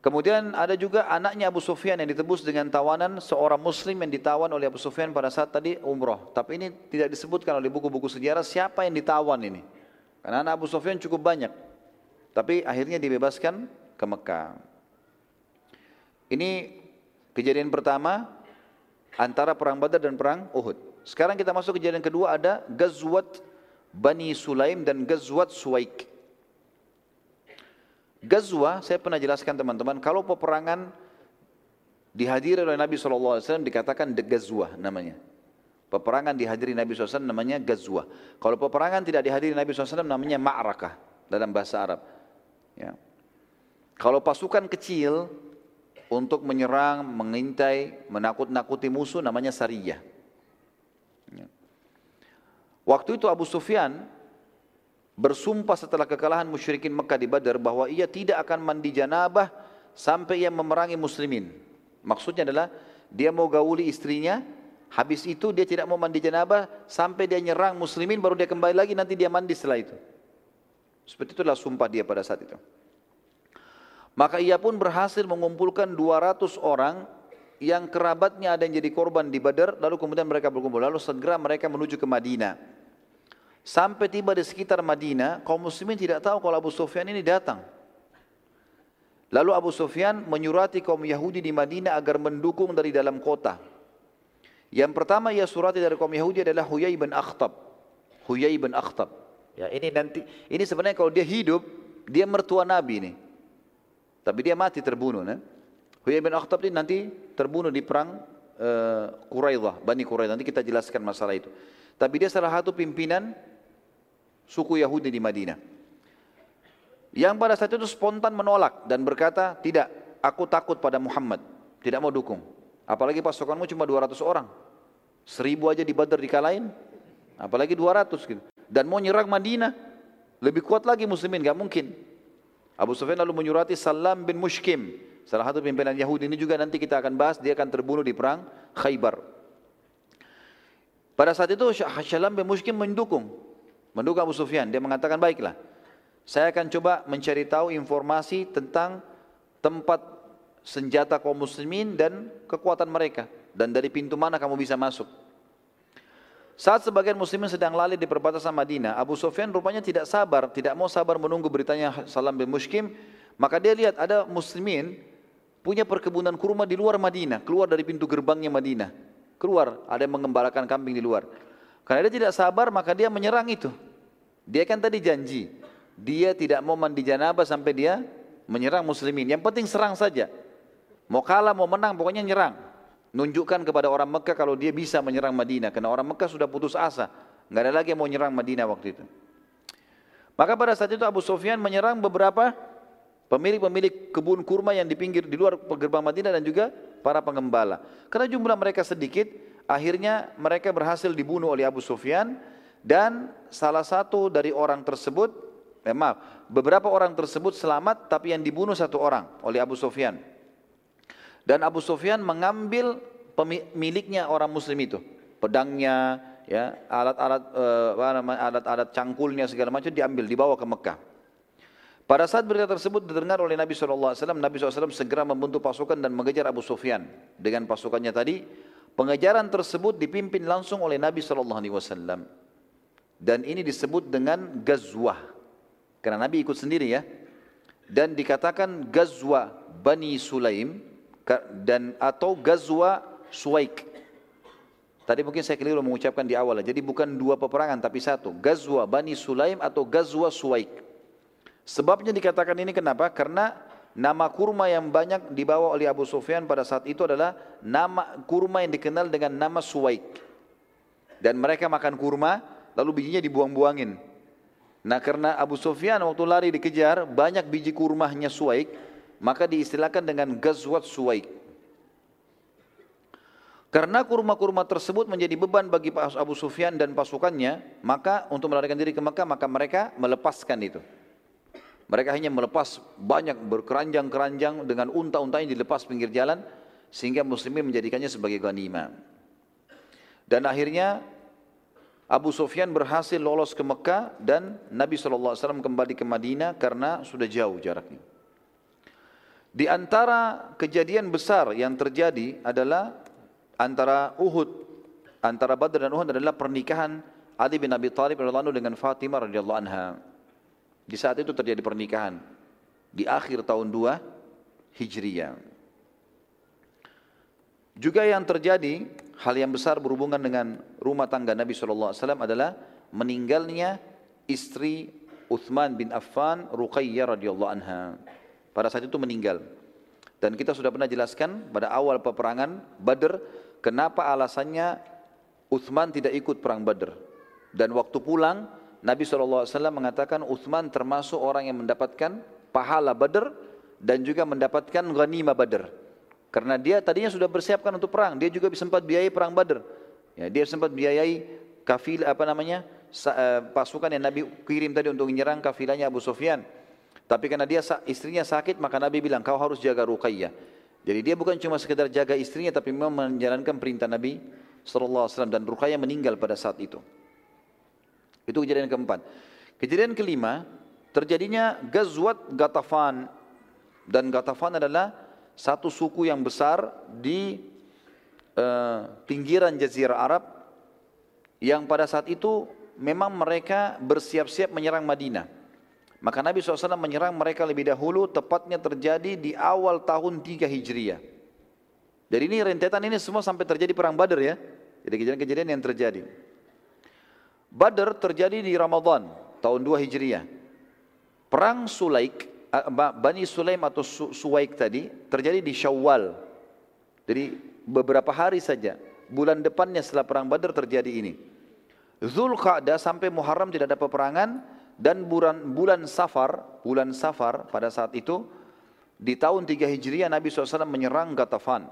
S1: Kemudian ada juga anaknya Abu Sufyan yang ditebus dengan tawanan seorang muslim yang ditawan oleh Abu Sufyan pada saat tadi umroh. Tapi ini tidak disebutkan oleh buku-buku sejarah siapa yang ditawan ini. Karena anak Abu Sufyan cukup banyak. Tapi akhirnya dibebaskan ke Mekah. Ini kejadian pertama antara perang Badar dan perang Uhud. Sekarang kita masuk kejadian kedua ada Gazwat Bani Sulaim dan Gazwat Suwaik. Gazwa, saya pernah jelaskan teman-teman, kalau peperangan dihadiri oleh Nabi SAW dikatakan Gazwa namanya. Peperangan dihadiri Nabi SAW namanya Gazwa. Kalau peperangan tidak dihadiri Nabi SAW namanya Ma'rakah dalam bahasa Arab. Ya. Kalau pasukan kecil untuk menyerang, mengintai, menakut-nakuti musuh namanya sariyah. Ya. Waktu itu Abu Sufyan bersumpah setelah kekalahan musyrikin Mekah di Badar bahwa ia tidak akan mandi janabah sampai ia memerangi muslimin. Maksudnya adalah dia mau gauli istrinya, habis itu dia tidak mau mandi janabah sampai dia nyerang muslimin baru dia kembali lagi nanti dia mandi setelah itu. Seperti itulah sumpah dia pada saat itu. Maka ia pun berhasil mengumpulkan 200 orang yang kerabatnya ada yang jadi korban di Badar, lalu kemudian mereka berkumpul. Lalu segera mereka menuju ke Madinah. Sampai tiba di sekitar Madinah, kaum muslimin tidak tahu kalau Abu Sufyan ini datang. Lalu Abu Sufyan menyurati kaum Yahudi di Madinah agar mendukung dari dalam kota. Yang pertama ia surati dari kaum Yahudi adalah Huyai bin Akhtab. Huyai bin Akhtab. Ya, ini nanti ini sebenarnya kalau dia hidup, dia mertua Nabi ini. Tapi dia mati terbunuh. Nah. Huyai bin Akhtab ini nanti terbunuh di perang uh, Quraidah, Bani Quraidah. Nanti kita jelaskan masalah itu. Tapi dia salah satu pimpinan suku Yahudi di Madinah. Yang pada saat itu spontan menolak dan berkata, tidak, aku takut pada Muhammad. Tidak mau dukung. Apalagi pasukanmu cuma 200 orang. Seribu aja di Badar dikalahin. Apalagi 200 gitu. Dan mau nyerang Madinah. Lebih kuat lagi muslimin, gak mungkin. Abu Sufyan lalu menyurati Salam bin Mushkim, salah satu pimpinan Yahudi ini juga nanti kita akan bahas, dia akan terbunuh di perang Khaybar. Pada saat itu Salam bin Mushkim mendukung, mendukung Abu Sufyan. Dia mengatakan baiklah, saya akan coba mencari tahu informasi tentang tempat senjata kaum muslimin dan kekuatan mereka. Dan dari pintu mana kamu bisa masuk. Saat sebagian muslimin sedang lalai di perbatasan Madinah, Abu Sufyan rupanya tidak sabar, tidak mau sabar menunggu beritanya Salam bin Mushkim, maka dia lihat ada muslimin punya perkebunan kurma di luar Madinah, keluar dari pintu gerbangnya Madinah. Keluar, ada yang mengembalakan kambing di luar. Karena dia tidak sabar, maka dia menyerang itu. Dia kan tadi janji, dia tidak mau mandi janabah sampai dia menyerang muslimin. Yang penting serang saja. Mau kalah, mau menang, pokoknya nyerang. Nunjukkan kepada orang Mekah kalau dia bisa menyerang Madinah. Karena orang Mekah sudah putus asa. Nggak ada lagi yang mau menyerang Madinah waktu itu. Maka pada saat itu Abu Sufyan menyerang beberapa pemilik-pemilik kebun kurma yang di pinggir di luar gerbang Madinah dan juga para pengembala. Karena jumlah mereka sedikit akhirnya mereka berhasil dibunuh oleh Abu Sufyan dan salah satu dari orang tersebut eh, maaf beberapa orang tersebut selamat tapi yang dibunuh satu orang oleh Abu Sufyan dan Abu Sufyan mengambil pemiliknya orang muslim itu, pedangnya, ya, alat-alat uh, alat-alat cangkulnya segala macam diambil, dibawa ke Mekah. Pada saat berita tersebut didengar oleh Nabi SAW, Nabi SAW segera membentuk pasukan dan mengejar Abu Sufyan. Dengan pasukannya tadi, pengejaran tersebut dipimpin langsung oleh Nabi SAW. Dan ini disebut dengan gazwah. Karena Nabi ikut sendiri ya. Dan dikatakan gazwah Bani Sulaim, dan atau Gazwa Suwaik. Tadi mungkin saya keliru mengucapkan di awal. Jadi bukan dua peperangan tapi satu. Gazwa Bani Sulaim atau Gazwa Suwaik. Sebabnya dikatakan ini kenapa? Karena Nama kurma yang banyak dibawa oleh Abu Sufyan pada saat itu adalah nama kurma yang dikenal dengan nama Suwaik. Dan mereka makan kurma, lalu bijinya dibuang-buangin. Nah karena Abu Sufyan waktu lari dikejar, banyak biji kurmanya Suwaik, maka diistilahkan dengan Gazwat Suwaik. Karena kurma-kurma tersebut menjadi beban bagi Abu Sufyan dan pasukannya, maka untuk melarikan diri ke Mekah, maka mereka melepaskan itu. Mereka hanya melepas banyak berkeranjang-keranjang dengan unta-unta yang dilepas pinggir jalan sehingga muslimin menjadikannya sebagai ghanimah. Dan akhirnya Abu Sufyan berhasil lolos ke Mekah dan Nabi SAW kembali ke Madinah karena sudah jauh jaraknya. Di antara kejadian besar yang terjadi adalah antara Uhud, antara Badr dan Uhud adalah pernikahan Ali bin Abi Thalib radhiyallahu dengan Fatimah radhiyallahu anha. Di saat itu terjadi pernikahan di akhir tahun 2 Hijriyah. Juga yang terjadi hal yang besar berhubungan dengan rumah tangga Nabi SAW adalah meninggalnya istri Uthman bin Affan Ruqayyah radhiyallahu anha. Pada saat itu meninggal. Dan kita sudah pernah jelaskan pada awal peperangan Badr kenapa alasannya Uthman tidak ikut perang Badr. Dan waktu pulang Nabi SAW mengatakan Uthman termasuk orang yang mendapatkan pahala Badr dan juga mendapatkan ghanimah Badr. Karena dia tadinya sudah bersiapkan untuk perang, dia juga sempat biayai perang Badr. Ya, dia sempat biayai kafil apa namanya eh, pasukan yang Nabi kirim tadi untuk menyerang kafilahnya Abu Sufyan. Tapi karena dia istrinya sakit, maka Nabi bilang kau harus jaga Ruqayyah. Jadi dia bukan cuma sekedar jaga istrinya, tapi memang menjalankan perintah Nabi SAW dan Ruqayyah meninggal pada saat itu. Itu kejadian keempat. Kejadian kelima, terjadinya Gazwat Gatafan. Dan Gatafan adalah satu suku yang besar di uh, pinggiran Jazirah Arab yang pada saat itu memang mereka bersiap-siap menyerang Madinah. Maka Nabi SAW menyerang mereka lebih dahulu, tepatnya terjadi di awal tahun 3 Hijriah. Jadi ini rentetan ini semua sampai terjadi perang Badar ya. Jadi kejadian-kejadian yang terjadi. Badr terjadi di Ramadan tahun 2 Hijriah. Perang Sulaik, eh, Bani Sulaim atau Suwaik tadi terjadi di Syawal. Jadi beberapa hari saja. Bulan depannya setelah perang Badr terjadi ini. Zulqa'dah sampai Muharram tidak ada peperangan dan bulan bulan Safar, bulan Safar pada saat itu di tahun 3 Hijriah Nabi SAW menyerang Gatafan.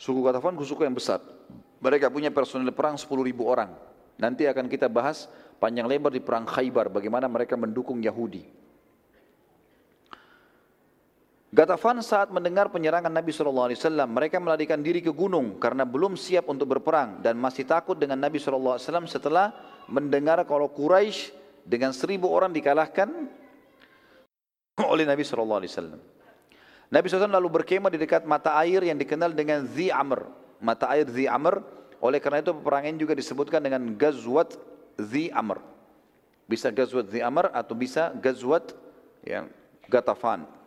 S1: Suku Gatafan suku yang besar. Mereka punya personel perang 10 ribu orang. Nanti akan kita bahas panjang lebar di perang Khaybar bagaimana mereka mendukung Yahudi. Gatafan saat mendengar penyerangan Nabi SAW, mereka melarikan diri ke gunung karena belum siap untuk berperang dan masih takut dengan Nabi SAW setelah mendengar kalau Quraisy dengan seribu orang dikalahkan *clears throat* oleh Nabi SAW. Nabi SAW lalu berkemah di dekat mata air yang dikenal dengan Zi Amr. Mata air Zi Amr oleh karena itu peperangan juga disebutkan dengan Gazwat Zi Amr. Bisa Gazwat Zi Amr atau bisa Gazwat ya, Gatafan.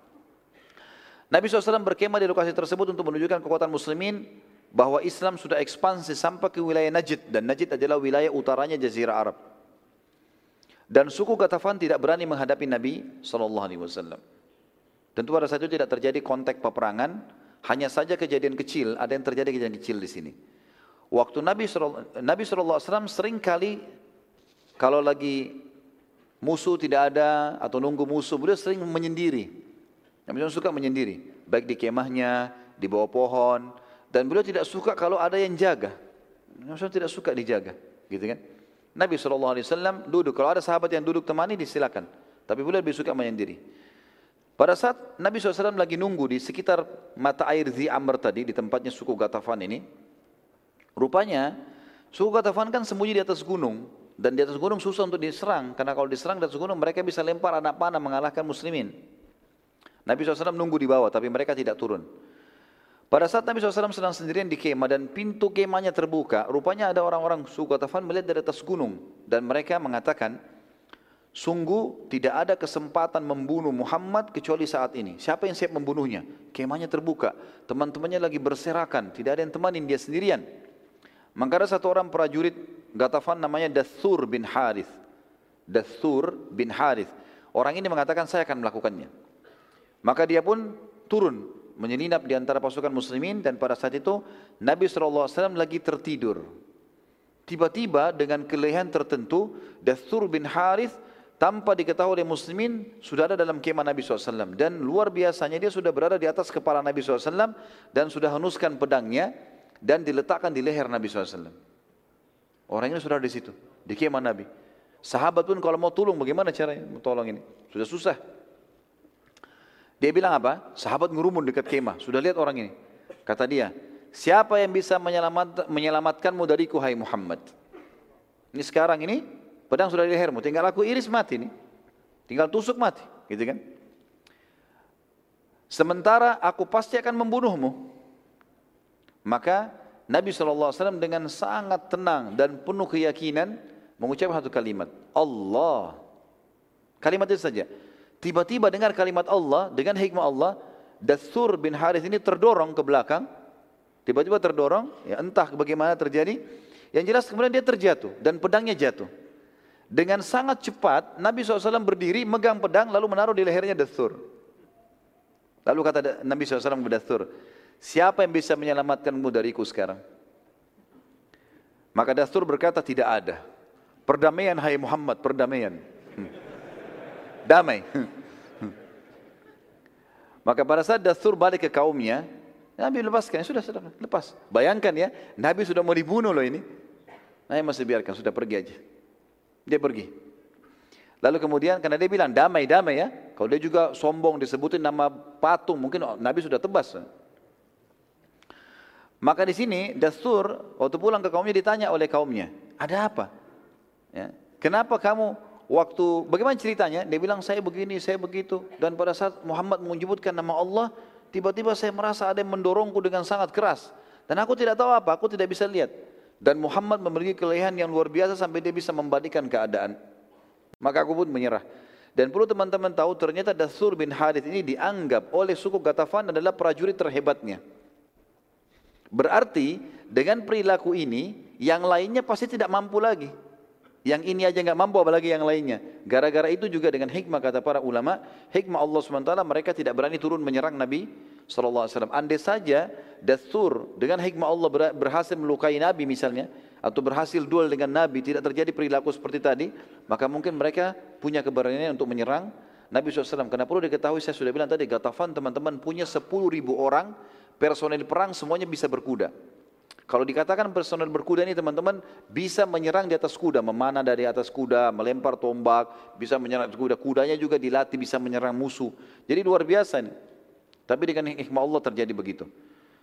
S1: Nabi SAW berkemah di lokasi tersebut untuk menunjukkan kekuatan muslimin bahwa Islam sudah ekspansi sampai ke wilayah Najd dan Najd adalah wilayah utaranya Jazirah Arab. Dan suku Gatafan tidak berani menghadapi Nabi SAW. Tentu pada saat itu tidak terjadi kontak peperangan, hanya saja kejadian kecil, ada yang terjadi kejadian kecil di sini. Waktu Nabi Nabi SAW sering kali kalau lagi musuh tidak ada atau nunggu musuh, beliau sering menyendiri. Nabi SAW suka menyendiri, baik di kemahnya, di bawah pohon, dan beliau tidak suka kalau ada yang jaga. Nabi SAW tidak suka dijaga, gitu kan? Nabi SAW duduk, kalau ada sahabat yang duduk temani disilakan. Tapi beliau lebih suka menyendiri. Pada saat Nabi SAW lagi nunggu di sekitar mata air Zi Amr tadi, di tempatnya suku Gatafan ini, Rupanya suku Gatafan kan sembunyi di atas gunung dan di atas gunung susah untuk diserang karena kalau diserang di atas gunung mereka bisa lempar anak panah mengalahkan muslimin. Nabi SAW nunggu di bawah tapi mereka tidak turun. Pada saat Nabi SAW sedang sendirian di kemah dan pintu kemahnya terbuka, rupanya ada orang-orang suku Gatafan melihat dari atas gunung dan mereka mengatakan, Sungguh tidak ada kesempatan membunuh Muhammad kecuali saat ini. Siapa yang siap membunuhnya? Kemahnya terbuka. Teman-temannya lagi berserakan. Tidak ada yang temanin dia sendirian. Maka ada satu orang prajurit Gatafan namanya Dathur bin Harith. Dathur bin Harith. Orang ini mengatakan saya akan melakukannya. Maka dia pun turun menyelinap di antara pasukan muslimin dan pada saat itu Nabi SAW lagi tertidur. Tiba-tiba dengan kelehan tertentu, Dathur bin Harith tanpa diketahui oleh muslimin sudah ada dalam kemah Nabi SAW. Dan luar biasanya dia sudah berada di atas kepala Nabi SAW dan sudah henuskan pedangnya dan diletakkan di leher Nabi SAW. Orang ini sudah di situ, di kemah Nabi. Sahabat pun kalau mau tolong bagaimana caranya tolong ini? Sudah susah. Dia bilang apa? Sahabat ngerumun dekat kemah. Sudah lihat orang ini. Kata dia, siapa yang bisa menyelamat, menyelamatkanmu dariku hai Muhammad? Ini sekarang ini pedang sudah di lehermu. Tinggal aku iris mati nih. Tinggal tusuk mati. Gitu kan? Sementara aku pasti akan membunuhmu. Maka Nabi SAW dengan sangat tenang dan penuh keyakinan mengucapkan satu kalimat. Allah. Kalimat itu saja. Tiba-tiba dengar kalimat Allah dengan hikmah Allah, Dathur bin Harith ini terdorong ke belakang. Tiba-tiba terdorong, ya entah bagaimana terjadi. Yang jelas kemudian dia terjatuh dan pedangnya jatuh. Dengan sangat cepat Nabi SAW berdiri megang pedang lalu menaruh di lehernya Dathur. Lalu kata Nabi SAW kepada Dathur, siapa yang bisa menyelamatkanmu dariku sekarang? Maka Dathur berkata tidak ada. Perdamaian hai Muhammad, perdamaian. Hmm damai. *laughs* Maka pada saat Dastur balik ke kaumnya, Nabi lepaskan, sudah, sudah, lepas. Bayangkan ya, Nabi sudah mau dibunuh loh ini. Nabi masih biarkan, sudah pergi aja. Dia pergi. Lalu kemudian, karena dia bilang damai, damai ya. Kalau dia juga sombong disebutin nama patung, mungkin Nabi sudah tebas. Maka di sini Dastur waktu pulang ke kaumnya ditanya oleh kaumnya, ada apa? Ya. Kenapa kamu waktu bagaimana ceritanya? Dia bilang saya begini, saya begitu. Dan pada saat Muhammad menyebutkan nama Allah, tiba-tiba saya merasa ada yang mendorongku dengan sangat keras. Dan aku tidak tahu apa, aku tidak bisa lihat. Dan Muhammad memiliki kelehan yang luar biasa sampai dia bisa membalikan keadaan. Maka aku pun menyerah. Dan perlu teman-teman tahu ternyata Dasur bin Hadith ini dianggap oleh suku Gatafan adalah prajurit terhebatnya. Berarti dengan perilaku ini yang lainnya pasti tidak mampu lagi. Yang ini aja nggak mampu apalagi yang lainnya. Gara-gara itu juga dengan hikmah kata para ulama, hikmah Allah SWT mereka tidak berani turun menyerang Nabi SAW. Andai saja Dathur dengan hikmah Allah berhasil melukai Nabi misalnya, atau berhasil duel dengan Nabi, tidak terjadi perilaku seperti tadi, maka mungkin mereka punya keberanian untuk menyerang Nabi SAW. Karena perlu diketahui, saya sudah bilang tadi, Gatafan teman-teman punya 10 ribu orang, personel perang semuanya bisa berkuda. Kalau dikatakan personel berkuda ini teman-teman bisa menyerang di atas kuda, memanah dari atas kuda, melempar tombak, bisa menyerang kuda. Kudanya juga dilatih bisa menyerang musuh. Jadi luar biasa ini. Tapi dengan hikmah Allah terjadi begitu.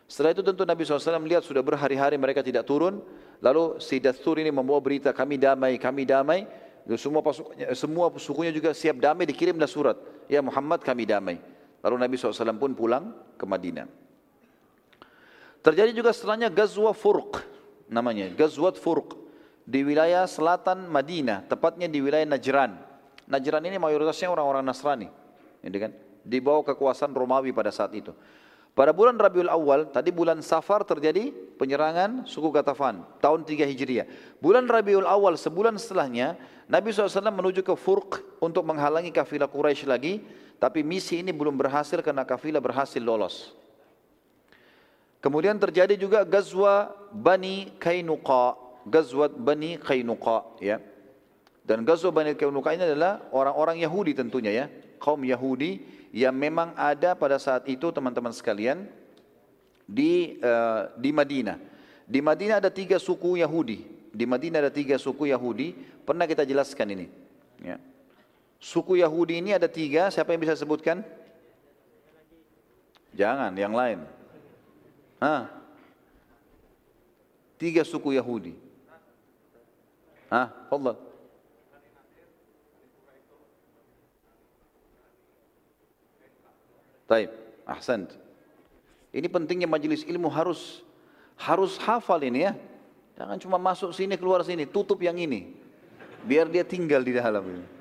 S1: Setelah itu tentu Nabi SAW melihat sudah berhari-hari mereka tidak turun. Lalu si Dastur ini membawa berita kami damai, kami damai. Semua pasukannya, semua sukunya juga siap damai dikirimlah surat. Ya Muhammad kami damai. Lalu Nabi SAW pun pulang ke Madinah. Terjadi juga setelahnya Gazwa Furq namanya, Gazwat Furq di wilayah selatan Madinah, tepatnya di wilayah Najran. Najran ini mayoritasnya orang-orang Nasrani, gitu kan? Di bawah kekuasaan Romawi pada saat itu. Pada bulan Rabiul Awal, tadi bulan Safar terjadi penyerangan suku Gatafan, tahun 3 Hijriah. Bulan Rabiul Awal, sebulan setelahnya, Nabi SAW menuju ke Furq untuk menghalangi kafilah Quraisy lagi, tapi misi ini belum berhasil karena kafilah berhasil lolos. Kemudian terjadi juga Gazwa Bani Kainuqa, Gazwat Bani Kainuqa ya. Dan Gazwa Bani Kainuqa ini adalah orang-orang Yahudi tentunya ya, kaum Yahudi yang memang ada pada saat itu teman-teman sekalian di uh, di Madinah. Di Madinah ada tiga suku Yahudi. Di Madinah ada tiga suku Yahudi. Pernah kita jelaskan ini. Ya. Suku Yahudi ini ada tiga. Siapa yang bisa sebutkan? Jangan, yang lain. Hah? Tiga suku Yahudi. Hah? Allah. Taib. Ahsan. Ini pentingnya majelis ilmu harus harus hafal ini ya. Jangan cuma masuk sini keluar sini, tutup yang ini. Biar dia tinggal di dalam ini.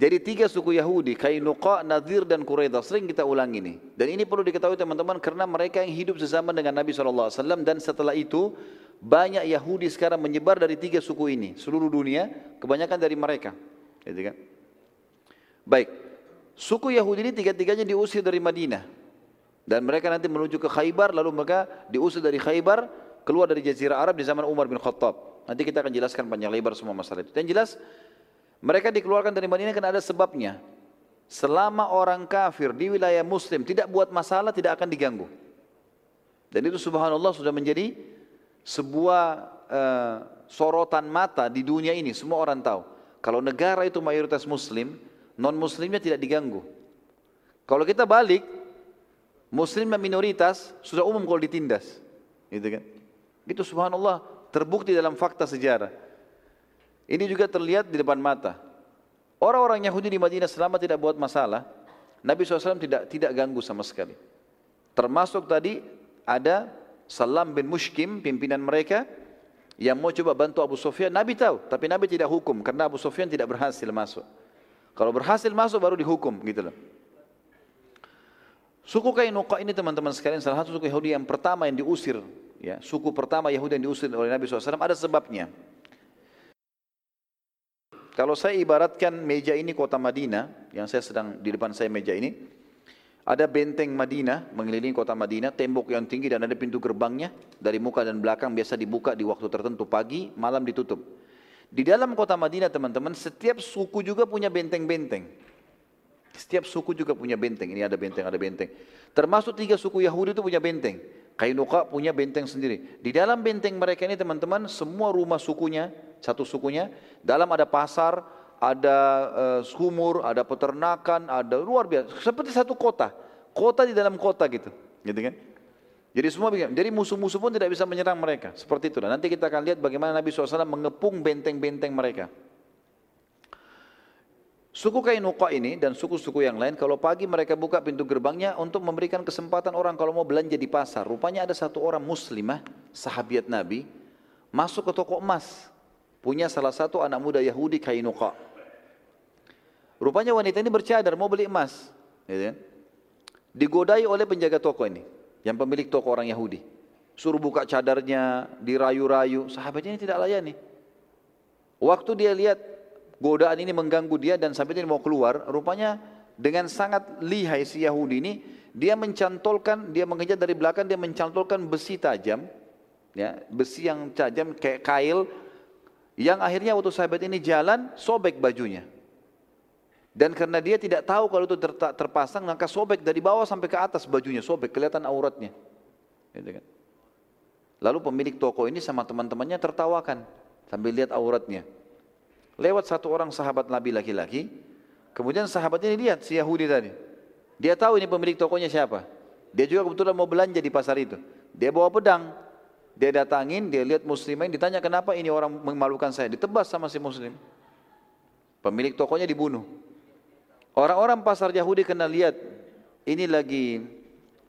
S1: Jadi tiga suku Yahudi, Kainuqa, Nadir dan Quraidah. Sering kita ulang ini. Dan ini perlu diketahui teman-teman karena mereka yang hidup sezaman dengan Nabi SAW. Dan setelah itu banyak Yahudi sekarang menyebar dari tiga suku ini. Seluruh dunia, kebanyakan dari mereka. Gitu kan? Baik. Suku Yahudi ini tiga-tiganya diusir dari Madinah. Dan mereka nanti menuju ke Khaybar, lalu mereka diusir dari Khaybar, keluar dari Jazirah Arab di zaman Umar bin Khattab. Nanti kita akan jelaskan panjang lebar semua masalah itu. Dan jelas, mereka dikeluarkan dari Madinah karena ada sebabnya. Selama orang kafir di wilayah muslim tidak buat masalah, tidak akan diganggu. Dan itu subhanallah sudah menjadi sebuah uh, sorotan mata di dunia ini, semua orang tahu. Kalau negara itu mayoritas muslim, non muslimnya tidak diganggu. Kalau kita balik, muslim minoritas sudah umum kalau ditindas. Gitu kan? Itu subhanallah terbukti dalam fakta sejarah. Ini juga terlihat di depan mata. Orang-orang Yahudi di Madinah selama tidak buat masalah, Nabi SAW tidak tidak ganggu sama sekali. Termasuk tadi ada Salam bin Mushkim, pimpinan mereka, yang mau coba bantu Abu Sufyan. Nabi tahu, tapi Nabi tidak hukum karena Abu Sufyan tidak berhasil masuk. Kalau berhasil masuk baru dihukum gitu loh. Suku Kainuqa ini teman-teman sekalian salah satu suku Yahudi yang pertama yang diusir. Ya, suku pertama Yahudi yang diusir oleh Nabi SAW ada sebabnya. Kalau saya ibaratkan meja ini kota Madinah, yang saya sedang di depan saya meja ini, ada benteng Madinah mengelilingi kota Madinah, tembok yang tinggi dan ada pintu gerbangnya dari muka dan belakang biasa dibuka di waktu tertentu pagi, malam ditutup. Di dalam kota Madinah teman-teman, setiap suku juga punya benteng-benteng. Setiap suku juga punya benteng. Ini ada benteng, ada benteng. Termasuk tiga suku Yahudi itu punya benteng. Kainuka punya benteng sendiri. Di dalam benteng mereka ini teman-teman, semua rumah sukunya, satu sukunya, dalam ada pasar, ada uh, sumur, ada peternakan, ada luar biasa. Seperti satu kota. Kota di dalam kota gitu. Gitu kan? Jadi semua begini. Jadi musuh-musuh pun tidak bisa menyerang mereka. Seperti itu. Nanti kita akan lihat bagaimana Nabi SAW mengepung benteng-benteng mereka. Suku Kainuqa ini dan suku-suku yang lain kalau pagi mereka buka pintu gerbangnya untuk memberikan kesempatan orang kalau mau belanja di pasar. Rupanya ada satu orang muslimah, sahabiat Nabi, masuk ke toko emas. Punya salah satu anak muda Yahudi Kainuqa. Rupanya wanita ini bercadar mau beli emas. Gitu kan? Digodai oleh penjaga toko ini yang pemilik toko orang Yahudi. Suruh buka cadarnya, dirayu-rayu. Sahabatnya ini tidak layani. Waktu dia lihat godaan ini mengganggu dia dan sampai dia mau keluar, rupanya dengan sangat lihai si Yahudi ini, dia mencantolkan, dia mengejar dari belakang, dia mencantolkan besi tajam, ya, besi yang tajam kayak kail, yang akhirnya waktu sahabat ini jalan, sobek bajunya. Dan karena dia tidak tahu kalau itu terpasang, maka sobek dari bawah sampai ke atas bajunya, sobek, kelihatan auratnya. Gitu kan. Lalu pemilik toko ini sama teman-temannya tertawakan sambil lihat auratnya. Lewat satu orang sahabat Nabi laki-laki, kemudian sahabat ini lihat si Yahudi tadi. Dia tahu ini pemilik tokonya siapa. Dia juga kebetulan mau belanja di pasar itu. Dia bawa pedang. Dia datangin, dia lihat muslimin, ditanya kenapa ini orang memalukan saya. Ditebas sama si muslim. Pemilik tokonya dibunuh. Orang-orang pasar Yahudi kena lihat ini lagi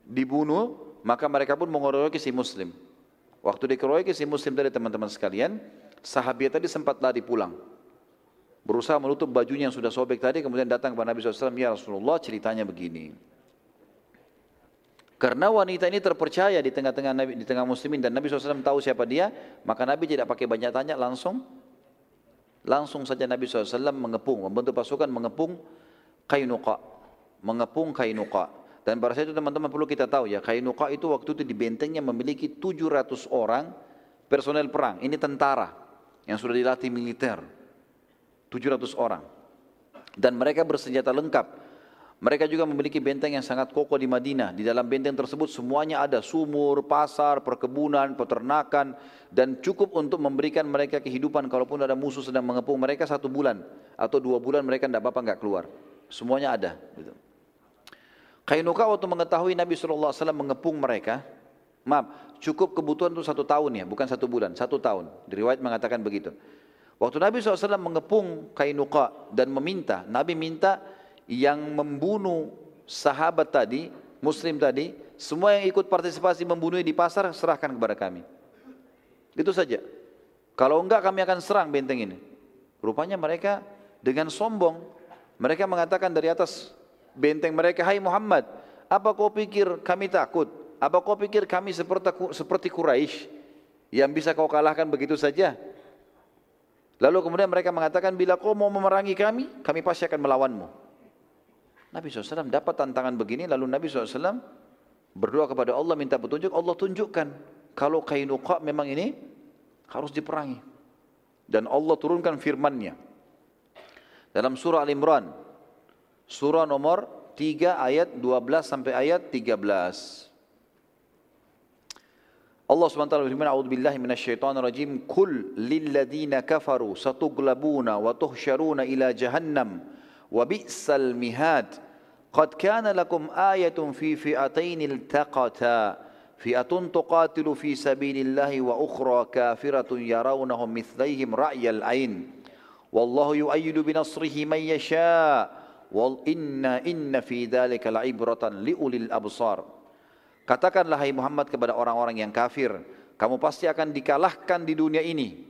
S1: dibunuh, maka mereka pun mengeroyoki si muslim. Waktu dikeroyoki si muslim tadi teman-teman sekalian, sahabat tadi sempat lari pulang. Berusaha menutup bajunya yang sudah sobek tadi, kemudian datang kepada Nabi SAW, Ya Rasulullah ceritanya begini. Karena wanita ini terpercaya di tengah-tengah Nabi, di tengah muslimin dan Nabi SAW tahu siapa dia, maka Nabi tidak pakai banyak tanya, langsung langsung saja Nabi SAW mengepung, membentuk pasukan mengepung Kainuqa, mengepung Kainuqa. Dan pada saat itu teman-teman perlu kita tahu ya, Kainuqa itu waktu itu di bentengnya memiliki 700 orang personel perang. Ini tentara yang sudah dilatih militer. 700 orang. Dan mereka bersenjata lengkap. Mereka juga memiliki benteng yang sangat kokoh di Madinah. Di dalam benteng tersebut semuanya ada sumur, pasar, perkebunan, peternakan, dan cukup untuk memberikan mereka kehidupan. Kalaupun ada musuh sedang mengepung mereka satu bulan atau dua bulan mereka tidak apa-apa nggak keluar. Semuanya ada. Gitu. Kainuka waktu mengetahui Nabi SAW mengepung mereka, maaf, cukup kebutuhan itu satu tahun ya, bukan satu bulan, satu tahun. Diriwayat mengatakan begitu. Waktu Nabi SAW mengepung Kainuka dan meminta, Nabi minta yang membunuh sahabat tadi, muslim tadi, semua yang ikut partisipasi membunuhnya di pasar, serahkan kepada kami. Itu saja. Kalau enggak kami akan serang benteng ini. Rupanya mereka dengan sombong mereka mengatakan dari atas benteng mereka, Hai Muhammad, apa kau pikir kami takut? Apa kau pikir kami seperti, seperti Quraisy yang bisa kau kalahkan begitu saja? Lalu kemudian mereka mengatakan, bila kau mau memerangi kami, kami pasti akan melawanmu. Nabi SAW dapat tantangan begini, lalu Nabi SAW berdoa kepada Allah minta petunjuk, Allah tunjukkan kalau Kainuqa memang ini harus diperangi. Dan Allah turunkan firman-Nya. Dalam surah Al-Imran, surah nomor 3 ayat 12 sampai ayat 13. Allah SWT berfirman, "A'udzu billahi minasyaitonir rajim. Kul lil ladzina kafaru satughlabuna wa tuhsyaruna ila jahannam wa bi'sal mihad. Qad kana lakum ayatun fi fi'atain iltaqata. Fi'atun tuqatilu fi sabilillahi wa ukhra kafiratun yarawnahum mithlaihim ra'yal ain. Wallahu yu'ayyidu binasrihi man yasha'. Wal inna inna fi dzalika la'ibratan liulil absar." Katakanlah hai Muhammad kepada orang-orang yang kafir, kamu pasti akan dikalahkan di dunia ini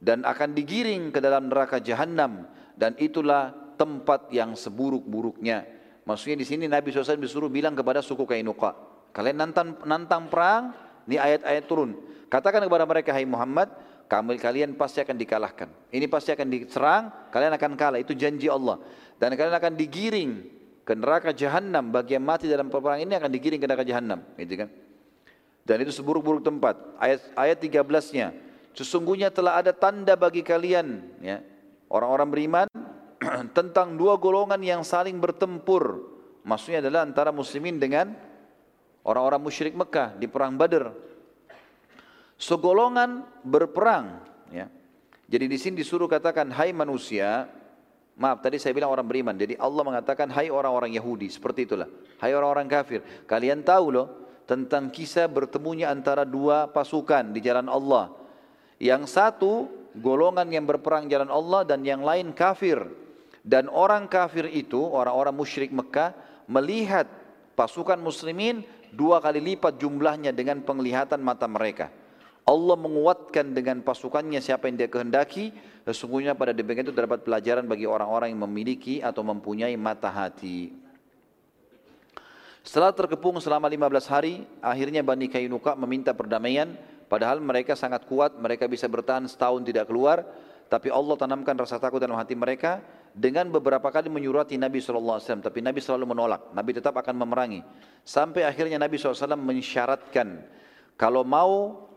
S1: dan akan digiring ke dalam neraka jahanam dan itulah tempat yang seburuk-buruknya. Maksudnya di sini Nabi SAW disuruh bilang kepada suku Kainuka, kalian nantang, nantang perang, ini ayat-ayat turun. Katakan kepada mereka, hai Muhammad, kamu kalian pasti akan dikalahkan. Ini pasti akan diserang, kalian akan kalah. Itu janji Allah. Dan kalian akan digiring ke neraka jahanam bagi yang mati dalam peperangan ini akan digiring ke neraka jahanam gitu kan? Dan itu seburuk-buruk tempat. Ayat ayat 13-nya sesungguhnya telah ada tanda bagi kalian ya. Orang-orang beriman *clears throat* tentang dua golongan yang saling bertempur. Maksudnya adalah antara muslimin dengan orang-orang musyrik Mekah di perang Badar segolongan berperang ya. Jadi di sini disuruh katakan hai manusia Maaf, tadi saya bilang orang beriman. Jadi Allah mengatakan, hai orang-orang Yahudi, seperti itulah. Hai orang-orang kafir. Kalian tahu loh tentang kisah bertemunya antara dua pasukan di jalan Allah. Yang satu, golongan yang berperang jalan Allah dan yang lain kafir. Dan orang kafir itu, orang-orang musyrik Mekah, melihat pasukan muslimin dua kali lipat jumlahnya dengan penglihatan mata mereka. Allah menguatkan dengan pasukannya siapa yang dia kehendaki. Sesungguhnya pada demikian itu terdapat pelajaran bagi orang-orang yang memiliki atau mempunyai mata hati. Setelah terkepung selama 15 hari, akhirnya Bani Kainuka meminta perdamaian. Padahal mereka sangat kuat, mereka bisa bertahan setahun tidak keluar. Tapi Allah tanamkan rasa takut dalam hati mereka dengan beberapa kali menyurati Nabi SAW. Tapi Nabi selalu menolak, Nabi tetap akan memerangi. Sampai akhirnya Nabi SAW mensyaratkan, kalau mau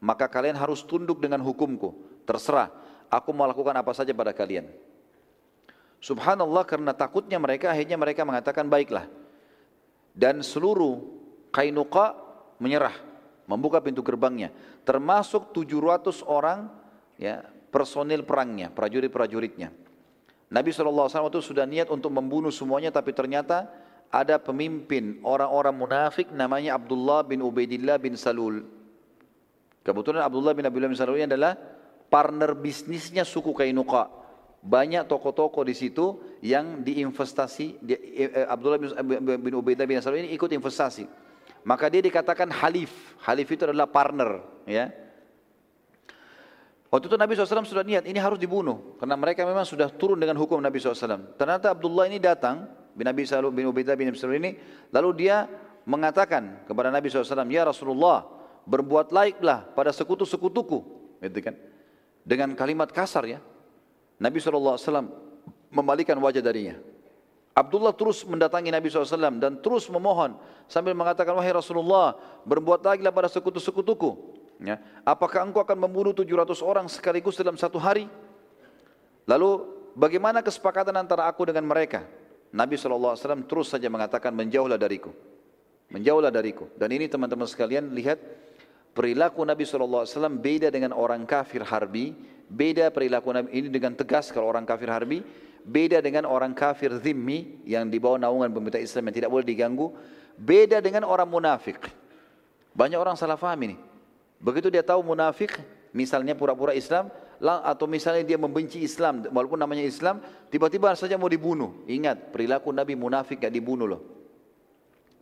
S1: maka kalian harus tunduk dengan hukumku. Terserah, aku mau lakukan apa saja pada kalian. Subhanallah karena takutnya mereka akhirnya mereka mengatakan baiklah. Dan seluruh Kainuqa menyerah, membuka pintu gerbangnya. Termasuk 700 orang ya, personil perangnya, prajurit-prajuritnya. Nabi SAW itu sudah niat untuk membunuh semuanya tapi ternyata ada pemimpin orang-orang munafik namanya Abdullah bin Ubaidillah bin Salul. Kebetulan Abdullah bin Abdullah bin ini adalah partner bisnisnya suku Kainuqa. Banyak toko-toko di situ yang diinvestasi. Di, eh, Abdullah bin, bin Ubaidah bin Salul ini ikut investasi. Maka dia dikatakan halif. Halif itu adalah partner. Ya. Waktu itu Nabi SAW sudah niat ini harus dibunuh. Karena mereka memang sudah turun dengan hukum Nabi SAW. Ternyata Abdullah ini datang. Bin Nabi Salul bin Ubaidah bin Salul ini. Lalu dia mengatakan kepada Nabi SAW. Ya Rasulullah berbuat laiklah pada sekutu-sekutuku, gitu kan? Dengan kalimat kasar ya. Nabi SAW membalikan wajah darinya. Abdullah terus mendatangi Nabi SAW dan terus memohon sambil mengatakan, wahai Rasulullah, berbuat laiklah pada sekutu-sekutuku. Ya. Apakah engkau akan membunuh 700 orang sekaligus dalam satu hari? Lalu bagaimana kesepakatan antara aku dengan mereka? Nabi SAW terus saja mengatakan menjauhlah dariku. Menjauhlah dariku. Dan ini teman-teman sekalian lihat Perilaku Nabi SAW beda dengan orang kafir harbi, beda perilaku Nabi ini dengan tegas kalau orang kafir harbi, beda dengan orang kafir zimmi yang di bawah naungan pemerintah Islam yang tidak boleh diganggu, beda dengan orang munafik. Banyak orang salah faham ini. Begitu dia tahu munafik, misalnya pura-pura Islam, atau misalnya dia membenci Islam, walaupun namanya Islam, tiba-tiba saja mau dibunuh. Ingat, perilaku Nabi munafik gak dibunuh loh.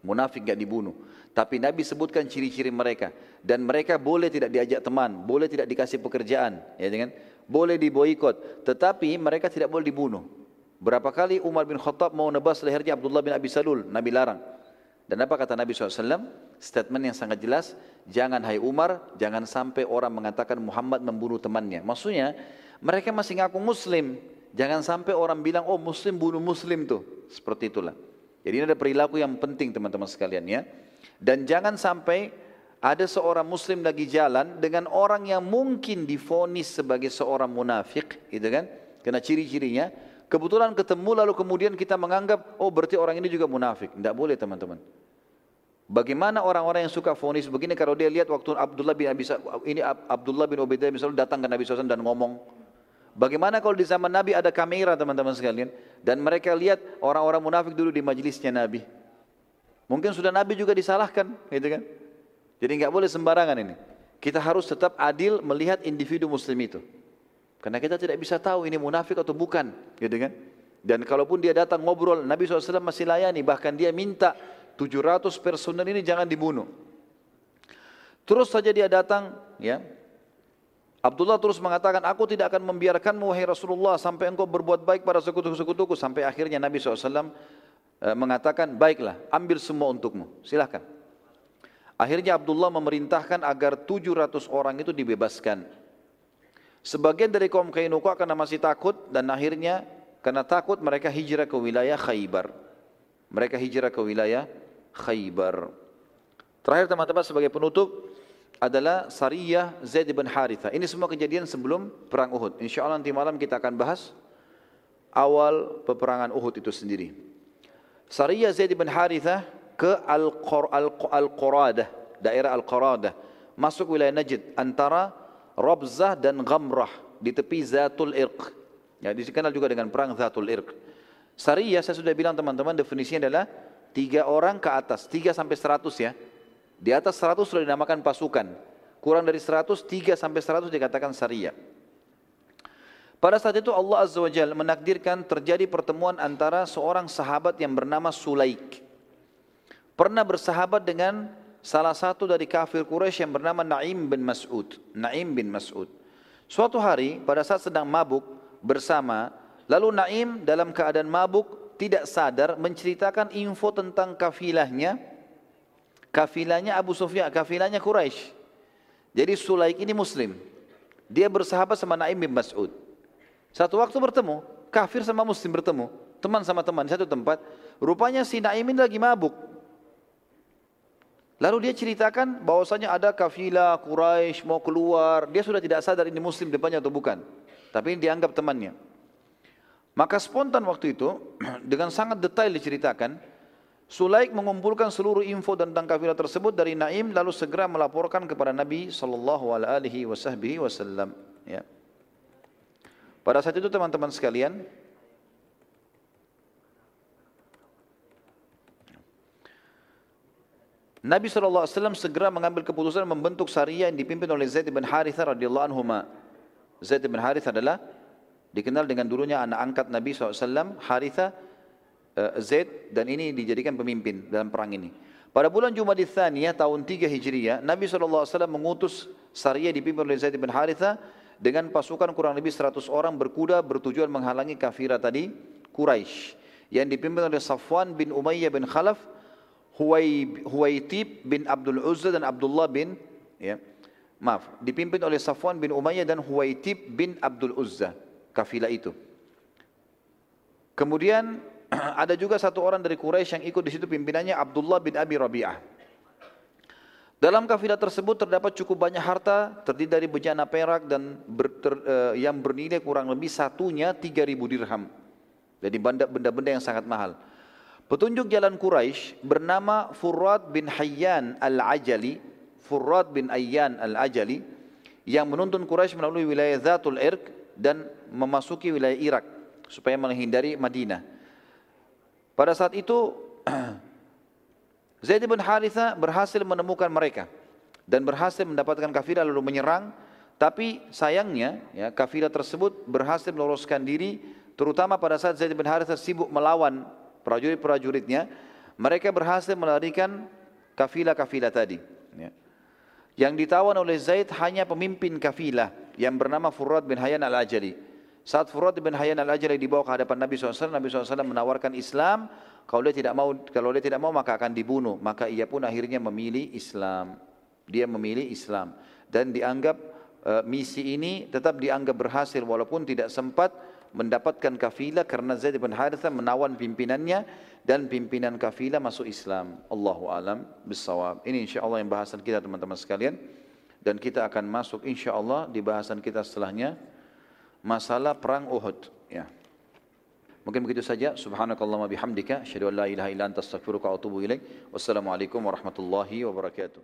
S1: Munafik gak dibunuh. Tapi Nabi sebutkan ciri-ciri mereka dan mereka boleh tidak diajak teman, boleh tidak dikasih pekerjaan, ya kan? Boleh diboikot, tetapi mereka tidak boleh dibunuh. Berapa kali Umar bin Khattab mau nebas lehernya Abdullah bin Abi Salul, Nabi larang. Dan apa kata Nabi SAW? Statement yang sangat jelas, jangan hai Umar, jangan sampai orang mengatakan Muhammad membunuh temannya. Maksudnya, mereka masih ngaku muslim, Jangan sampai orang bilang, oh muslim bunuh muslim tuh. Seperti itulah. Jadi ini ada perilaku yang penting teman-teman sekalian ya. Dan jangan sampai ada seorang muslim lagi jalan dengan orang yang mungkin difonis sebagai seorang munafik, gitu kan? Karena ciri-cirinya, kebetulan ketemu lalu kemudian kita menganggap, oh berarti orang ini juga munafik. Tidak boleh teman-teman. Bagaimana orang-orang yang suka fonis begini kalau dia lihat waktu Abdullah bin Abi ini Abdullah bin Ubaidah misalnya datang ke Nabi SAW dan ngomong Bagaimana kalau di zaman Nabi ada kamera teman-teman sekalian dan mereka lihat orang-orang munafik dulu di majelisnya Nabi. Mungkin sudah Nabi juga disalahkan, gitu kan? Jadi nggak boleh sembarangan ini. Kita harus tetap adil melihat individu muslim itu. Karena kita tidak bisa tahu ini munafik atau bukan, gitu kan? Dan kalaupun dia datang ngobrol, Nabi SAW masih layani, bahkan dia minta 700 personel ini jangan dibunuh. Terus saja dia datang, ya, Abdullah terus mengatakan, aku tidak akan membiarkanmu wahai Rasulullah sampai engkau berbuat baik pada sekutu-sekutuku. Sampai akhirnya Nabi SAW mengatakan, baiklah ambil semua untukmu, silahkan. Akhirnya Abdullah memerintahkan agar 700 orang itu dibebaskan. Sebagian dari kaum Kainuqa karena masih takut dan akhirnya karena takut mereka hijrah ke wilayah Khaybar. Mereka hijrah ke wilayah Khaybar. Terakhir teman-teman sebagai penutup, adalah Sariyah Zaid bin Haritha. Ini semua kejadian sebelum perang Uhud. Insya Allah nanti malam kita akan bahas awal peperangan Uhud itu sendiri. Sariyah Zaid bin Haritha ke Al-Quradah, daerah Al-Quradah. Masuk wilayah Najd antara Rabzah dan Ghamrah di tepi Zatul Irq. Ya, dikenal juga dengan perang Zatul Irq. Sariyah saya sudah bilang teman-teman definisinya adalah tiga orang ke atas, tiga sampai seratus ya. Di atas 100 sudah dinamakan pasukan. Kurang dari 100, 3 sampai 100 dikatakan syariah. Pada saat itu Allah Azza wa Jal menakdirkan terjadi pertemuan antara seorang sahabat yang bernama Sulaik. Pernah bersahabat dengan salah satu dari kafir Quraisy yang bernama Naim bin Mas'ud. Naim bin Mas'ud. Suatu hari pada saat sedang mabuk bersama, lalu Naim dalam keadaan mabuk tidak sadar menceritakan info tentang kafilahnya kafilahnya Abu Sufyan, kafilahnya Quraisy. Jadi Sulaik ini muslim. Dia bersahabat sama Naim bin Mas'ud. Satu waktu bertemu, kafir sama muslim bertemu, teman sama teman satu tempat. Rupanya si Naim ini lagi mabuk. Lalu dia ceritakan bahwasanya ada kafilah Quraisy mau keluar. Dia sudah tidak sadar ini muslim depannya atau bukan. Tapi ini dianggap temannya. Maka spontan waktu itu *clears throat* dengan sangat detail diceritakan Sulaik mengumpulkan seluruh info tentang kafilah tersebut dari Naim lalu segera melaporkan kepada Nabi sallallahu alaihi wasallam ya. Pada saat itu teman-teman sekalian Nabi SAW segera mengambil keputusan membentuk syariah yang dipimpin oleh Zaid bin Haritha radhiyallahu anhu. Zaid bin Haritha adalah dikenal dengan dulunya anak angkat Nabi SAW, Haritha uh, Zaid dan ini dijadikan pemimpin dalam perang ini. Pada bulan Jumadil Thaniyah tahun 3 Hijriah, Nabi SAW mengutus Sariyah dipimpin oleh Zaid bin Haritha dengan pasukan kurang lebih 100 orang berkuda bertujuan menghalangi kafirah tadi Quraisy yang dipimpin oleh Safwan bin Umayyah bin Khalaf, Huwaitib bin Abdul Uzza dan Abdullah bin ya, maaf, dipimpin oleh Safwan bin Umayyah dan Huwaitib bin Abdul Uzza kafilah itu. Kemudian *clears throat* ada juga satu orang dari Quraisy yang ikut di situ pimpinannya Abdullah bin Abi Rabi'ah. Dalam kafilah tersebut terdapat cukup banyak harta terdiri dari bejana perak dan ber, ter, uh, yang bernilai kurang lebih satunya 3000 dirham. Jadi benda-benda yang sangat mahal. Petunjuk jalan Quraisy bernama Furrad bin Hayyan al-Ajali, Furrad bin Ayyan al-Ajali yang menuntun Quraisy melalui wilayah Zatul Irq dan memasuki wilayah Irak supaya menghindari Madinah. Pada saat itu *clears throat* Zaid bin Haritha berhasil menemukan mereka dan berhasil mendapatkan kafilah lalu menyerang tapi sayangnya ya kafilah tersebut berhasil meloloskan diri terutama pada saat Zaid bin Haritha sibuk melawan prajurit-prajuritnya mereka berhasil melarikan kafilah-kafilah tadi ya. yang ditawan oleh Zaid hanya pemimpin kafilah yang bernama Furad bin Hayyan al-Ajali saat Furat bin Hayyan al-Ajali dibawa ke hadapan Nabi SAW, Nabi SAW menawarkan Islam. Kalau dia tidak mau, kalau dia tidak mau maka akan dibunuh. Maka ia pun akhirnya memilih Islam. Dia memilih Islam dan dianggap uh, misi ini tetap dianggap berhasil walaupun tidak sempat mendapatkan kafilah karena Zaid bin Harithah menawan pimpinannya dan pimpinan kafilah masuk Islam. Allahu alam bisawab. Ini insyaallah yang bahasan kita teman-teman sekalian dan kita akan masuk insyaallah di bahasan kita setelahnya masalah perang Uhud ya. Mungkin begitu saja. Subhanakallahumma bihamdika asyhadu an la ilaha illa anta astaghfiruka wa atubu ilaik. Wassalamualaikum warahmatullahi wabarakatuh.